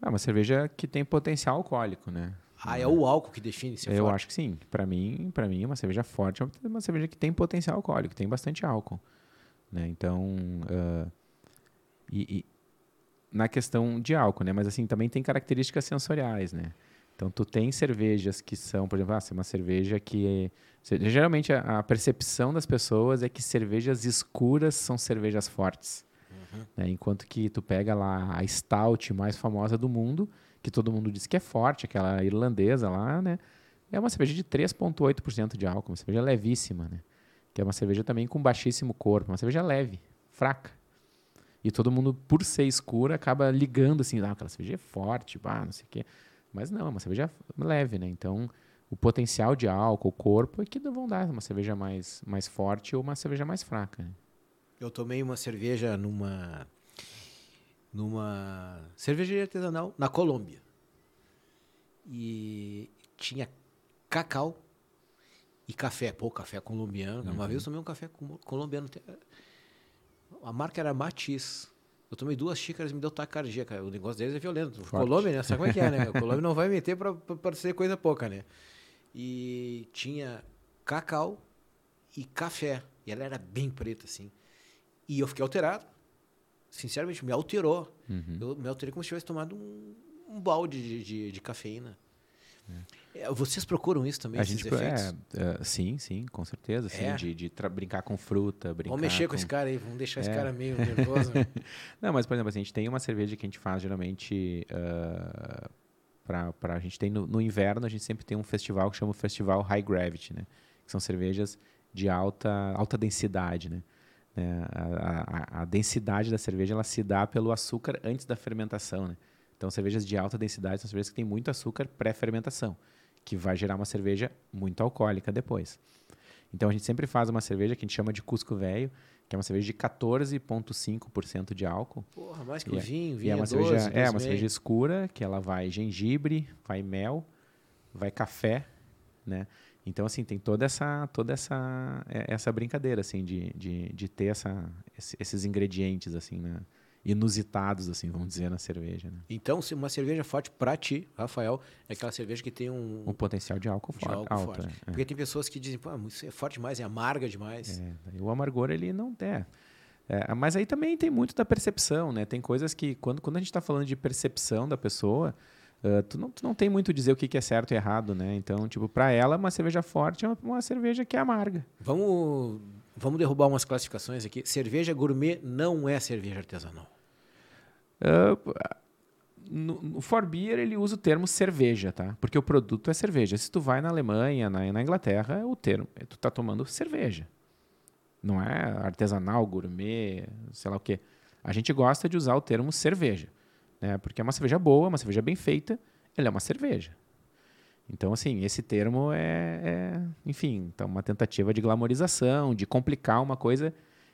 É uma cerveja que tem potencial alcoólico, né? Ah, é o álcool que define se é Eu forte. acho que sim. Para mim, para mim, uma cerveja forte é uma cerveja que tem potencial alcoólico, tem bastante álcool, né? Então, uh, e, e, na questão de álcool, né? Mas assim também tem características sensoriais, né? Então, tu tem cervejas que são, por exemplo, ah, uma cerveja que Geralmente a, a, percepção das pessoas é que cervejas escuras são cervejas fortes. Uhum. Né? Enquanto que tu pega lá a stout mais famosa do mundo, que todo mundo diz que é forte, aquela irlandesa lá, né? É uma cerveja de 3,8% de álcool, uma cerveja levíssima, né? Que é uma cerveja também com baixíssimo corpo, uma cerveja leve, fraca. E todo mundo, por ser escura, acaba ligando assim, ah, aquela cerveja é forte, bah, não sei o quê. Mas não, é uma cerveja leve, né? Então, o potencial de álcool, o corpo, é que vão dar uma cerveja mais, mais forte ou uma cerveja mais fraca. Né? Eu tomei uma cerveja numa numa cervejaria artesanal na Colômbia. E tinha cacau e café. Pô, café colombiano. Uhum. Uma vez eu tomei um café colombiano. A marca era Matiz. Eu tomei duas xícaras e me deu taquicardia, cara. O negócio deles é violento. Forte. Colômbia, né? Sabe como é que é, né? O Colômbia não vai meter pra, pra parecer coisa pouca, né? e tinha cacau e café. E ela era bem preta, assim. E eu fiquei alterado. Sinceramente, me alterou. Uhum. Eu me alterei como se tivesse tomado um, um balde de, de, de cafeína. É. Vocês procuram isso também, a gente é, é, sim, sim, com certeza. Sim, é. De, de brincar com fruta, brincar Vamos mexer com, com esse cara aí, vamos deixar esse é. cara meio nervoso. Não, mas, por exemplo, assim, a gente tem uma cerveja que a gente faz geralmente uh, para a gente tem no, no, inverno a gente sempre tem um festival que chama o Festival High Gravity, né? Que são cervejas de alta alta densidade, né? A, a, a, densidade da cerveja ela se dá pelo açúcar antes da fermentação, né? Então cervejas de alta densidade são cervejas que têm muito açúcar pré-fermentação, que vai gerar uma cerveja muito alcoólica depois. Então a gente sempre faz uma cerveja que a gente chama de Cusco Velho, que é uma cerveja de 14,5% de álcool. Porra, mais que o vinho, vinho e é uma 12, cerveja, é 12 uma cerveja escura, que ela vai gengibre, vai mel, vai café, né? Então, assim, tem toda essa, toda essa, é, essa brincadeira, assim, de, de, de ter essa, esses ingredientes, assim, né? Inusitados, assim, vamos dizer, na cerveja. Né? Então, se uma cerveja forte para ti, Rafael, é aquela cerveja que tem um... Um potencial de álcool, de forte, álcool alto. Forte. É. Porque tem pessoas que dizem, pô, isso é forte demais, é amarga demais. É, o amargor, ele não é. é. Mas aí também tem muito da percepção, né? Tem coisas que, quando, quando a gente está falando de percepção da pessoa, Uh, tu, não, tu não tem muito dizer o que, que é certo e errado, né? Então, tipo, para ela, uma cerveja forte é uma, uma, cerveja que é amarga. Vamos, vamos derrubar umas classificações aqui. Cerveja gourmet não é cerveja artesanal. Uh, no, no For Beer, ele usa o termo cerveja, tá? Porque o produto é cerveja. Se tu vai na Alemanha, na, na Inglaterra, o termo, tu tá tomando cerveja. Não é artesanal, gourmet, sei lá o quê. A gente gosta de usar o termo cerveja né? Porque é uma cerveja boa, uma cerveja bem feita, ela é uma cerveja. Então, assim, esse termo é, é, enfim, então uma tentativa de glamorização, de complicar uma coisa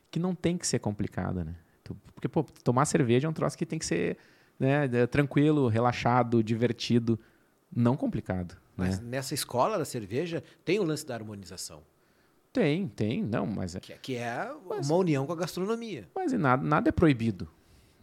que não tem que ser complicada, né? Porque, pô, tomar cerveja é um troço que tem que ser né, tranquilo, relaxado, divertido, não complicado. Mas né? nessa escola da cerveja tem o lance da harmonização. Tem, tem, não, mas... É que, que é mas, uma união com a gastronomia. Mas nada, nada é proibido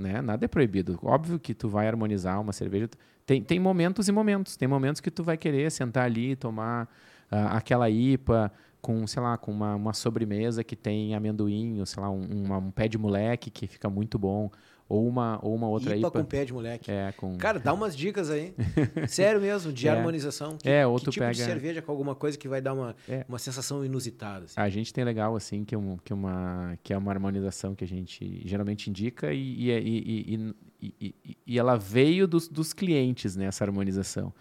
né? Nada é proibido. Óbvio que tu vai harmonizar uma cerveja. Tem, tem momentos e momentos. Tem momentos que tu vai querer sentar ali tomar uh, aquela IPA com, sei lá, com uma, uma sobremesa que tem amendoim, ou sei lá, um, um pé de moleque que fica muito bom. Ou uma, ou uma outra IPA. IPA com pé de moleque. É, com... Cara, dá umas dicas aí. Sério mesmo, de é. harmonização. Que, é, outro que tipo pega... de cerveja com alguma coisa que vai dar uma, é. uma sensação inusitada. Assim. A gente tem legal, assim, que, um, que, uma, que é uma harmonização que a gente geralmente indica e, e, e, e, e ela veio dos, dos clientes, né, essa harmonização.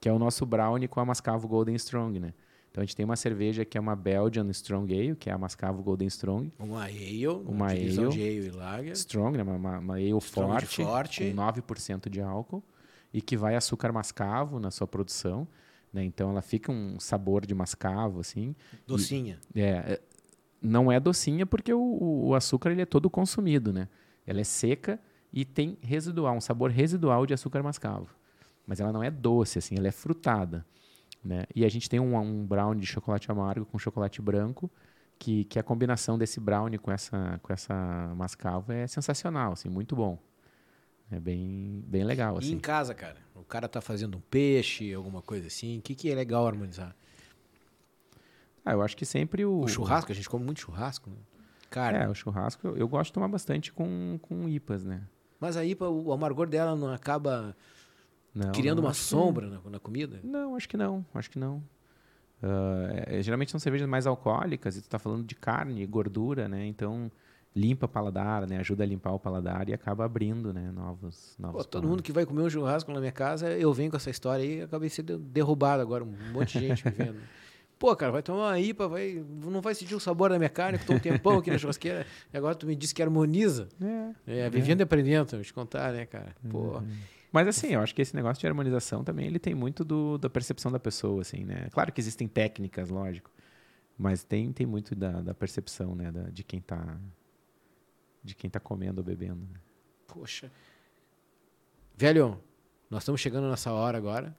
Que é o nosso brownie com a Mascavo Golden Strong, né? Então a gente tem uma cerveja que é uma Belgian Strong Ale, que é a Mascavo Golden Strong. Uma ale, uma ale, de ale e lager. Strong, né? uma, uma ale forte, forte, com 9% de álcool e que vai açúcar mascavo na sua produção. Né? Então ela fica um sabor de mascavo, assim. Docinha. E, é, não é docinha porque o, o açúcar ele é todo consumido, né? Ela é seca e tem residual, um sabor residual de açúcar mascavo. Mas ela não é doce, assim, ela é frutada. Né? E a gente tem um, um brownie de chocolate amargo com chocolate branco, que, que a combinação desse brownie com essa, com essa mascavo é sensacional, assim, muito bom. É bem, bem legal. Assim. E em casa, cara? O cara tá fazendo um peixe, alguma coisa assim. O que, que é legal harmonizar? Ah, eu acho que sempre o. O churrasco, a gente come muito churrasco, né? Cara. É, o churrasco eu, eu gosto de tomar bastante com, com IPAs, né? Mas a IPA, o amargor dela não acaba não, Criando não, uma sombra na, na, comida? Não, acho que não. Acho que não. Uh, é, geralmente são cervejas mais alcoólicas e tu está falando de carne, gordura, né? Então limpa o paladar, né? Ajuda a limpar o paladar e acaba abrindo, né? Novos, novos. Pô, todo mundo que vai comer um churrasco na minha casa, eu venho com essa história aí, acabei sendo derrubado agora, um monte de gente me vendo. Pô, cara, vai tomar uma IPA, vai, não vai sentir o sabor da minha carne, que estou um tempão aqui na churrasqueira, e agora tu me disse que harmoniza. É, é vivendo é. e aprendendo, vou te contar, né, cara? Pô. Uhum. Mas assim, eu acho que esse negócio de harmonização também ele tem muito do, da percepção da pessoa, assim, né? Claro que existem técnicas, lógico, mas tem, tem muito da, da percepção, né? Da, de quem está de quem tá comendo ou bebendo. Né? Poxa. Velho, nós estamos chegando nessa hora agora.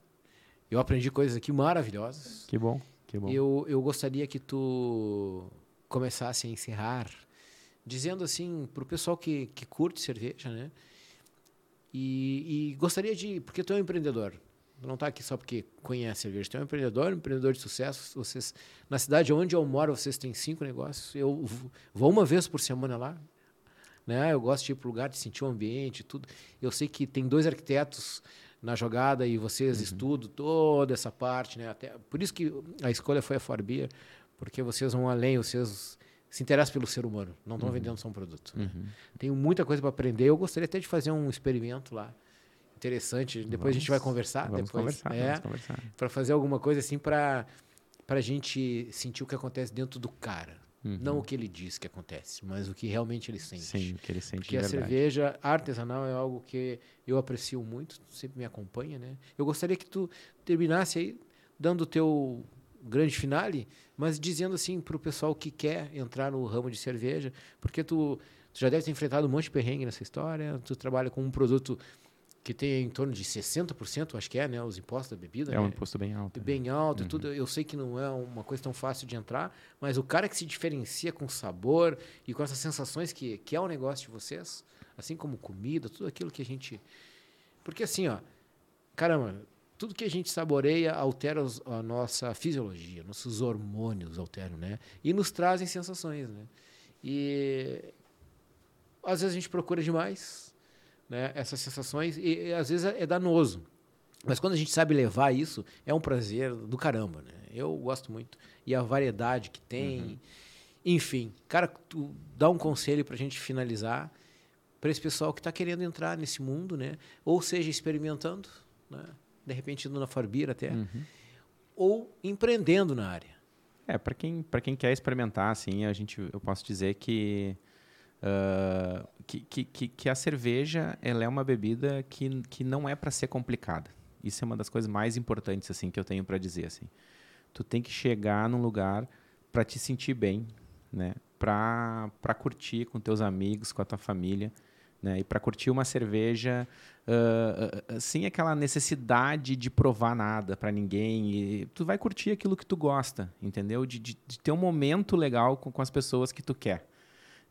Eu aprendi coisas aqui maravilhosas. Que bom, que bom. Eu, eu gostaria que tu começasse a encerrar dizendo assim para o pessoal que, que curte cerveja, né? E, e, gostaria de, porque tu é um empreendedor, tu não está aqui só porque conhece cerveja, tu é um empreendedor, um empreendedor de sucesso. Vocês, na cidade onde eu moro, vocês têm cinco negócios. Eu vou uma vez por semana lá. Né? Eu gosto de ir para o lugar, de sentir o ambiente, tudo. Eu sei que tem dois arquitetos na jogada e vocês uhum. estudam toda essa parte, né? Até, por isso que a escolha foi a Forbia, porque vocês vão além, vocês se interessa pelo ser humano, não estão uhum. vendendo só um produto. Né? Uhum. Tenho muita coisa para aprender. Eu gostaria até de fazer um experimento lá interessante. Depois vamos, a gente vai conversar. Vamos depois, conversar, é, conversar. Para fazer alguma coisa assim para a gente sentir o que acontece dentro do cara. Uhum. Não o que ele diz que acontece, mas o que realmente ele sente. Sim, o que ele sente Porque a cerveja artesanal é algo que eu aprecio muito, sempre me acompanha, né? Eu gostaria que tu terminasse aí dando o teu grande finale, mas dizendo assim para o pessoal que quer entrar no ramo de cerveja, porque tu, tu já deve ter enfrentado um monte de perrengue nessa história, tu trabalha com um produto que tem em torno de 60%, acho que é, né, os impostos da bebida. É né? um imposto bem alto. Bem né? alto, uhum. tudo. Eu sei que não é uma coisa tão fácil de entrar, mas o cara que se diferencia com sabor e com essas sensações que, que é o negócio de vocês, assim como comida, tudo aquilo que a gente. Porque assim, ó, caramba, tudo que a gente saboreia altera a nossa fisiologia, nossos hormônios alteram, né? E nos trazem sensações, né? E às vezes a gente procura demais, né? Essas sensações e, e às vezes é, é danoso. Mas quando a gente sabe levar isso, é um prazer do caramba, né? Eu gosto muito. E a variedade que tem. Uhum. Enfim, cara, tu dá um conselho para a gente finalizar para esse pessoal que está querendo entrar nesse mundo, né? Ou seja, experimentando, né? De repente indo na Farbir até, uhum. ou empreendendo na área. É, para quem, quem quer experimentar, assim, a gente, eu posso dizer que Uh, que, que, que, a cerveja ela é uma bebida que, que não é para ser complicada. Isso é uma das coisas mais importantes assim que eu tenho para dizer assim. Tu tem que chegar num lugar para te sentir bem, né? Para curtir com teus amigos, com a tua família, né? E para curtir uma cerveja uh, sem aquela necessidade de provar nada para ninguém. E tu vai curtir aquilo que tu gosta, entendeu? De, de, de ter um momento legal com, com as pessoas que tu quer.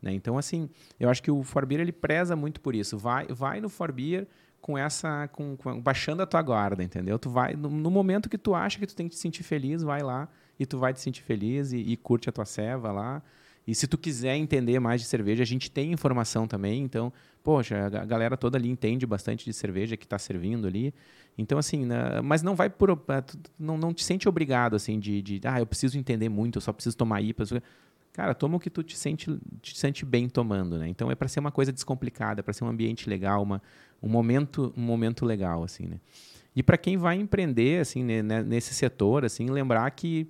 Né? Então, assim, eu acho que o Forbeer ele preza muito por isso. Vai, vai no Forbeer com essa, com, com, baixando a tua guarda, entendeu? Tu vai no, no, momento que tu acha que tu tem que te sentir feliz, vai lá e tu vai te sentir feliz e, e curte a tua ceva lá. E se tu quiser entender mais de cerveja, a gente tem informação também. Então, poxa, a galera toda ali entende bastante de cerveja que está servindo ali. Então, assim, né, mas não vai por. Eh, não, não te sente obrigado, assim, de, de. Ah, eu preciso entender muito, eu só preciso tomar IPA. Cara, toma o que tu te sente, te sente bem tomando, né? Então é para ser uma coisa descomplicada, para ser um ambiente legal, uma, um momento, um momento legal, assim, né? E para quem vai empreender, assim, né, nesse setor, assim, lembrar que,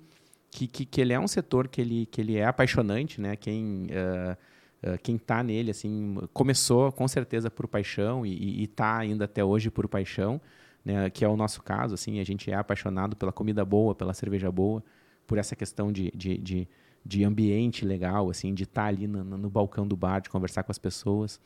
que, que, que, ele é um setor que ele, que ele é apaixonante, né? Quem uh, uh, quem está nele, assim, começou com certeza por paixão e está ainda até hoje por paixão, né? Que é o nosso caso, assim, a gente é apaixonado pela comida boa, pela cerveja boa, por essa questão de, de, de de ambiente legal, assim, de estar tá ali no, no, balcão do bar, de conversar com as pessoas.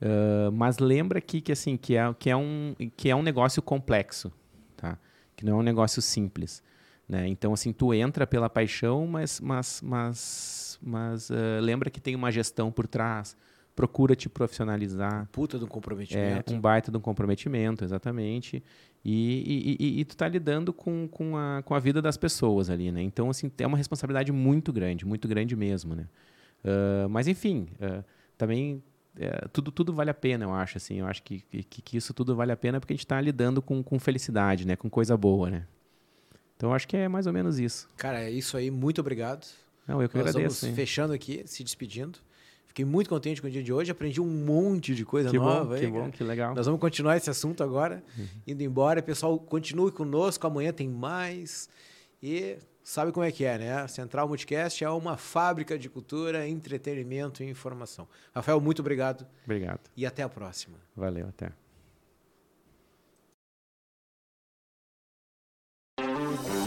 Uh, mas lembra aqui que assim que é, que é um que é um negócio complexo, tá? Que não é um negócio simples, né? Então assim tu entra pela paixão, mas mas mas mas uh, lembra que tem uma gestão por trás. Procura te profissionalizar. Puta de um comprometimento. É, um baita de um comprometimento, exatamente. E, e, e, e, tu tá lidando com, com, a, com a vida das pessoas ali, né? Então, assim, é uma responsabilidade muito grande, muito grande mesmo, né? Uh, mas, enfim, uh, também uh, tudo, tudo vale a pena, eu acho, assim. Eu acho que, que, que isso tudo vale a pena porque a gente está lidando com, com felicidade, né? Com coisa boa, né? Então, eu acho que é mais ou menos isso. Cara, é isso aí. Muito obrigado. Não, eu que Nós agradeço. Fechando aqui, se despedindo. Fiquei muito contente com o dia de hoje, aprendi um monte de coisa que nova. Bom, aí, que bom, que legal. Nós vamos continuar esse assunto agora, uhum. indo embora. Pessoal, continue conosco, amanhã tem mais. E sabe como é que é, né? Central Multicast é uma fábrica de cultura, entretenimento e informação. Rafael, muito obrigado. Obrigado. E até a próxima. Valeu, até. Bye.